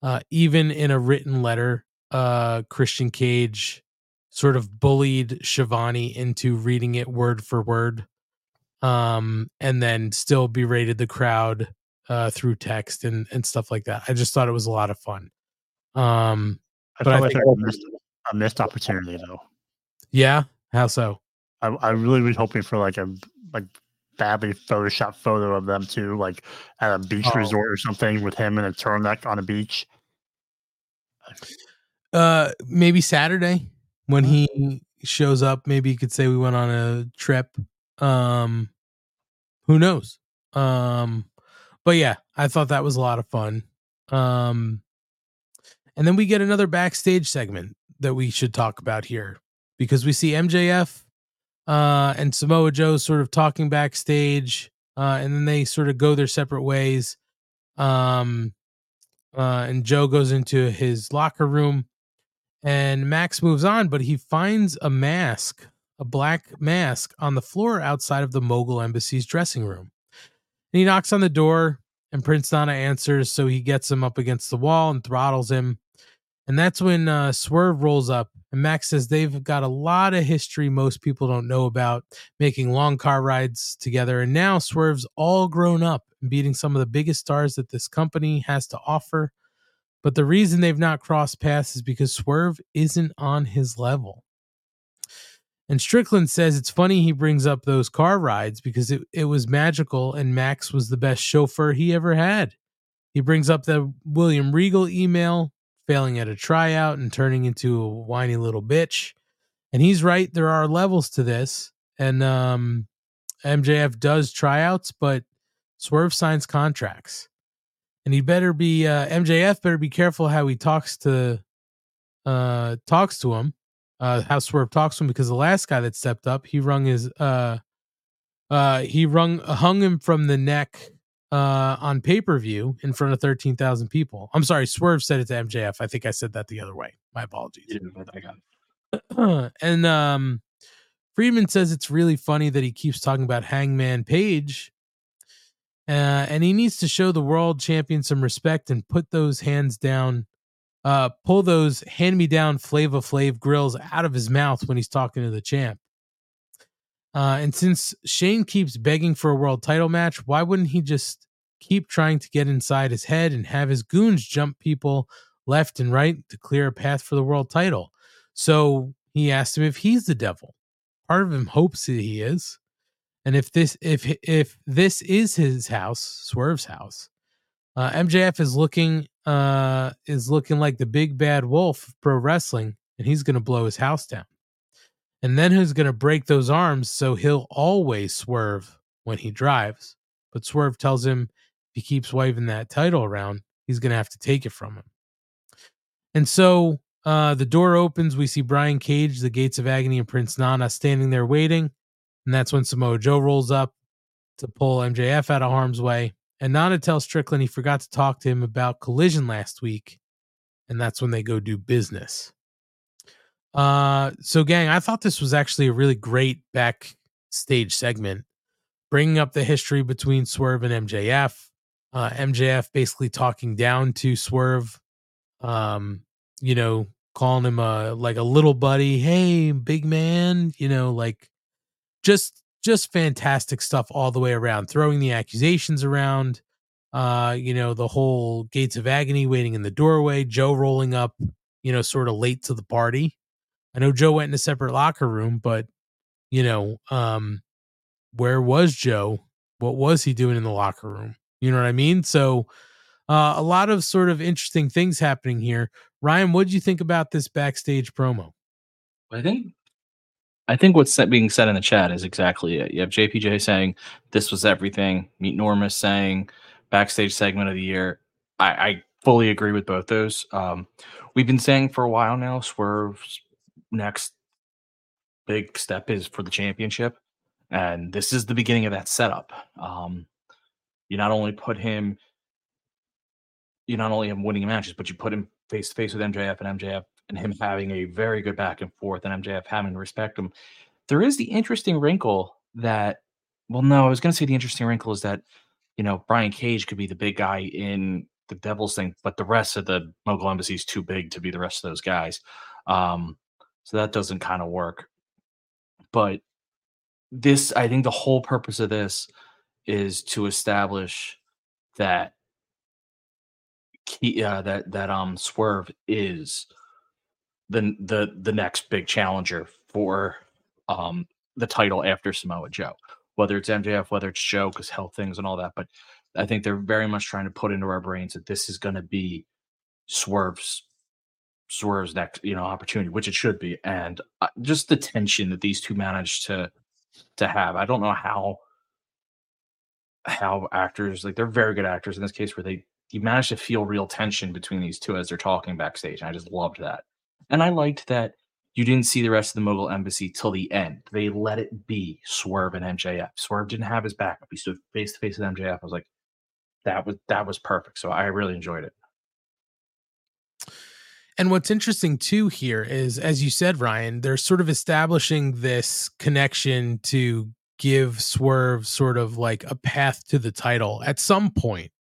uh, even in a written letter, uh, Christian Cage sort of bullied Schiavone into reading it word for word, um, and then still berated the crowd uh, through text and and stuff like that. I just thought it was a lot of fun. Um, I but I like think I missed a missed opportunity though. yeah, how so? I, I really was hoping for like a like badly photoshopped photo of them too, like at a beach Oh. resort or something with him in a turtleneck on a beach. Uh, maybe Saturday when he shows up. Maybe you could say we went on a trip. Um, who knows? Um, but yeah, I thought that was a lot of fun. Um, and then we get another backstage segment that we should talk about here because we see MJF uh, and Samoa Joe sort of talking backstage, uh, and then they sort of go their separate ways. Um, uh, and Joe goes into his locker room, and Max moves on, but he finds a mask, a black mask, on the floor outside of the Mogul Embassy's dressing room. And he knocks on the door, and Prince Nana answers, so he gets him up against the wall and throttles him. And that's when uh, Swerve rolls up, and Max says they've got a lot of history most people don't know about, making long car rides together. And now Swerve's all grown up and beating some of the biggest stars that this company has to offer. But the reason they've not crossed paths is because Swerve isn't on his level. And Strickland says it's funny he brings up those car rides because it, it was magical and Max was the best chauffeur he ever had. He brings up the William Regal email, failing at a tryout and turning into a whiny little bitch. And he's right, there are levels to this. And um, MJF does tryouts, but Swerve signs contracts. And he better be uh, MJF better be careful how he talks to uh talks to him uh how Swerve talks to him because the last guy that stepped up, he rung his uh uh he rung hung him from the neck uh on pay-per-view in front of 13,000 people. I'm sorry, Swerve said it to MJF. I think I said that the other way. My apologies. I got and um Friedman says it's really funny that he keeps talking about Hangman Page. Uh, and he needs to show the world champion some respect and put those hands down, uh, pull those hand me down Flava Flav grills out of his mouth when he's talking to the champ. Uh, and since Shane keeps begging for a world title match, why wouldn't he just keep trying to get inside his head and have his goons jump people left and right to clear a path for the world title? So he asked him if he's the devil. Part of him hopes that he is. And if this if if this is his house, Swerve's house, uh, MJF is looking uh is looking like the big bad wolf of pro wrestling, and he's gonna blow his house down. And then who's gonna break those arms so he'll always swerve when he drives. But Swerve tells him if he keeps waving that title around, he's gonna have to take it from him. And so uh, the door opens. We see Brian Cage, the Gates of Agony, and Prince Nana standing there waiting. And that's when Samoa Joe rolls up to pull MJF out of harm's way. And Nana tells Strickland he forgot to talk to him about collision last week. And that's when they go do business. Uh, so, gang, I thought this was actually a really great backstage segment, bringing up the history between Swerve and MJF. Uh, MJF basically talking down to Swerve, um, you know, calling him a like a little buddy. Hey, big man, you know, like just just fantastic stuff all the way around. Throwing the accusations around, uh, you know, the whole gates of agony waiting in the doorway. Joe rolling up, you know, sort of late to the party. I know Joe went in a separate locker room, but you know, um, where was Joe? What was he doing in the locker room? You know what I mean? So, uh, a lot of sort of interesting things happening here. Ryan, what did you think about this backstage promo? I think I think what's being said in the chat is exactly it. You have JPJ saying this was everything. Meet Normus saying backstage segment of the year. I, I fully agree with both those. Um, we've been saying for a while now, Swerve's next big step is for the championship, and this is the beginning of that setup. Um, you not only put him, you not only him winning matches, but you put him face to face with MJF and MJF and him having a very good back and forth, and MJF having to respect him. There is the interesting wrinkle that, well, no, I was going to say the interesting wrinkle is that you know, Brian Cage could be the big guy in the Devils thing, but the rest of the Mogul Embassy is too big to be the rest of those guys. Um, so that doesn't kind of work. But this, I think the whole purpose of this is to establish that key, uh, that that um Swerve is the the the next big challenger for um the title after Samoa Joe whether it's MJF, whether it's Joe, because health things and all that. But I think they're very much trying to put into our brains that this is going to be Swerve's Swerve's next, you know, opportunity, which it should be, and uh, just the tension that these two managed to to have. I don't know how how actors like they're very good actors in this case where they you managed to feel real tension between these two as they're talking backstage. And I just loved that, and I liked that you didn't see the rest of the Mogul Embassy till the end. They let it be Swerve and MJF. Swerve didn't have his backup. He stood face to face with MJF. I was like, that was that was perfect. So I really enjoyed it. And what's interesting too here is, as you said, Ryan, they're sort of establishing this connection to give Swerve sort of like a path to the title at some point.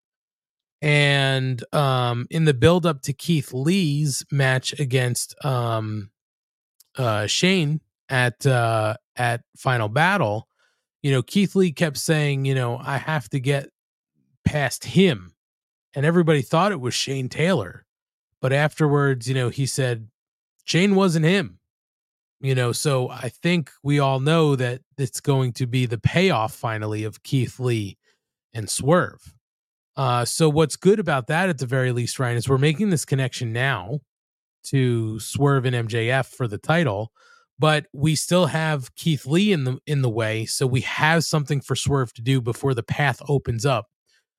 And um in the build up to Keith Lee's match against um uh, Shane at uh, at Final Battle, you know, Keith Lee kept saying, you know, I have to get past him, and everybody thought it was Shane Taylor, but afterwards, you know, he said Shane wasn't him. You know, so I think we all know that it's going to be the payoff finally of Keith Lee and Swerve. Uh, so what's good about that at the very least, Ryan, is we're making this connection now to Swerve and MJF for the title, but we still have Keith Lee in the in the way, so we have something for Swerve to do before the path opens up.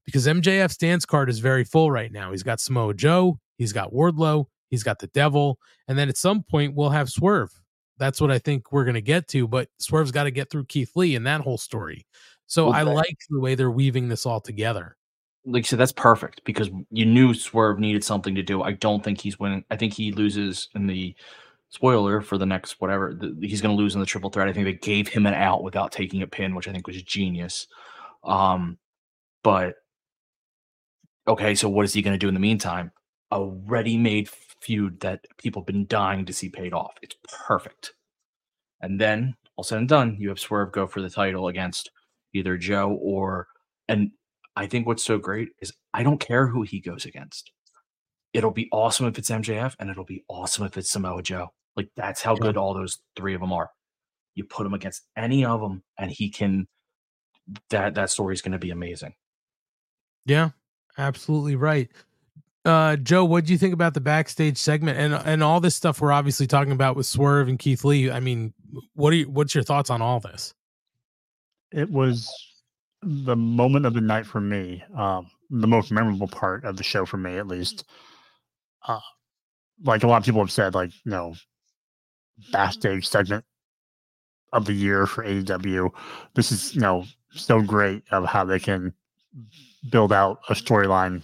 Because MJF's dance card is very full right now. He's got Samoa Joe, he's got Wardlow, he's got the Devil, and then at some point we'll have Swerve. That's what I think we're going to get to, but Swerve's got to get through Keith Lee and that whole story. So well, I like the way they're weaving this all together like you said, that's perfect because you knew Swerve needed something to do. I don't think he's winning. I think he loses in the spoiler for the next whatever. The, he's going to lose in the triple threat. I think they gave him an out without taking a pin, which I think was genius. Um, but okay, so what is he going to do in the meantime? A ready-made feud that people have been dying to see paid off. It's perfect. And then all said and done, you have Swerve go for the title against either Joe or and I think what's so great is I don't care who he goes against. It'll be awesome if it's MJF, and it'll be awesome if it's Samoa Joe. Like that's how good all those three of them are. You put him against any of them, and he can. That that story is going to be amazing. Yeah, absolutely right. Uh, Joe, what do you think about the backstage segment and and all this stuff we're obviously talking about with Swerve and Keith Lee? I mean, what are you, what's your thoughts on all this? It was the moment of the night for me, um, the most memorable part of the show for me, at least. Uh, like a lot of people have said, like you know, backstage segment of the year for AEW. This is you know so great of how they can build out a storyline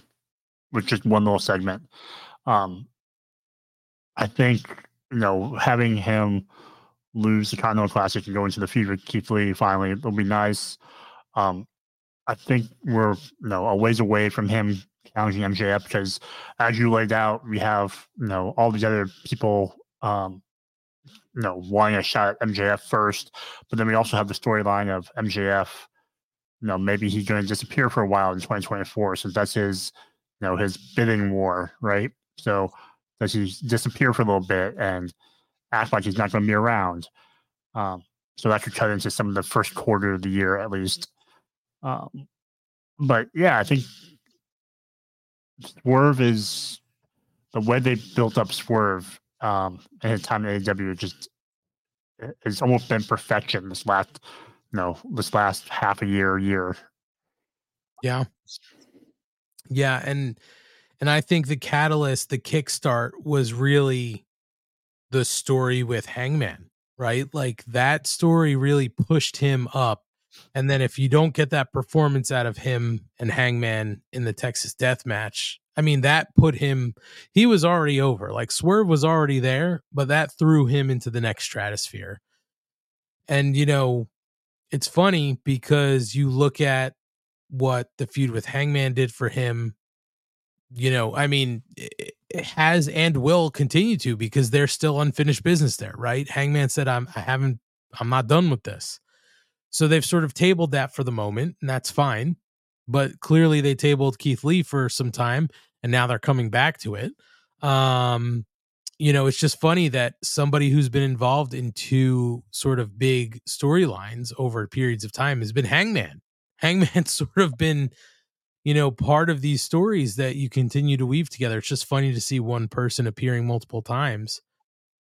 with just one little segment. Um, I think you know having him lose the Continental Classic and go into the feud with Keith Lee finally will be nice. Um, I think we're you know a ways away from him challenging MJF because, as you laid out, we have you know all these other people um, you know wanting a shot at MJF first, but then we also have the storyline of MJF. You know, maybe he's going to disappear for a while in 2024 since that's his you know his bidding war, right? So does he disappear for a little bit and act like he's not going to be around? Um, so that could cut into some of the first quarter of the year at least. Um, but yeah, I think Swerve is the way they built up Swerve um, in his time at AEW just it's almost been perfection this last you know this last half a year year. Yeah, yeah, and And I think the catalyst, the kickstart was really the story with Hangman, right? Like that story really pushed him up. And then if you don't get that performance out of him and Hangman in the Texas death match, I mean, that put him, he was already over. Like Swerve was already there, but that threw him into the next stratosphere. And, you know, it's funny because you look at what the feud with Hangman did for him. You know, I mean, it has and will continue to because there's still unfinished business there, right? Hangman said, "I'm, I haven't, I'm not done with this." So they've sort of tabled that for the moment, and that's fine. But clearly, they tabled Keith Lee for some time, and now they're coming back to it. Um, you know, it's just funny that somebody who's been involved in two sort of big storylines over periods of time has been Hangman. Hangman's sort of been, you know, part of these stories that you continue to weave together. It's just funny to see one person appearing multiple times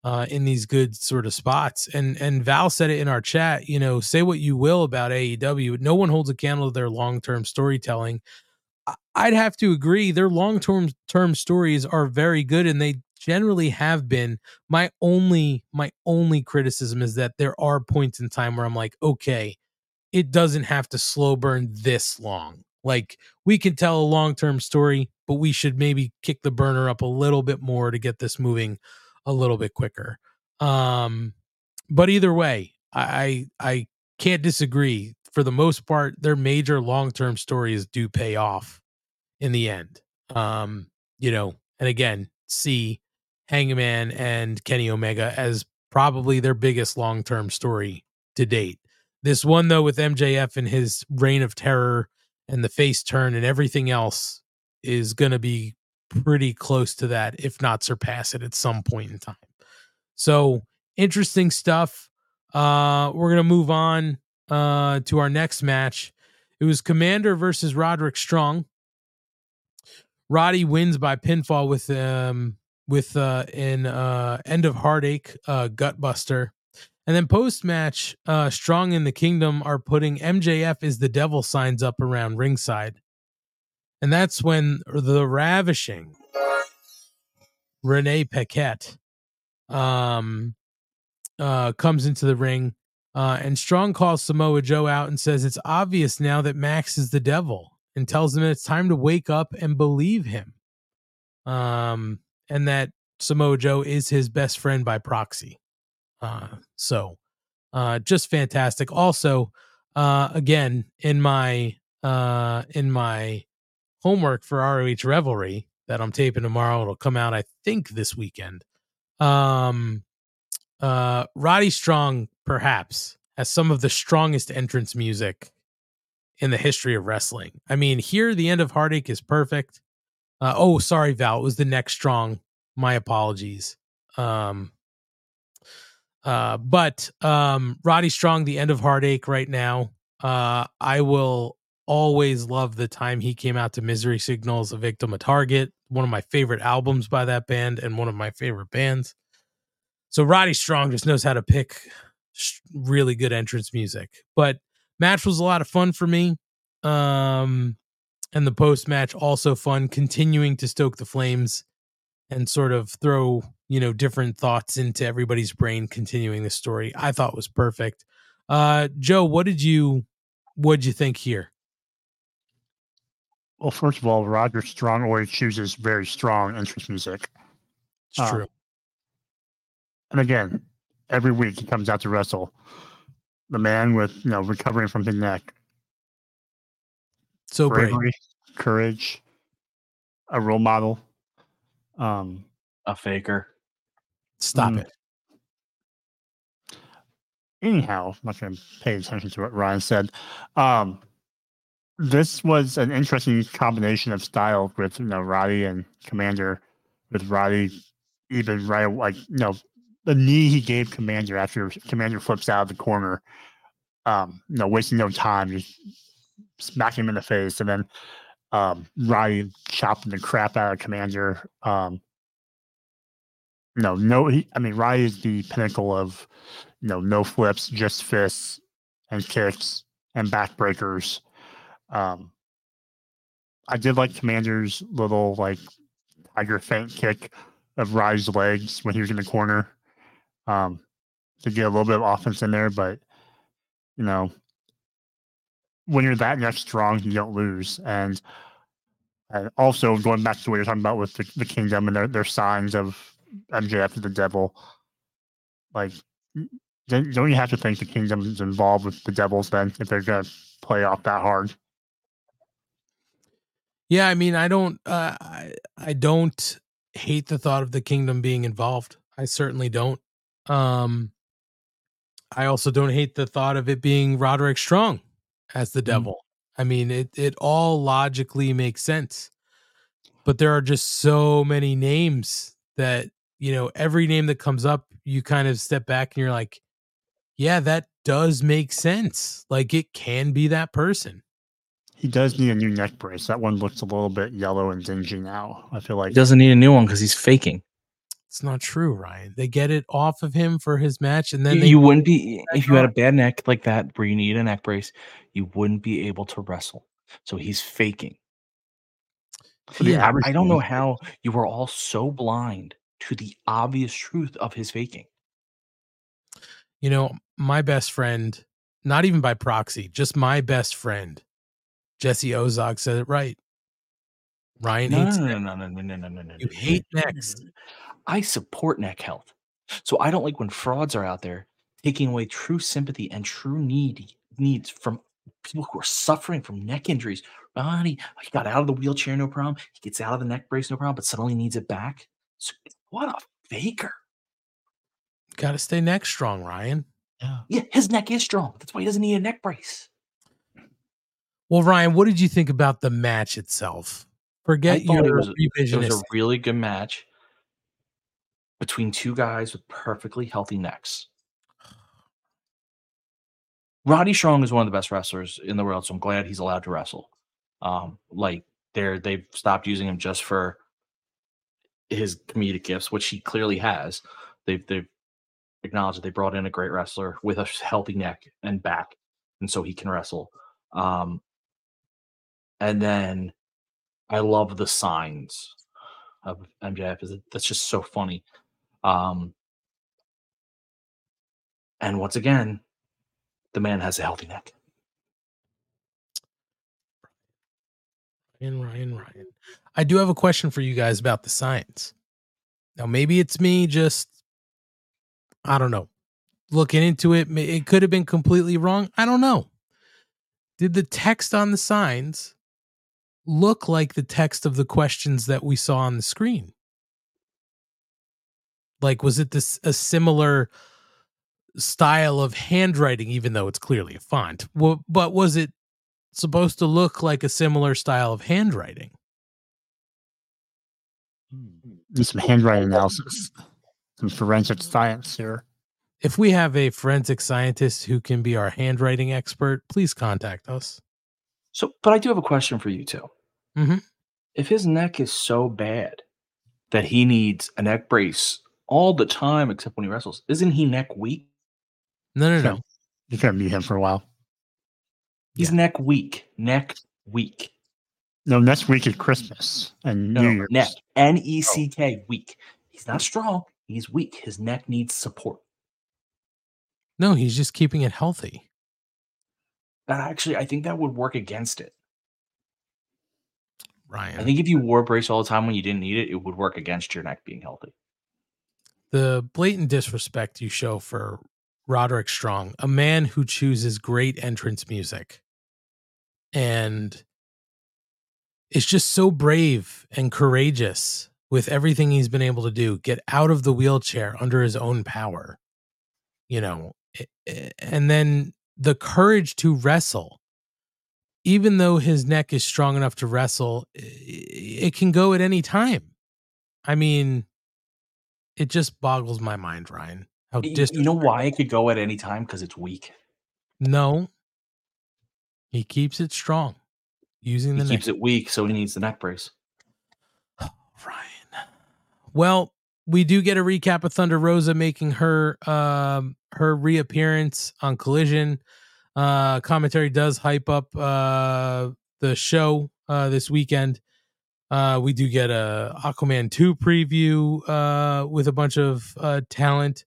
uh, in these good sort of spots. And and Val said it in our chat. You know, say what you will about AEW, no one holds a candle to their long term storytelling. I'd have to agree. Their long term term stories are very good, and they generally have been. My only my only criticism is that there are points in time where I'm like, okay, it doesn't have to slow burn this long. Like we can tell a long term story, but we should maybe kick the burner up a little bit more to get this moving a little bit quicker. Um, but either way, I I can't disagree. For the most part, their major long term stories do pay off in the end. Um, you know, and again, see Hangman and Kenny Omega as probably their biggest long term story to date. This one, though, with MJF and his reign of terror and the face turn and everything else is going to be pretty close to that, if not surpass it at some point in time. So interesting stuff. Uh, we're going to move on uh, to our next match. It was Komander versus Roderick Strong. Roddy wins by pinfall with um with uh an uh end of heartache uh gutbuster. And then post match, uh Strong in the Kingdom are putting MJF is the devil signs up around ringside. And that's when the ravishing Renee Paquette um uh comes into the ring. Uh, and Strong calls Samoa Joe out and says it's obvious now that Max is the devil and tells him it's time to wake up and believe him. Um, and that Samoa Joe is his best friend by proxy. Uh, so, uh, just fantastic. Also, uh, again, in my, uh, in my homework for ROH Revelry that I'm taping tomorrow, it'll come out, I think, this weekend. Um, uh, Roddy Strong, perhaps, has some of the strongest entrance music in the history of wrestling. I mean, here the end of Heartache is perfect. Uh, oh, sorry, Val. It was the next strong. My apologies. Um, uh, but um, Roddy Strong, the end of Heartache right now. Uh, I will always love the time he came out to Misery Signals, a victim, a target. One of my favorite albums by that band and one of my favorite bands. So Roddy Strong just knows how to pick really good entrance music. But match was a lot of fun for me. Um, and the post match also fun, continuing to stoke the flames and sort of throw you know different thoughts into everybody's brain, continuing the story. I thought was perfect. Uh, Joe, what did you what did you think here? Well, first of all, Roger Strong always chooses very strong entrance music. It's uh, true. And again, every week he comes out to wrestle the man with you know recovering from his neck. So bravery, great. courage, a role model, um, a faker. Stop mm. it. Anyhow, I'm not going to pay attention to what Ryan said. Um, this was an interesting combination of style with you know Roddy and Komander, with Roddy even right like you know the knee he gave Komander after Komander flips out of the corner, um, you know, wasting no time, just smack him in the face, and then um, Roddy chopping the crap out of Komander. Um, no, no, he, I mean, Roddy is the pinnacle of, you know, no flips, just fists and kicks and backbreakers. Um, I did like Komander's little like tiger feint kick of Ry's legs when he was in the corner um, to get a little bit of offense in there. But you know, when you're that neck strong, you don't lose. And and also going back to what you're talking about with the, the kingdom and their, their signs of MJF as the devil, like don't don't you have to think the kingdom is involved with the devils then if they're gonna play off that hard? Yeah, I mean, I don't, uh, I, I don't hate the thought of the kingdom being involved. I certainly don't. Um, I also don't hate the thought of it being Roderick Strong as the devil. I mean, it it all logically makes sense. But there are just so many names that, you know, every name that comes up, you kind of step back and you're like, yeah, that does make sense. Like it can be that person. He does need a new neck brace. That one looks a little bit yellow and dingy now. I feel like He doesn't need a new one because he's faking. It's not true, Ryan. They get it off of him for his match, and then you, they you wouldn't be if you had a bad neck like that where you need a neck brace. You wouldn't be able to wrestle. So he's faking. Yeah, I don't know how you were all so blind to the obvious truth of his faking. you know, my best friend, not even by proxy, just my best friend, Jesse Ozog said it right. Ryan No, hates no, no, no, no, no, no, no, no. You hate necks. I support neck health. So I don't like when frauds are out there taking away true sympathy and true need needs from people who are suffering from neck injuries. Ah, he, he got out of the wheelchair, no problem. He gets out of the neck brace, no problem, but suddenly needs it back. So, what a faker. Got to stay neck strong, Ryan. Yeah, his neck is strong. That's why he doesn't need a neck brace. Well, Ryan, what did you think about the match itself? Forget I your it was, a- it was a really good match between two guys with perfectly healthy necks. Roddy Strong is one of the best wrestlers in the world, so I'm glad he's allowed to wrestle. Um, like they're they've stopped using him just for his comedic gifts, which he clearly has. They've they've acknowledged that they brought in a great wrestler with a healthy neck and back, and so he can wrestle. Um, and then I love the signs of MJF. That's just so funny. Um, and once again, the man has a healthy neck. Ryan, Ryan, Ryan. I do have a question for you guys about the science. Now, maybe it's me just, I don't know, looking into it. It could have been completely wrong. I don't know. Did the text on the signs look like the text of the questions that we saw on the screen? Like, was it this a similar style of handwriting, even though it's clearly a font? Well, but was it supposed to look like a similar style of handwriting? Do some handwriting analysis, some forensic science here. If we have a forensic scientist who can be our handwriting expert, please contact us. So, but I do have a question for you too. Mhm. If his neck is so bad that he needs a neck brace all the time, except when he wrestles, isn't he neck weak? No, no, no. You can't mute him for a while. He's neck weak. Neck weak. No, next week is Christmas and No, New no, Year's. neck. N E C K. Oh. Weak. He's not strong. He's weak. His neck needs support. No, he's just keeping it healthy. That actually, I think that would work against it. Ryan. I think if you wore a brace all the time when you didn't need it, it would work against your neck being healthy. The blatant disrespect you show for Roderick Strong, a man who chooses great entrance music and is just so brave and courageous with everything he's been able to do, get out of the wheelchair under his own power, you know, and then the courage to wrestle. Even though his neck is strong enough to wrestle, it can go at any time. I mean, it just boggles my mind, Ryan. How dis- You know why it could go at any time? Because it's weak. no, he keeps it strong using He the keeps it weak, so he needs the neck brace. Ryan. Well, we do get a recap of Thunder Rosa making her um her reappearance on Collision. Uh commentary does hype up uh the show uh this weekend. Uh, we do get a Aquaman 2 preview uh, with a bunch of uh, talent.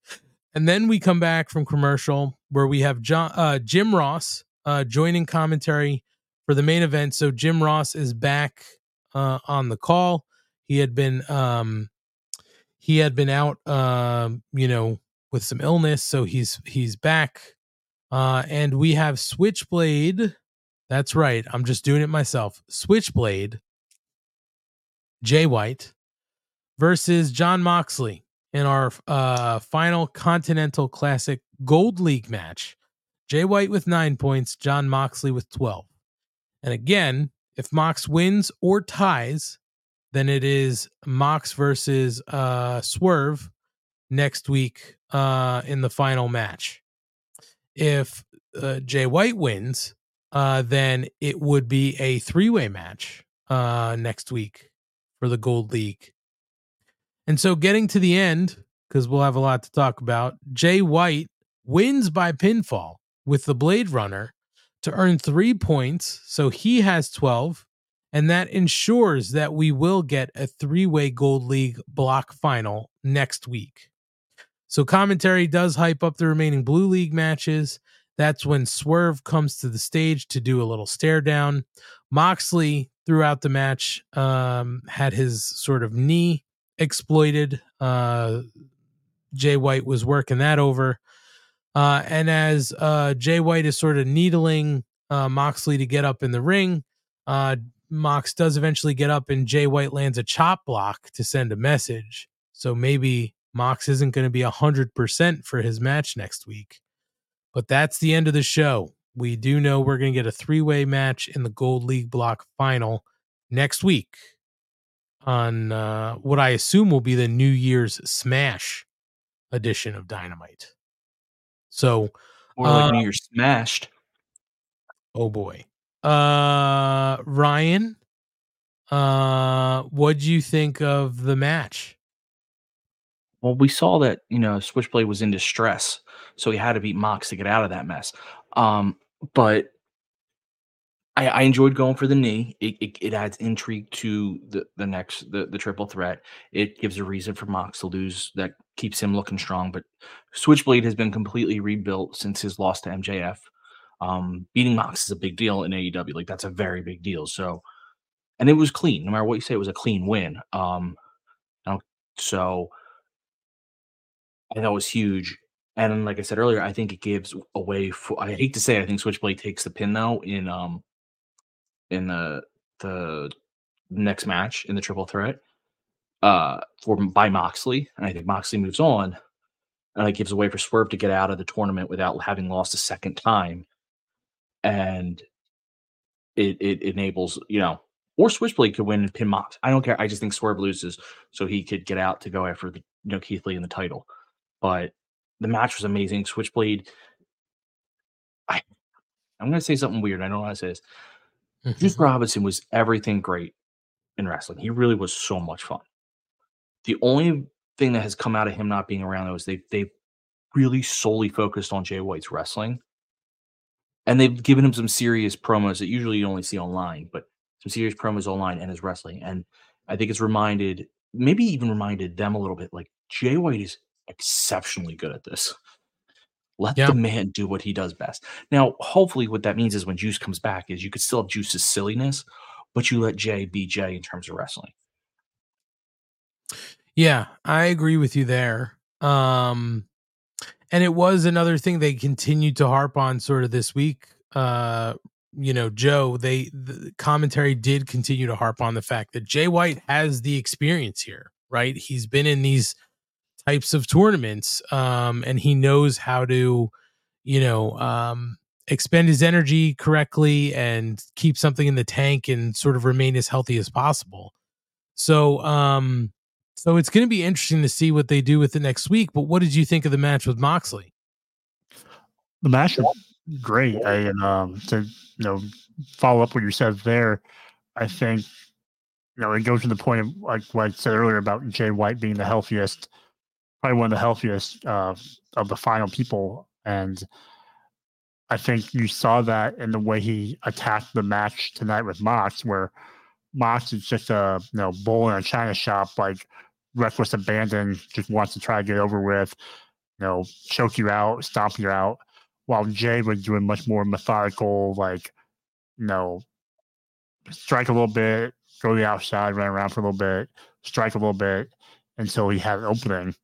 And then we come back from commercial where we have John, uh, Jim Ross uh, joining commentary for the main event. So Jim Ross is back uh, on the call. He had been um, he had been out, um, you know, with some illness, so he's he's back. Uh, and we have Switchblade. That's right. I'm just doing it myself. Switchblade, Jay White versus Jon Moxley in our uh, final Continental Classic Gold League match. Jay White with nine points, Jon Moxley with 12. And again, if Mox wins or ties, then it is Mox versus uh, Swerve next week uh, in the final match. If uh, Jay White wins, uh, then it would be a three way match uh, next week for the Gold League. And so, getting to the end, because we'll have a lot to talk about, Jay White wins by pinfall with the Blade Runner to earn three points. So he has 12. And that ensures that we will get a three way Gold League block final next week. So commentary does hype up the remaining Blue League matches. That's when Swerve comes to the stage to do a little stare down. Moxley, throughout the match, um, had his sort of knee exploited. Uh, Jay White was working that over. Uh, and as uh, Jay White is sort of needling uh, Moxley to get up in the ring, uh, Mox does eventually get up, and Jay White lands a chop block to send a message. So maybe Mox isn't going to be 100% for his match next week. But that's the end of the show. We do know we're going to get a three way match in the Gold League block final next week on uh, what I assume will be the New Year's Smash edition of Dynamite. So, Or like New Year's smashed. Oh boy. Uh Ryan, uh what do you think of the match? Well, we saw that you know Switchblade was in distress, so he had to beat Mox to get out of that mess. Um, but I, I enjoyed going for the knee. It, it, it adds intrigue to the the next the, the triple threat. It gives a reason for Mox to lose that keeps him looking strong. But Switchblade has been completely rebuilt since his loss to MJF. Um, beating Mox is a big deal in AEW. Like that's a very big deal. So, and it was clean. No matter what you say, it was a clean win. Um, so thought it was huge. And like I said earlier, I think it gives a way for. I hate to say, it, I think Switchblade takes the pin now in um in the the next match in the triple threat uh for by Moxley, and I think Moxley moves on, and it gives a way for Swerve to get out of the tournament without having lost a second time, and it it enables you know. Or Switchblade could win and pin Mox. I don't care. I just think Swerve loses, so he could get out to go after the you know Keith Lee in the title. But the match was amazing. Switchblade. I I'm gonna say something weird. I don't know how to say this. Juice Robinson was everything great in wrestling. He really was so much fun. The only thing that has come out of him not being around though is they they've really solely focused on Jay White's wrestling. And they've given him some serious promos that usually you only see online, but some serious promos online and his wrestling. And I think it's reminded, maybe even reminded them a little bit like Jay White is exceptionally good at this. Let the man do what he does best. Now, hopefully, what that means is when Juice comes back, is you could still have Juice's silliness, but you let Jay be Jay in terms of wrestling. Yeah, I agree with you there. Um and it was another thing they continued to harp on sort of this week. Uh you know, Joe, they the commentary did continue to harp on the fact that Jay White has the experience here, right? He's been in these types of tournaments um and he knows how to you know um expend his energy correctly and keep something in the tank and sort of remain as healthy as possible. So um so it's going to be interesting to see what they do with it next week, but what did you think of the match with Moxley? The match was great. I, and um, to you know follow up what you said there, I think you know it goes to the point of like what I said earlier about Jay White being the healthiest, probably one of the healthiest uh, of the final people, and I think you saw that in the way he attacked the match tonight with Mox, where Mox is just a you know bull in a china shop, like reckless abandon, just wants to try to get over with, you know, choke you out, stomp you out. While Jay was doing much more methodical, like, you know, strike a little bit, go to the outside, run around for a little bit, strike a little bit until he had an opening.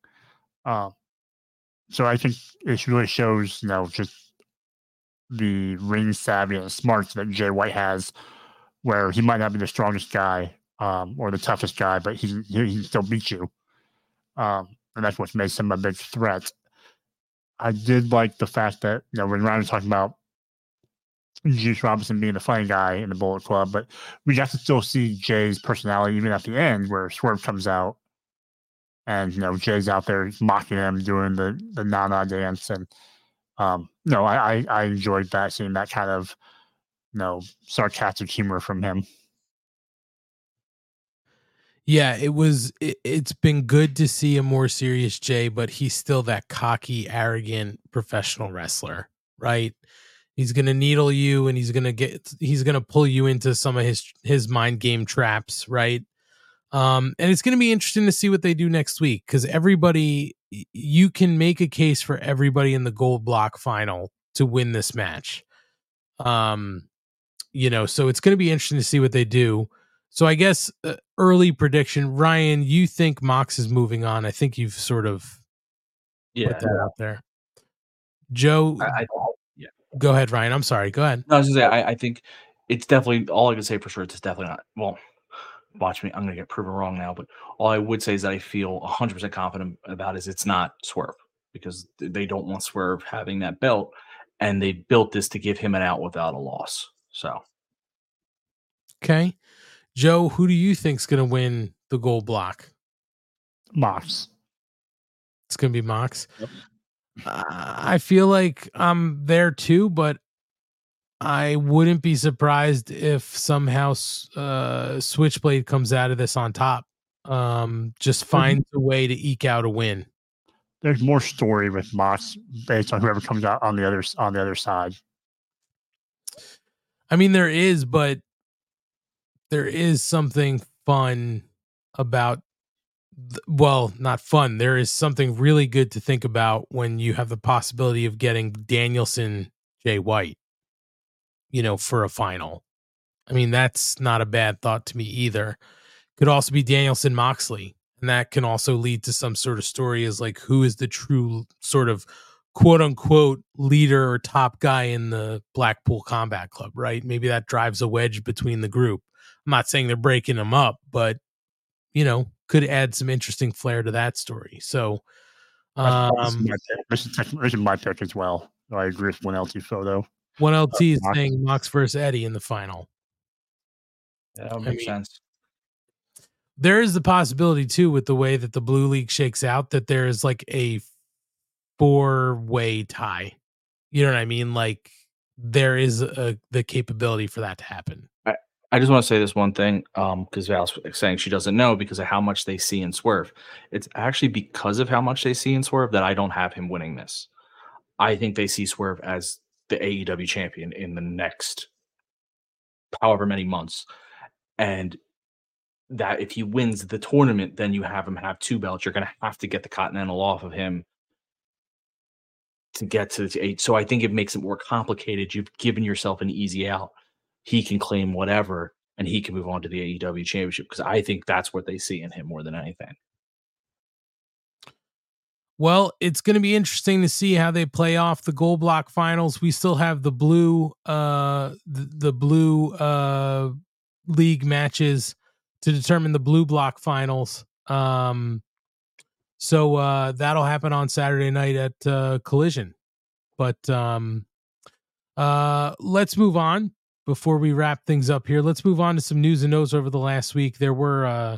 Um, so I think it really shows, you know, just the ring savvy and smarts that Jay White has, where he might not be the strongest guy um, or the toughest guy, but he he, he still beats you, um, and that's what makes him a big threat. I did like the fact that you know when Ryan was talking about Juice Robinson being the funny guy in the Bullet Club, but we got to still see Jay's personality even at the end where Swerve comes out and you know Jay's out there mocking him, doing the the Nana dance, and um, no, I, I I enjoyed that seeing that kind of know sarcastic humor from him. Yeah, it was. It, it's been good to see a more serious Jay, but he's still that cocky, arrogant professional wrestler, right? He's gonna needle you, and he's gonna get. He's gonna pull you into some of his his mind game traps, right? Um, and it's gonna be interesting to see what they do next week because everybody, you can make a case for everybody in the gold block final to win this match. Um, you know, so it's gonna be interesting to see what they do. So I guess uh, early prediction, Ryan, you think Mox is moving on? I think you've sort of Yeah. put that out there. Joe, I, I, yeah. go ahead, Ryan. I'm sorry. Go ahead. No, I was gonna say I, I think it's definitely all I can say for sure. It's definitely not. Well, watch me. I'm gonna get proven wrong now, but all I would say is that I feel 100 percent confident about is it's not Swerve because they don't want Swerve having that belt, and they built this to give him an out without a loss. So Okay. Joe, who do you think's going to win the gold block? Mox. It's going to be Mox. Uh, I feel like I'm there too, but I wouldn't be surprised if somehow uh, Switchblade comes out of this on top. Um, just finds a way to eke out a win. There's more story with Mox based on whoever comes out on the other on the other side. I mean, there is, but there is something fun about well, not fun. There is something really good to think about when you have the possibility of getting Danielson, Jay White, you know, for a final. I mean, that's not a bad thought to me either. Could also be Danielson Moxley, and that can also lead to some sort of story as like who is the true sort of quote unquote leader or top guy in the Blackpool Combat Club, right? Maybe that drives a wedge between the group. I'm not saying they're breaking them up, but you know, could add some interesting flair to that story. So, That's- this, is um, my pick. this, is tech- my pick as well. I agree with one LT photo. one LT is Mox. saying Mox versus Eddie in the final. that would I make mean, sense. there is the possibility too with the way that the blue league shakes out that there is like a four way tie you know what i mean like there is a, the capability for that to happen I, I just want to say this one thing, um, because Val's saying she doesn't know because of how much they see in Swerve. It's actually because of how much they see in Swerve that I don't have him winning this. I think they see Swerve as the AEW champion in the next however many months. And that if he wins the tournament, then you have him have two belts. You're going to have to get the Continental off of him to get to the eight. So I think it makes it more complicated. You've given yourself an easy out. He can claim whatever and he can move on to the AEW championship because I think that's what they see in him more than anything. well it's going to be interesting to see how they play off the gold block finals we still have the blue uh the, the blue uh league matches to determine the blue block finals um so uh that'll happen on saturday night at uh collision. But um uh let's move on before we wrap things up here. Let's move on to some news and notes over the last week. There were uh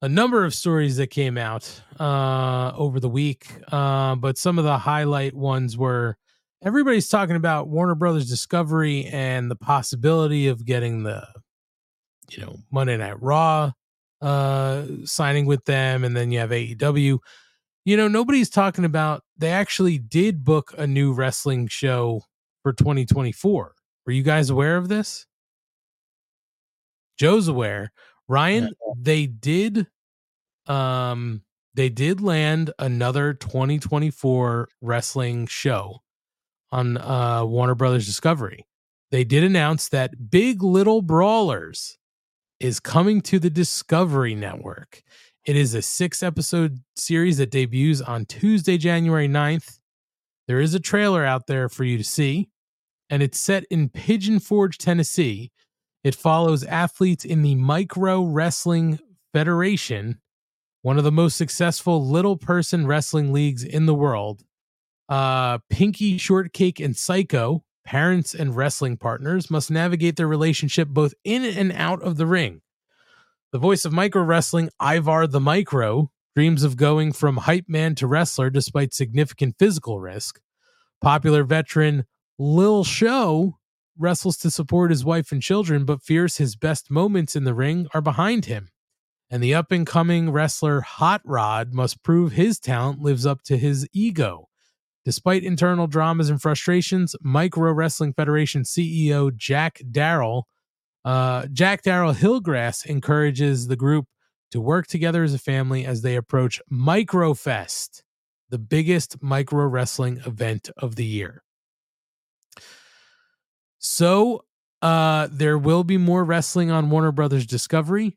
a number of stories that came out uh over the week uh but some of the highlight ones were everybody's talking about Warner Brothers Discovery and the possibility of getting the you know Monday Night Raw uh signing with them and then you have AEW you know nobody's talking about they actually did book a new wrestling show for 2024 were you guys aware of this Joe's aware. Ryan, they did um they did land another 2024 wrestling show on uh Warner Brothers Discovery. They did announce that Big Little Brawlers is coming to the Discovery Network. It is a six episode series that debuts on Tuesday, January 9th. There is a trailer out there for you to see, and it's set in Pigeon Forge, Tennessee. It follows athletes in the Micro Wrestling Federation, one of the most successful little person wrestling leagues in the world. Uh, Pinky, Shortcake, and Psycho, parents and wrestling partners, must navigate their relationship both in and out of the ring. The voice of micro wrestling, Ivar the Micro, dreams of going from hype man to wrestler despite significant physical risk. Popular veteran Lil Show wrestles to support his wife and children, but fears his best moments in the ring are behind him. And the up and coming wrestler Hot Rod must prove his talent lives up to his ego. Despite internal dramas and frustrations, Micro Wrestling Federation CEO Jack Darrell, uh, Jack Darrell Hillgrass encourages the group to work together as a family as they approach Microfest, the biggest micro wrestling event of the year. So, uh, there will be more wrestling on Warner Brothers Discovery.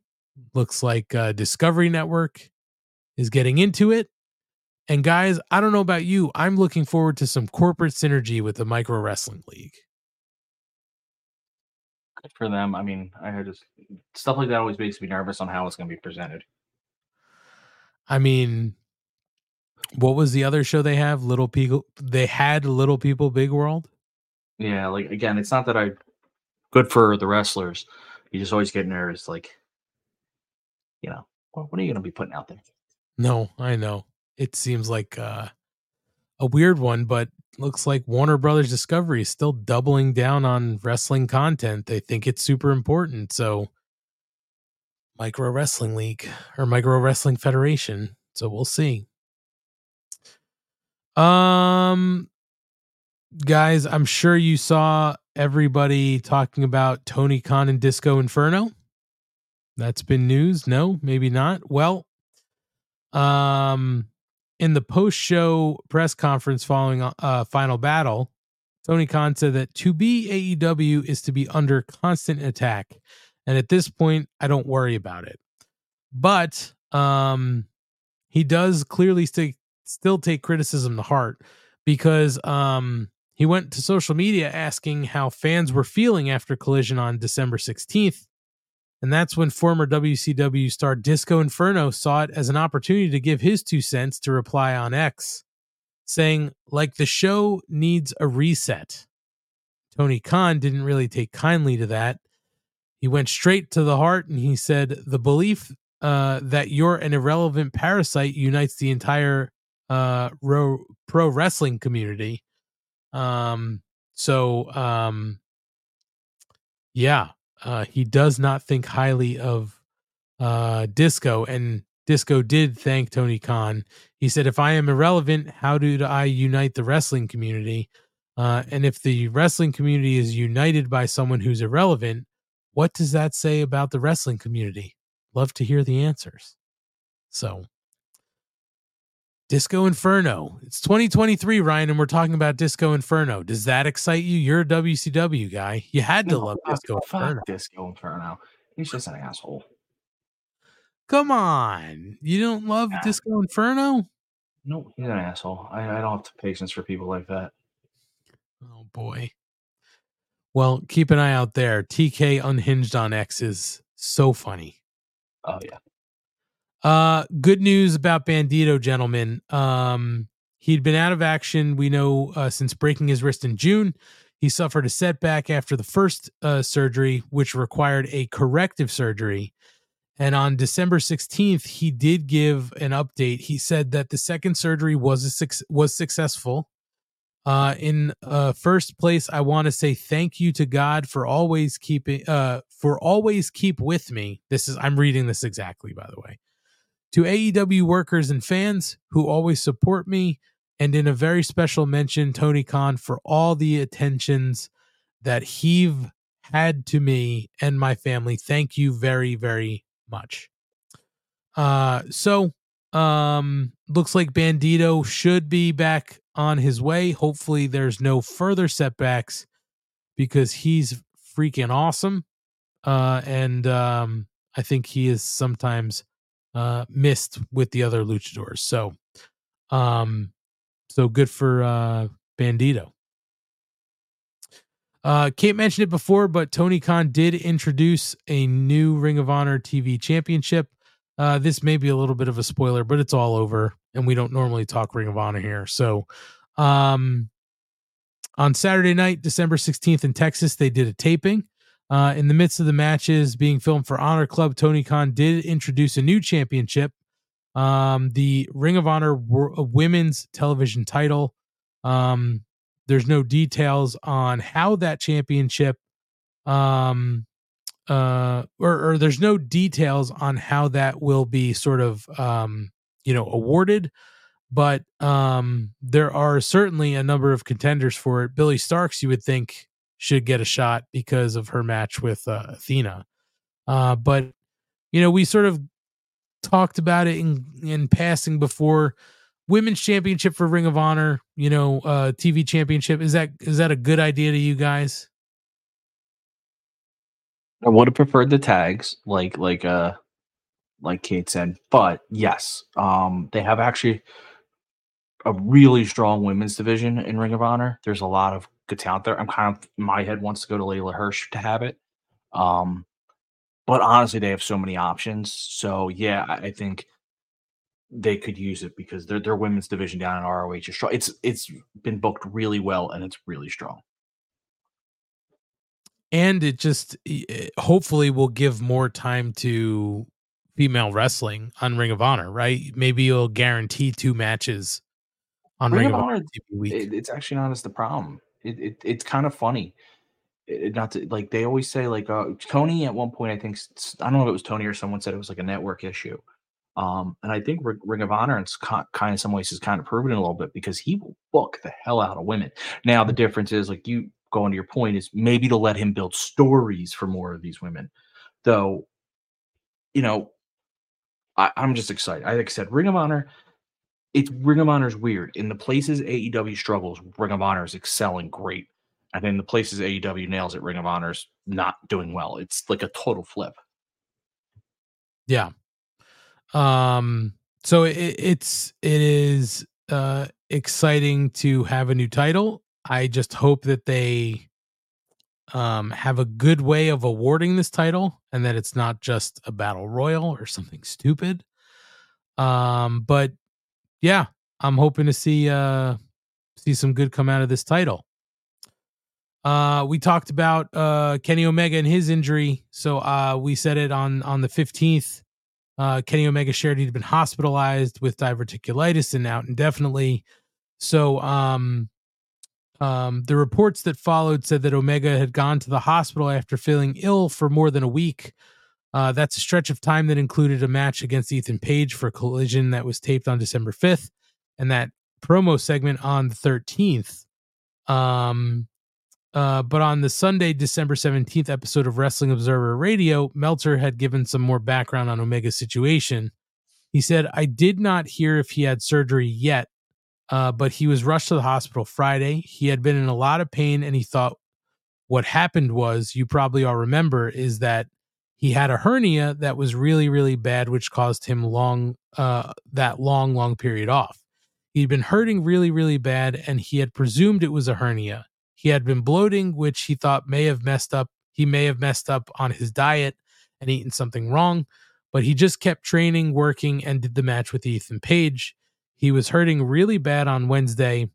Looks like uh, Discovery Network is getting into it. And guys, I don't know about you. I'm looking forward to some corporate synergy with the Micro Wrestling League. Good for them. I mean, I just stuff like that always makes me nervous on how it's going to be presented. I mean, what was the other show they have? Little People. They had Little People, Big World. Yeah, like again, it's not that I good for the wrestlers. You just always get nervous, like you know, what, what are you going to be putting out there? No, I know. It seems like uh, a weird one, but looks like Warner Brothers Discovery is still doubling down on wrestling content. They think it's super important. So, Micro Wrestling League or Micro Wrestling Federation. So we'll see. Um, guys, I'm sure you saw everybody talking about Tony Khan and Disco Inferno. That's been news. No, maybe not. Well, um, in the post-show press conference following uh, Final Battle, Tony Khan said that to be AEW is to be under constant attack, and at this point, I don't worry about it. But um, he does clearly st- still take criticism to heart because um, he went to social media asking how fans were feeling after Collision on December 16th. And that's when former WCW star Disco Inferno saw it as an opportunity to give his two cents to reply on X, saying, like the show needs a reset. Tony Khan didn't really take kindly to that. He went straight to the heart and he said, the belief uh, that you're an irrelevant parasite unites the entire uh, ro- pro wrestling community. Um, so, um, yeah, uh, he does not think highly of uh, Disco, and Disco did thank Tony Khan. He said, "If I am irrelevant, how do I unite the wrestling community? Uh, and if the wrestling community is united by someone who's irrelevant, what does that say about the wrestling community? Love to hear the answers." So, Disco Inferno. It's 2023, Ryan, and we're talking about Disco Inferno. Does that excite you? You're a WCW guy. You had to No, love fuck- Disco fuck Inferno. Disco Inferno. He's just an asshole. Come on. You don't love Disco Inferno? No, he's an asshole. I, I don't have patience for people like that. Oh boy. Well, keep an eye out there. TK Unhinged on X is so funny. Oh yeah. Uh good news about Bandito, gentlemen. Um he'd been out of action, we know, uh, since breaking his wrist in June. He suffered a setback after the first uh, surgery, which required a corrective surgery. And on December 16th, he did give an update. He said that the second surgery was a suc- was successful. Uh, in uh, first place, I want to say thank you to God for always keeping uh, for always keep with me. This is I'm reading this exactly, by the way. To AEW workers and fans who always support me, and in a very special mention, Tony Khan for all the attentions that he've had to me and my family. Thank you very, very much. Uh, so um, looks like Bandito should be back on his way. Hopefully, there's no further setbacks because he's freaking awesome. Uh, and um, I think he is sometimes uh, missed with the other luchadors. So, um, so good for uh, Bandito. Uh, Kate mentioned it before, but Tony Khan did introduce a new Ring of Honor TV championship. Uh, this may be a little bit of a spoiler, but it's all over, and we don't normally talk Ring of Honor here. So, um, on Saturday night, December 16th in Texas, they did a taping. Uh, in the midst of the matches being filmed for Honor Club, Tony Khan did introduce a new championship, um, the Ring of Honor Wo- Women's Television title. Um, there's no details on how that championship, um, uh, or, or there's no details on how that will be sort of, um, you know, awarded. But um, there are certainly a number of contenders for it. Billie Starkz, you would think, should get a shot because of her match with uh, Athena. Uh, but you know, we sort of talked about it in in passing before. Women's championship for Ring of Honor, you know, uh, TV championship is that is that a good idea to you guys? I would have preferred the tags, like like uh like Kate said, but yes, um, they have actually a really strong women's division in Ring of Honor. There's a lot of good talent there. I'm kind of my head wants to go to Leyla Hirsch to have it. Um, but honestly, they have so many options. So yeah, I I think they could use it because their their women's division down in ROH is strong. It's it's been booked really well and it's really strong. and it just it hopefully will give more time to female wrestling on Ring of Honor, right? Maybe you'll guarantee two matches on Ring, of Honor. Week. it's actually not as the problem. It, it it's kind of funny. It, not to, like they always say like uh, Tony at one point I think I don't know if it was Tony or someone said it was like a network issue. Um, and I think Ring of Honor and kind of some ways has kind of proven it a little bit because he will book the hell out of women. Now the difference is like you going to your point is maybe to let him build stories for more of these women, though. You know, I, I'm just excited. Like I said, Ring of Honor it's Ring of Honor is weird. In the places AEW struggles, Ring of Honor is excelling great. And then the places AEW nails it, Ring of Honor's not doing well. It's like a total flip. Yeah. Um so it, it's it is uh exciting to have a new title. I just hope that they um have a good way of awarding this title and that it's not just a battle royal or something stupid. Um but yeah, I'm hoping to see uh see some good come out of this title. Uh, we talked about uh, Kenny Omega and his injury. So uh, we said it on on the 15th. Uh, Kenny Omega shared he'd been hospitalized with diverticulitis and out indefinitely. So um, um, the reports that followed said that Omega had gone to the hospital after feeling ill for more than a week. Uh, that's a stretch of time that included a match against Ethan Page for Collision that was taped on December 5th, and that promo segment on the 13th. Um, uh, but on the Sunday, December 17th episode of Wrestling Observer Radio, Meltzer had given some more background on Omega's situation. He said, I did not hear if he had surgery yet, uh, but he was rushed to the hospital Friday. He had been in a lot of pain, and he thought what happened was, you probably all remember, is that he had a hernia that was really, really bad, which caused him long, uh, that long, long period off. He'd been hurting really, really bad, and he had presumed it was a hernia. He had been bloating, which he thought may have messed up. He may have messed up on his diet and eaten something wrong, but he just kept training, working, and did the match with Ethan Page. He was hurting really bad on Wednesday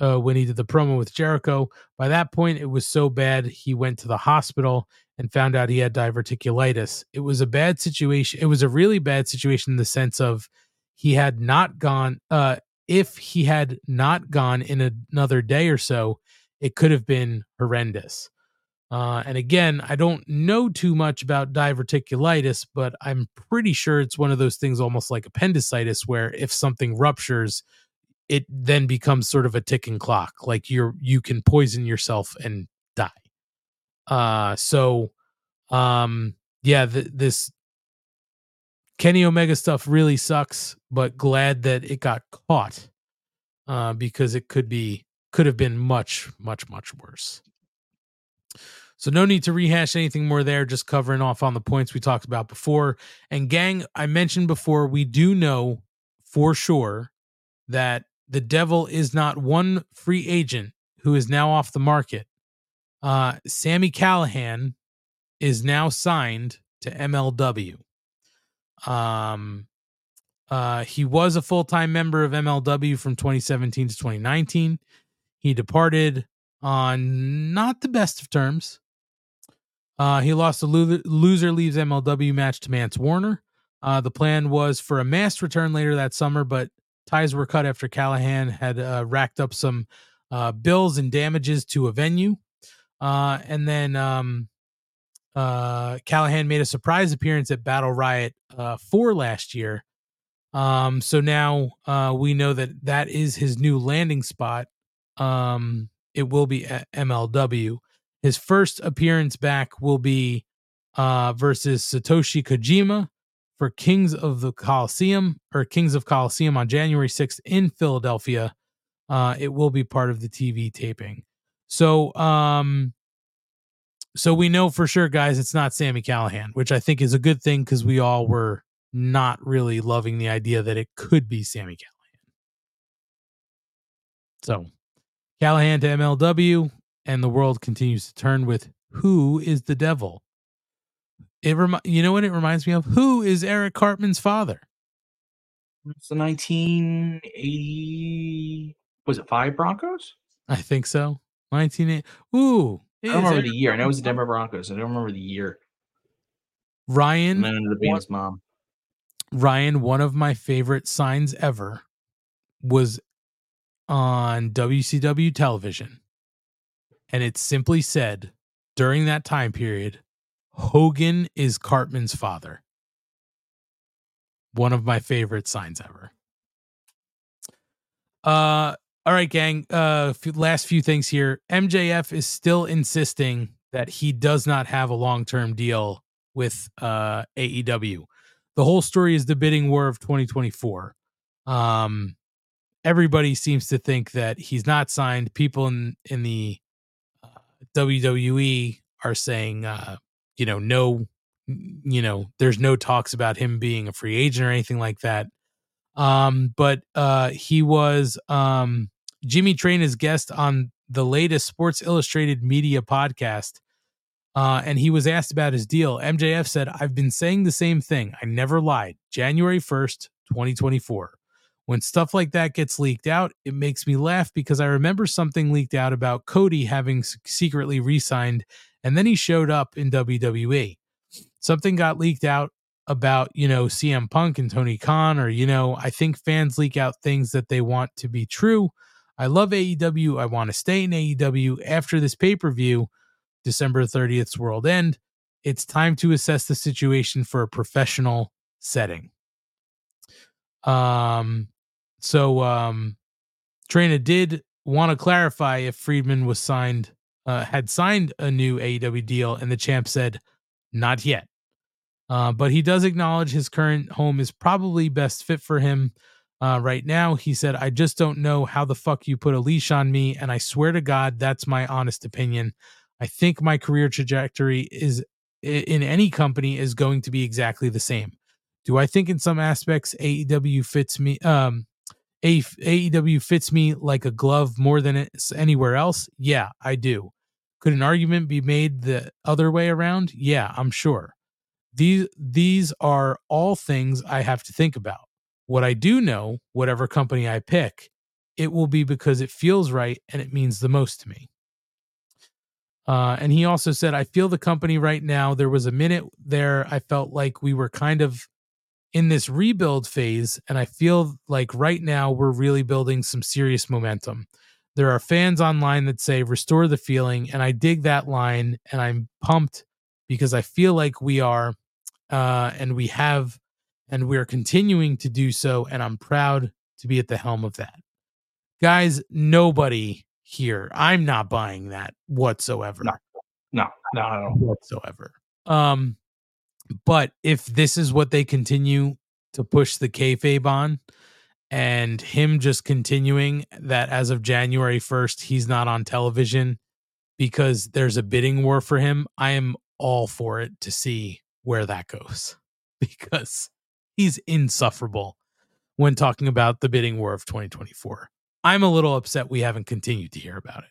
uh, when he did the promo with Jericho. By that point, it was so bad he went to the hospital and found out he had diverticulitis. It was a bad situation. It was a really bad situation in the sense of he had not gone. Uh, if he had not gone in another day or so, it could have been horrendous. Uh, and again, I don't know too much about diverticulitis, but I'm pretty sure it's one of those things almost like appendicitis, where if something ruptures, it then becomes sort of a ticking clock. Like you're you can poison yourself and die. Uh, so, um, yeah, th- this Kenny Omega stuff really sucks, but glad that it got caught, uh, because it could be could have been much, much, much worse. So no need to rehash anything more there, just covering off on the points we talked about before. And gang, I mentioned before, we do know for sure that the devil is not one free agent who is now off the market. Uh Sami Callihan is now signed to MLW. Um uh he was a full-time member of MLW from 2017 to 2019. He departed on not the best of terms. Uh, he lost a lo- loser leaves MLW match to Mance Warner. Uh, the plan was for a mass return later that summer, but ties were cut after Callihan had uh, racked up some uh, bills and damages to a venue. Uh, and then um, uh, Callihan made a surprise appearance at Battle Riot uh, 4 last year. Um, so now uh, we know that that is his new landing spot. Um, it will be at MLW. His first appearance back will be versus Satoshi Kojima for Kings of the Coliseum or Kings of Coliseum on January 6th in Philadelphia. Uh, it will be part of the TV taping. So, um, so we know for sure, guys, it's not Sami Callihan, which I think is a good thing because we all were not really loving the idea that it could be Sami Callihan. So, Callihan to MLW, and the world continues to turn with who is the devil? It remi- you know what it reminds me of? Who is Eric Cartman's father? It's the 1980. Was it five Broncos? I think so. 1980. Ooh. I don't remember the year. I know it was the Denver Broncos. I don't remember the year. Ryan. And then it ended up being his mom. Ryan, one of my favorite signs ever was on WCW television. And it simply said during that time period, Hogan is Cartman's father. One of my favorite signs ever. Uh all right, gang. Uh last few things here. MJF is still insisting that he does not have a long-term deal with uh AEW. The whole story is the bidding war of 2024. Um everybody seems to think that he's not signed. People in in the uh, WWE are saying uh you know no you know there's no talks about him being a free agent or anything like that. Um but uh he was um Jimmy Traina is guest on the latest Sports Illustrated media podcast. Uh, and he was asked about his deal. MJF said, I've been saying the same thing. I never lied. January 1st, 2024. When stuff like that gets leaked out, it makes me laugh because I remember something leaked out about Cody having secretly re signed, and then he showed up in WWE. Something got leaked out about, you know, CM Punk and Tony Khan, or, you know, I think fans leak out things that they want to be true. I love AEW. I want to stay in AEW after this pay per view. December 30th's World End, it's time to assess the situation for a professional setting. Um, so um, Traina did want to clarify if Friedman was signed, uh, had signed a new AEW deal, and the champ said, not yet. Uh, but he does acknowledge his current home is probably best fit for him. Uh, right now, he said, I just don't know how the fuck you put a leash on me. And I swear to God, that's my honest opinion. I think my career trajectory is in any company is going to be exactly the same. Do I think in some aspects AEW fits me um AEW fits me like a glove more than it's anywhere else? Yeah, I do. Could an argument be made the other way around? Yeah, I'm sure. These these are all things I have to think about. What I do know, whatever company I pick, it will be because it feels right and it means the most to me. Uh, and he also said, I feel the company right now. There was a minute there I felt like we were kind of in this rebuild phase. And I feel like right now we're really building some serious momentum. There are fans online that say, restore the feeling. And I dig that line. And I'm pumped because I feel like we are, uh, and we have, and we're continuing to do so. And I'm proud to be at the helm of that. Guys, nobody here, I'm not buying that whatsoever. No, no, no. whatsoever. Um, but if this is what they continue to push the kayfabe on, and him just continuing that as of January first, he's not on television because there's a bidding war for him. I am all for it to see where that goes because he's insufferable when talking about the bidding war of 2024. I'm a little upset we haven't continued to hear about it.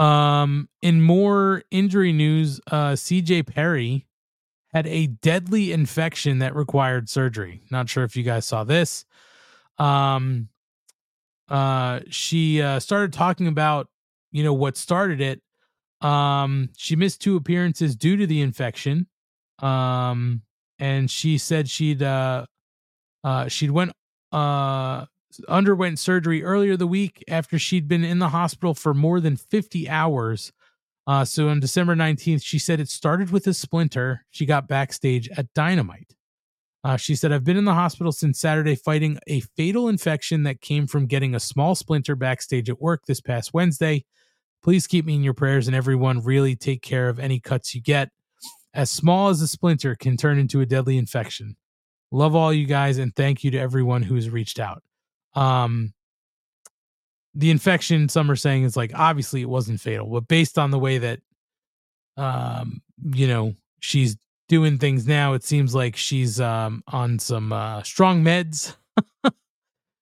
Um, in more injury news, uh, CJ Perry had a deadly infection that required surgery. Not sure if you guys saw this. Um, uh, she uh, started talking about, you know, what started it. Um, she missed two appearances due to the infection. Um, and she said she'd uh, uh, she'd went uh underwent surgery earlier the week after she'd been in the hospital for more than 50 hours. Uh, so on December 19th, she said it started with a splinter she got backstage at Dynamite. Uh, she said, I've been in the hospital since Saturday fighting a fatal infection that came from getting a small splinter backstage at work this past Wednesday. Please keep me in your prayers and everyone really take care of any cuts you get. As small as a splinter can turn into a deadly infection. Love all you guys and thank you to everyone who's reached out. Um, the infection, some are saying is like obviously it wasn't fatal, but based on the way that, um, you know, she's doing things now, it seems like she's um on some uh, strong meds.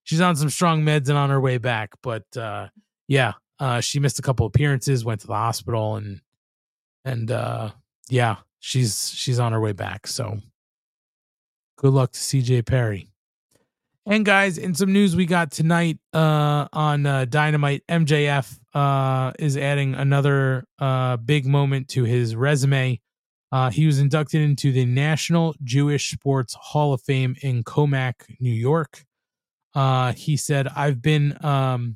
she's on some strong meds and on her way back, but uh, yeah, uh, she missed a couple appearances, went to the hospital, and and uh, yeah, she's she's on her way back. So good luck to CJ Perry. And guys, in some news we got tonight uh, on uh, Dynamite, MJF uh, is adding another uh, big moment to his resume. Uh, he was inducted into the National Jewish Sports Hall of Fame in Commack, New York. Uh, he said, "I've been um,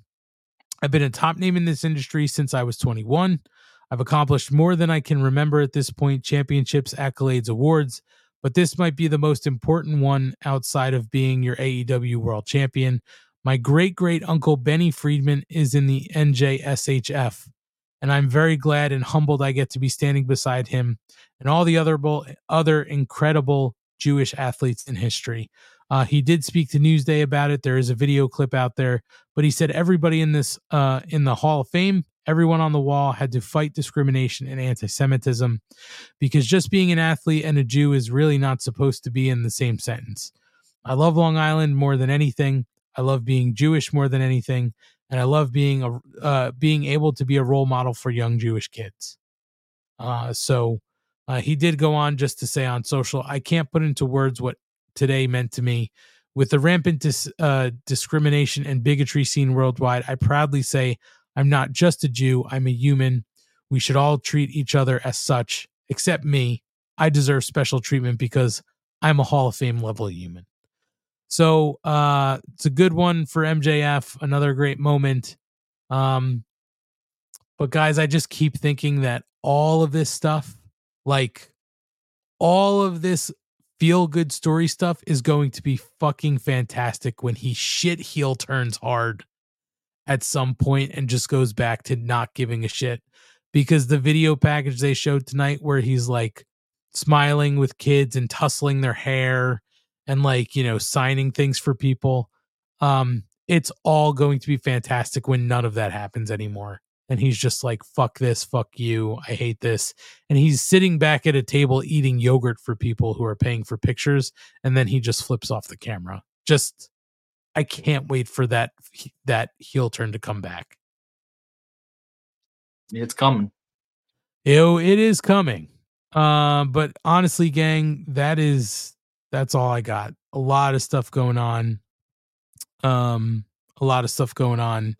I've been a top name in this industry since I was 21. I've accomplished more than I can remember at this point: championships, accolades, awards." But this might be the most important one outside of being your AEW World Champion. My great great uncle Benny Friedman is in the NJSHF, and I'm very glad and humbled I get to be standing beside him and all the other other incredible Jewish athletes in history. Uh, he did speak to Newsday about it. There is a video clip out there, but he said everybody in this uh, in the Hall of Fame everyone on the wall had to fight discrimination and anti Semitism because just being an athlete and a Jew is really not supposed to be in the same sentence. I love Long Island more than anything. I love being Jewish more than anything. And I love being a uh, being able to be a role model for young Jewish kids. Uh, so uh, he did go on just to say on social, I can't put into words what today meant to me. With the rampant dis- uh, discrimination and bigotry seen worldwide, I proudly say I'm not just a Jew, I'm a human. We should all treat each other as such, except me. I deserve special treatment because I'm a Hall of Fame level human. So uh it's a good one for MJF, another great moment. Um but guys, I just keep thinking that all of this stuff, like all of this feel good story stuff is going to be fucking fantastic when he shit heel turns hard at some point and just goes back to not giving a shit. Because the video package they showed tonight where he's like smiling with kids and tussling their hair and like you know signing things for people um it's all going to be fantastic when none of that happens anymore. And he's just like fuck this fuck you i hate this. And he's sitting back at a table eating yogurt for people who are paying for pictures and then he just flips off the camera. Just I can't wait for that that heel turn to come back. It's coming. Ew, it is coming. Um, but honestly, gang, that is that's all I got. A lot of stuff going on. Um, a lot of stuff going on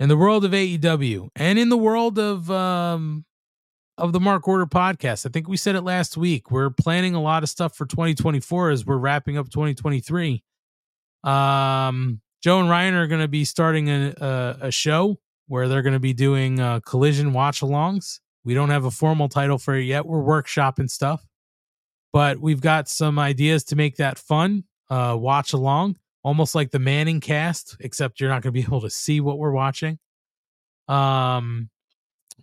in the world of AEW and in the world of um of the Mark Order podcast. I think we said it last week. We're planning a lot of stuff for 2024 as we're wrapping up 2023. Um, Joe and Ryan are going to be starting a, a, a, show where they're going to be doing uh, collision watch alongs. We don't have a formal title for it yet. We're workshopping stuff, but we've got some ideas to make that fun. Uh, watch along, almost like the Manning cast, except you're not going to be able to see what we're watching. Um,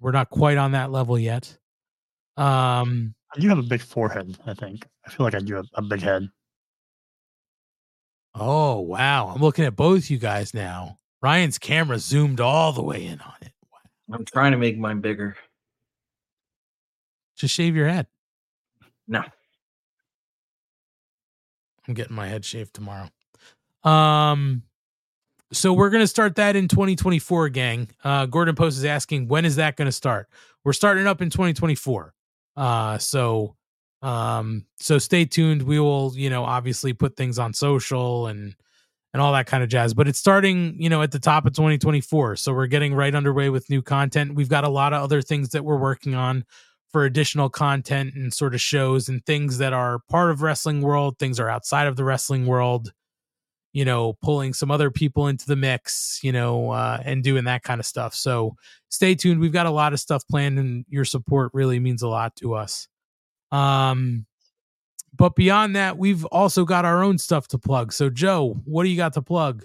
we're not quite on that level yet. Um, You have a big forehead, I think. I feel like I do have a big head. Oh wow, I'm looking at both you guys now. Ryan's camera zoomed all the way in on it. I'm trying to make mine bigger. Just shave your head. No. I'm getting my head shaved tomorrow. Um, so we're gonna start that in 2024, gang. Uh, Gordon Post is asking when is that gonna start? We're starting up in 2024. Uh, so um, so stay tuned. We will, you know, obviously put things on social and and all that kind of jazz. But it's starting, you know, at the top of 2024. So we're getting right underway with new content. We've got a lot of other things that we're working on for additional content and sort of shows and things that are part of wrestling world, things are outside of the wrestling world, you know, pulling some other people into the mix, you know, uh, and doing that kind of stuff. So stay tuned. We've got a lot of stuff planned and your support really means a lot to us. Um, but beyond that, we've also got our own stuff to plug. So, Joe, what do you got to plug?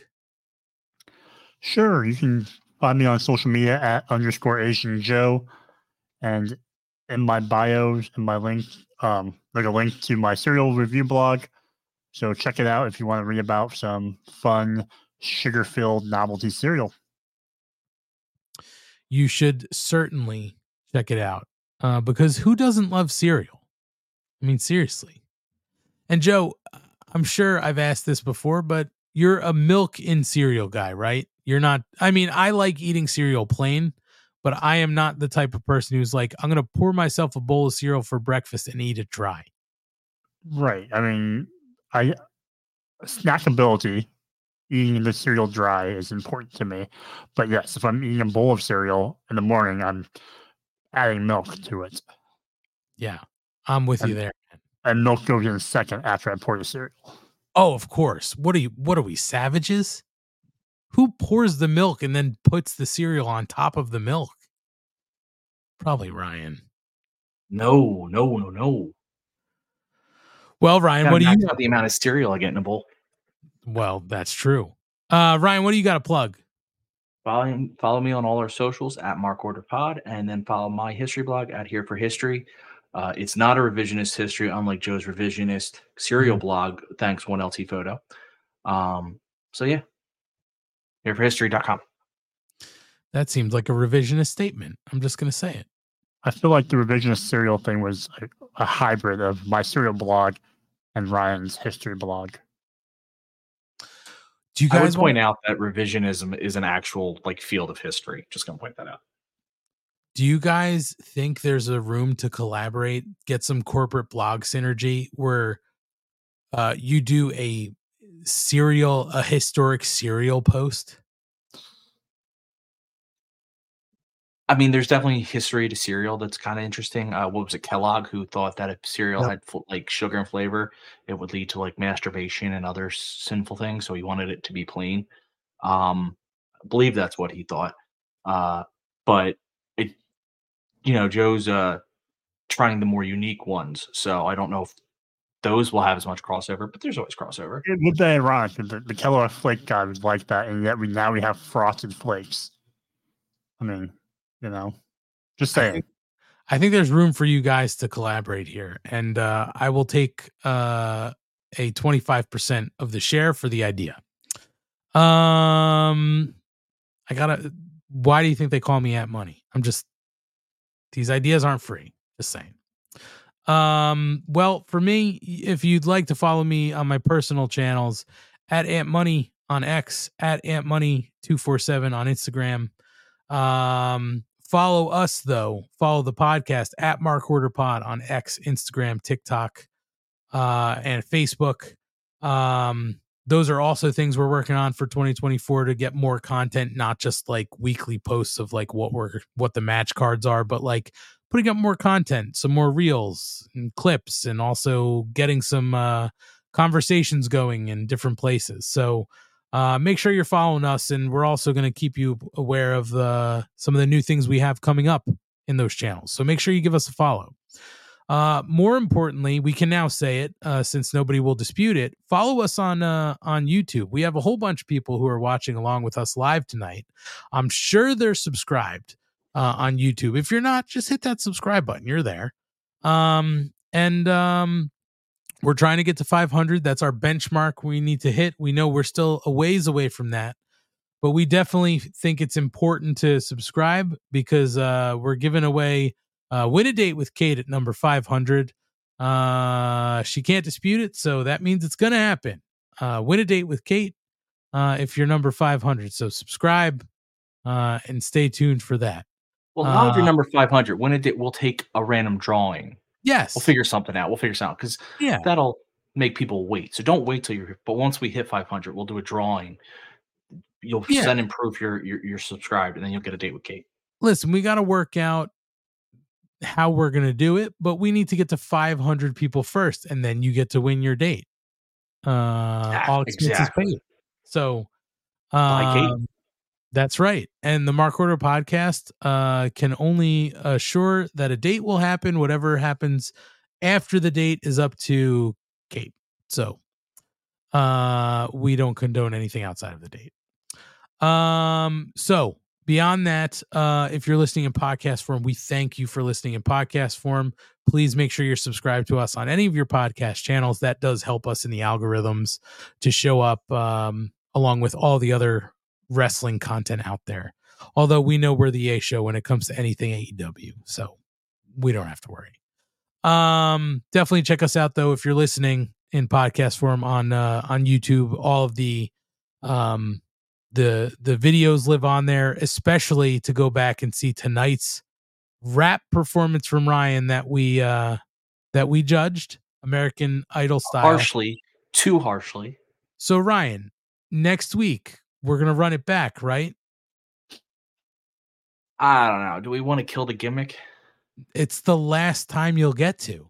Sure, you can find me on social media at underscore Asian Joe, and in my bios and my link, um, there's a link to my cereal review blog. So check it out if you want to read about some fun sugar-filled novelty cereal. You should certainly check it out uh, because who doesn't love cereal? I mean, seriously. And Joe, I'm sure I've asked this before, but you're a milk in cereal guy, right? You're not, I mean, I like eating cereal plain, but I am not the type of person who's like, I'm going to pour myself a bowl of cereal for breakfast and eat it dry. Right. I mean, I snackability, eating the cereal dry is important to me. But yes, if I'm eating a bowl of cereal in the morning, I'm adding milk to it. Yeah, I'm with you there. And milk goes in second after I pour the cereal. Oh, of course. What are you, what are we, savages? Who pours the milk and then puts the cereal on top of the milk? Probably Ryan. No, no, no, no. Well, Ryan, Gotta what do you max out the amount of cereal I get in a bowl? Well, that's true. Uh, Ryan, what do you got to plug? Follow, follow me on all our socials at Mark Order Pod, and then follow my history blog at Here for History. Uh, it's not a revisionist history, unlike Joe's revisionist cereal blog. Thanks, one LT photo. Um, so yeah, hereforhistory.com. That seems like a revisionist statement. I'm just going to say it. I feel like the revisionist cereal thing was a, a hybrid of my cereal blog and Ryan's history blog. Do you I would guys point out that revisionism is an actual like field of history. Just gonna point that out. Do you guys think there's a room to collaborate, get some corporate blog synergy where uh, you do a cereal, a historic cereal post? I mean, there's definitely history to cereal that's kind of interesting. Uh, what was it, Kellogg, who thought that if cereal Yep. had fl- like sugar and flavor, it would lead to like masturbation and other sinful things. So he wanted it to be plain. Um, I believe that's what he thought. Uh, but you know, Joe's uh trying the more unique ones. So I don't know if those will have as much crossover, but there's always crossover. It would be ironic that the, the Kellogg Flake guy was like that, and yet we now we have frosted flakes. I mean, you know, just saying. I think there's room for you guys to collaborate here, and uh, I will take uh, a 25% of the share for the idea. Um, I gotta. Why do you think they call me at money? I'm just. These ideas aren't free. Just saying. Um. Well, for me, if you'd like to follow me on my personal channels, at Ant Money on X, at Ant Money two four seven on Instagram. Um, follow us though. Follow the podcast at Mark Order Pod on X, Instagram, TikTok, uh, and Facebook. Um, those are also things we're working on for 2024 to get more content, not just like weekly posts of like what we're what the match cards are, but like putting up more content, some more reels and clips, and also getting some uh conversations going in different places. So uh, make sure you're following us, and we're also going to keep you aware of the some of the new things we have coming up in those channels. So make sure you give us a follow. Uh, more importantly, we can now say it uh, since nobody will dispute it. Follow us on uh, on YouTube. We have a whole bunch of people who are watching along with us live tonight. I'm sure they're subscribed uh, on YouTube. If you're not, just hit that subscribe button. You're there. Um, and um, we're trying to get to 500. That's our benchmark we need to hit. We know we're still a ways away from that, but we definitely think it's important to subscribe because uh, we're giving away uh, win a date with Kate at number 500. Uh, she can't dispute it, so that means it's going to happen. Uh, win a date with Kate uh, if you're number 500. So subscribe uh, and stay tuned for that. Well, now if you're Uh, number 500, when it we'll take a random drawing. Yes. We'll figure something out. We'll figure something out because Yeah. that'll make people wait. So don't wait till you're. But once we hit 500, we'll do a drawing. You'll Yeah. send in proof you're, you're you're subscribed, and then you'll get a date with Kate. listen, we got to work out how we're going to do it, but we need to get to 500 people first, and then you get to win your date. Uh, all expenses exactly. paid. So, um, that's right. And the Mark Order podcast uh, can only assure that a date will happen. Whatever happens after the date is up to Kate. So, uh, we don't condone anything outside of the date. Um, so beyond that, uh, if you're listening in podcast form, we thank you for listening in podcast form. Please make sure you're subscribed to us on any of your podcast channels. That does help us in the algorithms to show up um, along with all the other wrestling content out there. Although we know we're the A show when it comes to anything AEW, so we don't have to worry. Um, definitely check us out though if you're listening in podcast form on uh, on YouTube. All of the um the the videos live on there, especially to go back and see tonight's rap performance from Ryan that we uh that we judged American Idol style. Harshly, too harshly. So Ryan, next week we're gonna run it back, right? I don't know. Do we want to kill the gimmick? It's the last time you'll get to.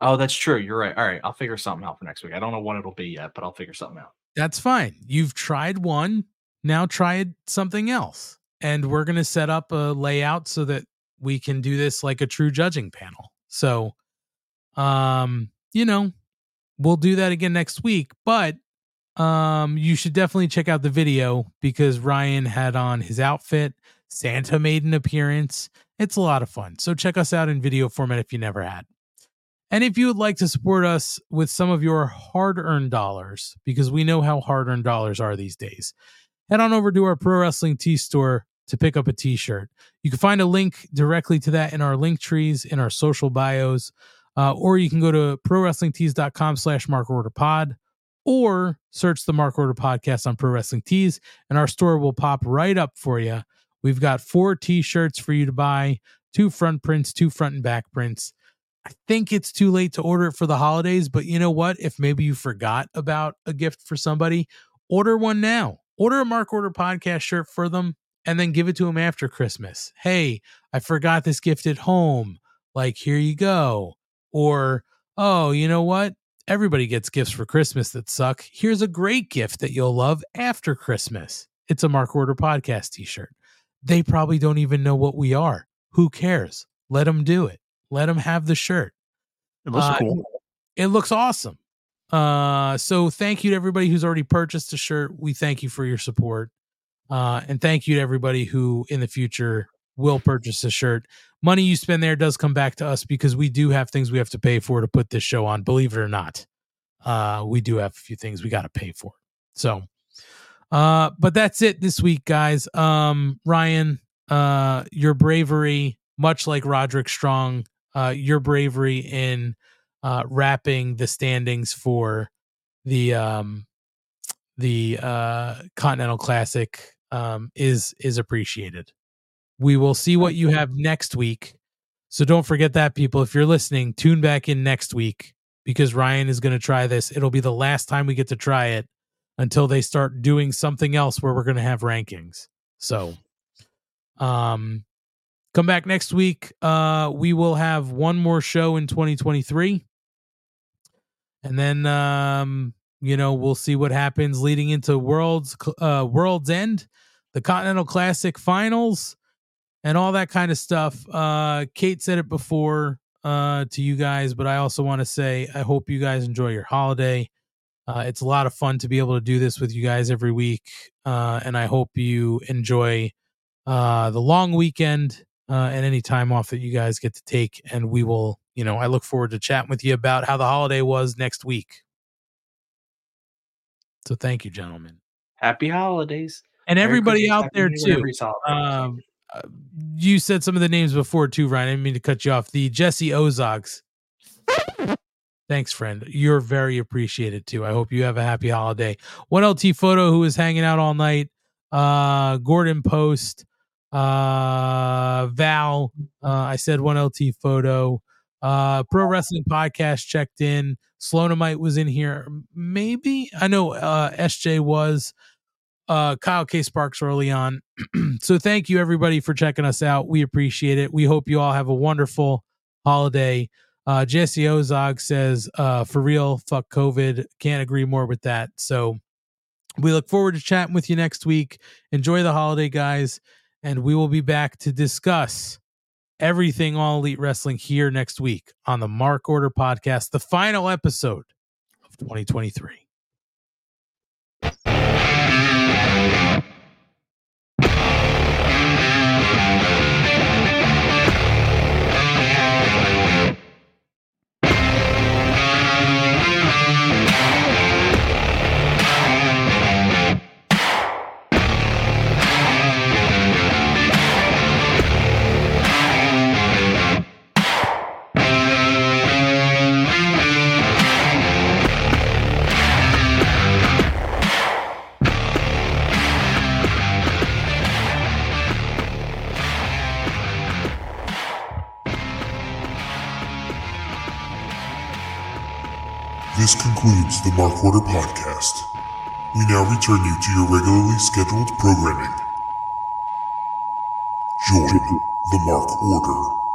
Oh, that's true. You're right. All right, I'll figure something out for next week. I don't know what it'll be yet, but I'll figure something out. That's fine. You've tried one. Now try something else. And we're going to set up a layout so that we can do this like a true judging panel. So, um, you know, we'll do that again next week, but um you should definitely check out the video because Ryan had on his outfit. Santa made an appearance. It's a lot of fun. So check us out in video format if you never had. And if you would like to support us with some of your hard earned dollars, because we know how hard earned dollars are these days, head on over to our Pro Wrestling Tee store to pick up a t shirt. You can find a link directly to that in our link trees, in our social bios, uh, or you can go to prowrestlingtees.com slash mark order pod or search the Mark Order podcast on Pro Wrestling Tees, and our store will pop right up for you. We've got four t shirts for you to buy, two front prints, two front and back prints. I think it's too late to order it for the holidays, but you know what? If maybe you forgot about a gift for somebody, order one now. Order a Mark Order podcast shirt for them and then give it to them after Christmas. Hey, I forgot this gift at home. Like, here you go. Or, oh, you know what? Everybody gets gifts for Christmas that suck. Here's a great gift that you'll love after Christmas. It's a Mark Order podcast t shirt. They probably don't even know what we are. Who cares? Let them do it. Let them have the shirt. It looks Uh, cool. It looks awesome. Uh, so thank you to everybody who's already purchased a shirt. We thank you for your support. Uh, and thank you to everybody who in the future will purchase a shirt. Money you spend there does come back to us because we do have things we have to pay for to put this show on. Believe it or not, uh, we do have a few things we got to pay for. So, uh, but that's it this week, guys. Um, Ryan, uh, your bravery, much like Roderick Strong, uh, your bravery in uh, wrapping the standings for the um, the uh, Continental Classic um, is is appreciated. We will see what you have next week. So don't forget that, people. If you're listening, tune back in next week because Ryan is going to try this. It'll be the last time we get to try it until they start doing something else where we're going to have rankings. So, um, come back next week. Uh, we will have one more show in 2023, and then um, you know we'll see what happens leading into World's uh, World's End, the Continental Classic Finals, and all that kind of stuff. Uh, Kate said it before. uh, to you guys, but I also want to say I hope you guys enjoy your holiday. Uh, it's a lot of fun to be able to do this with you guys every week, uh, and I hope you enjoy uh, the long weekend uh, and any time off that you guys get to take. And we will, you know, I look forward to chatting with you about how the holiday was next week. So thank you, gentlemen. Happy holidays. And Merry everybody Christmas, out there too. Um, uh, you said some of the names before too, Ryan. I didn't mean to cut you off. The Jesse Ozogs. Thanks, friend. You're very appreciated too. I hope you have a happy holiday. One LT photo who was hanging out all night. Uh, Gordon Post. Uh, Val. Uh, I said one LT photo. Uh, Pro Wrestling Podcast checked in. Sloanamite was in here. Maybe I know. Uh, SJ was uh Kyle K Sparks early on. so thank you everybody for checking us out. We appreciate it. We hope you all have a wonderful holiday. Uh Jesse Ozog says, uh, for real, fuck COVID. Can't agree more with that. So we look forward to chatting with you next week. Enjoy the holiday, guys, and we will be back to discuss everything all elite wrestling here next week on the Mark Order podcast, the final episode of 2023. This concludes the Mark Order podcast. We now return you to your regularly scheduled programming. Join the Mark Order.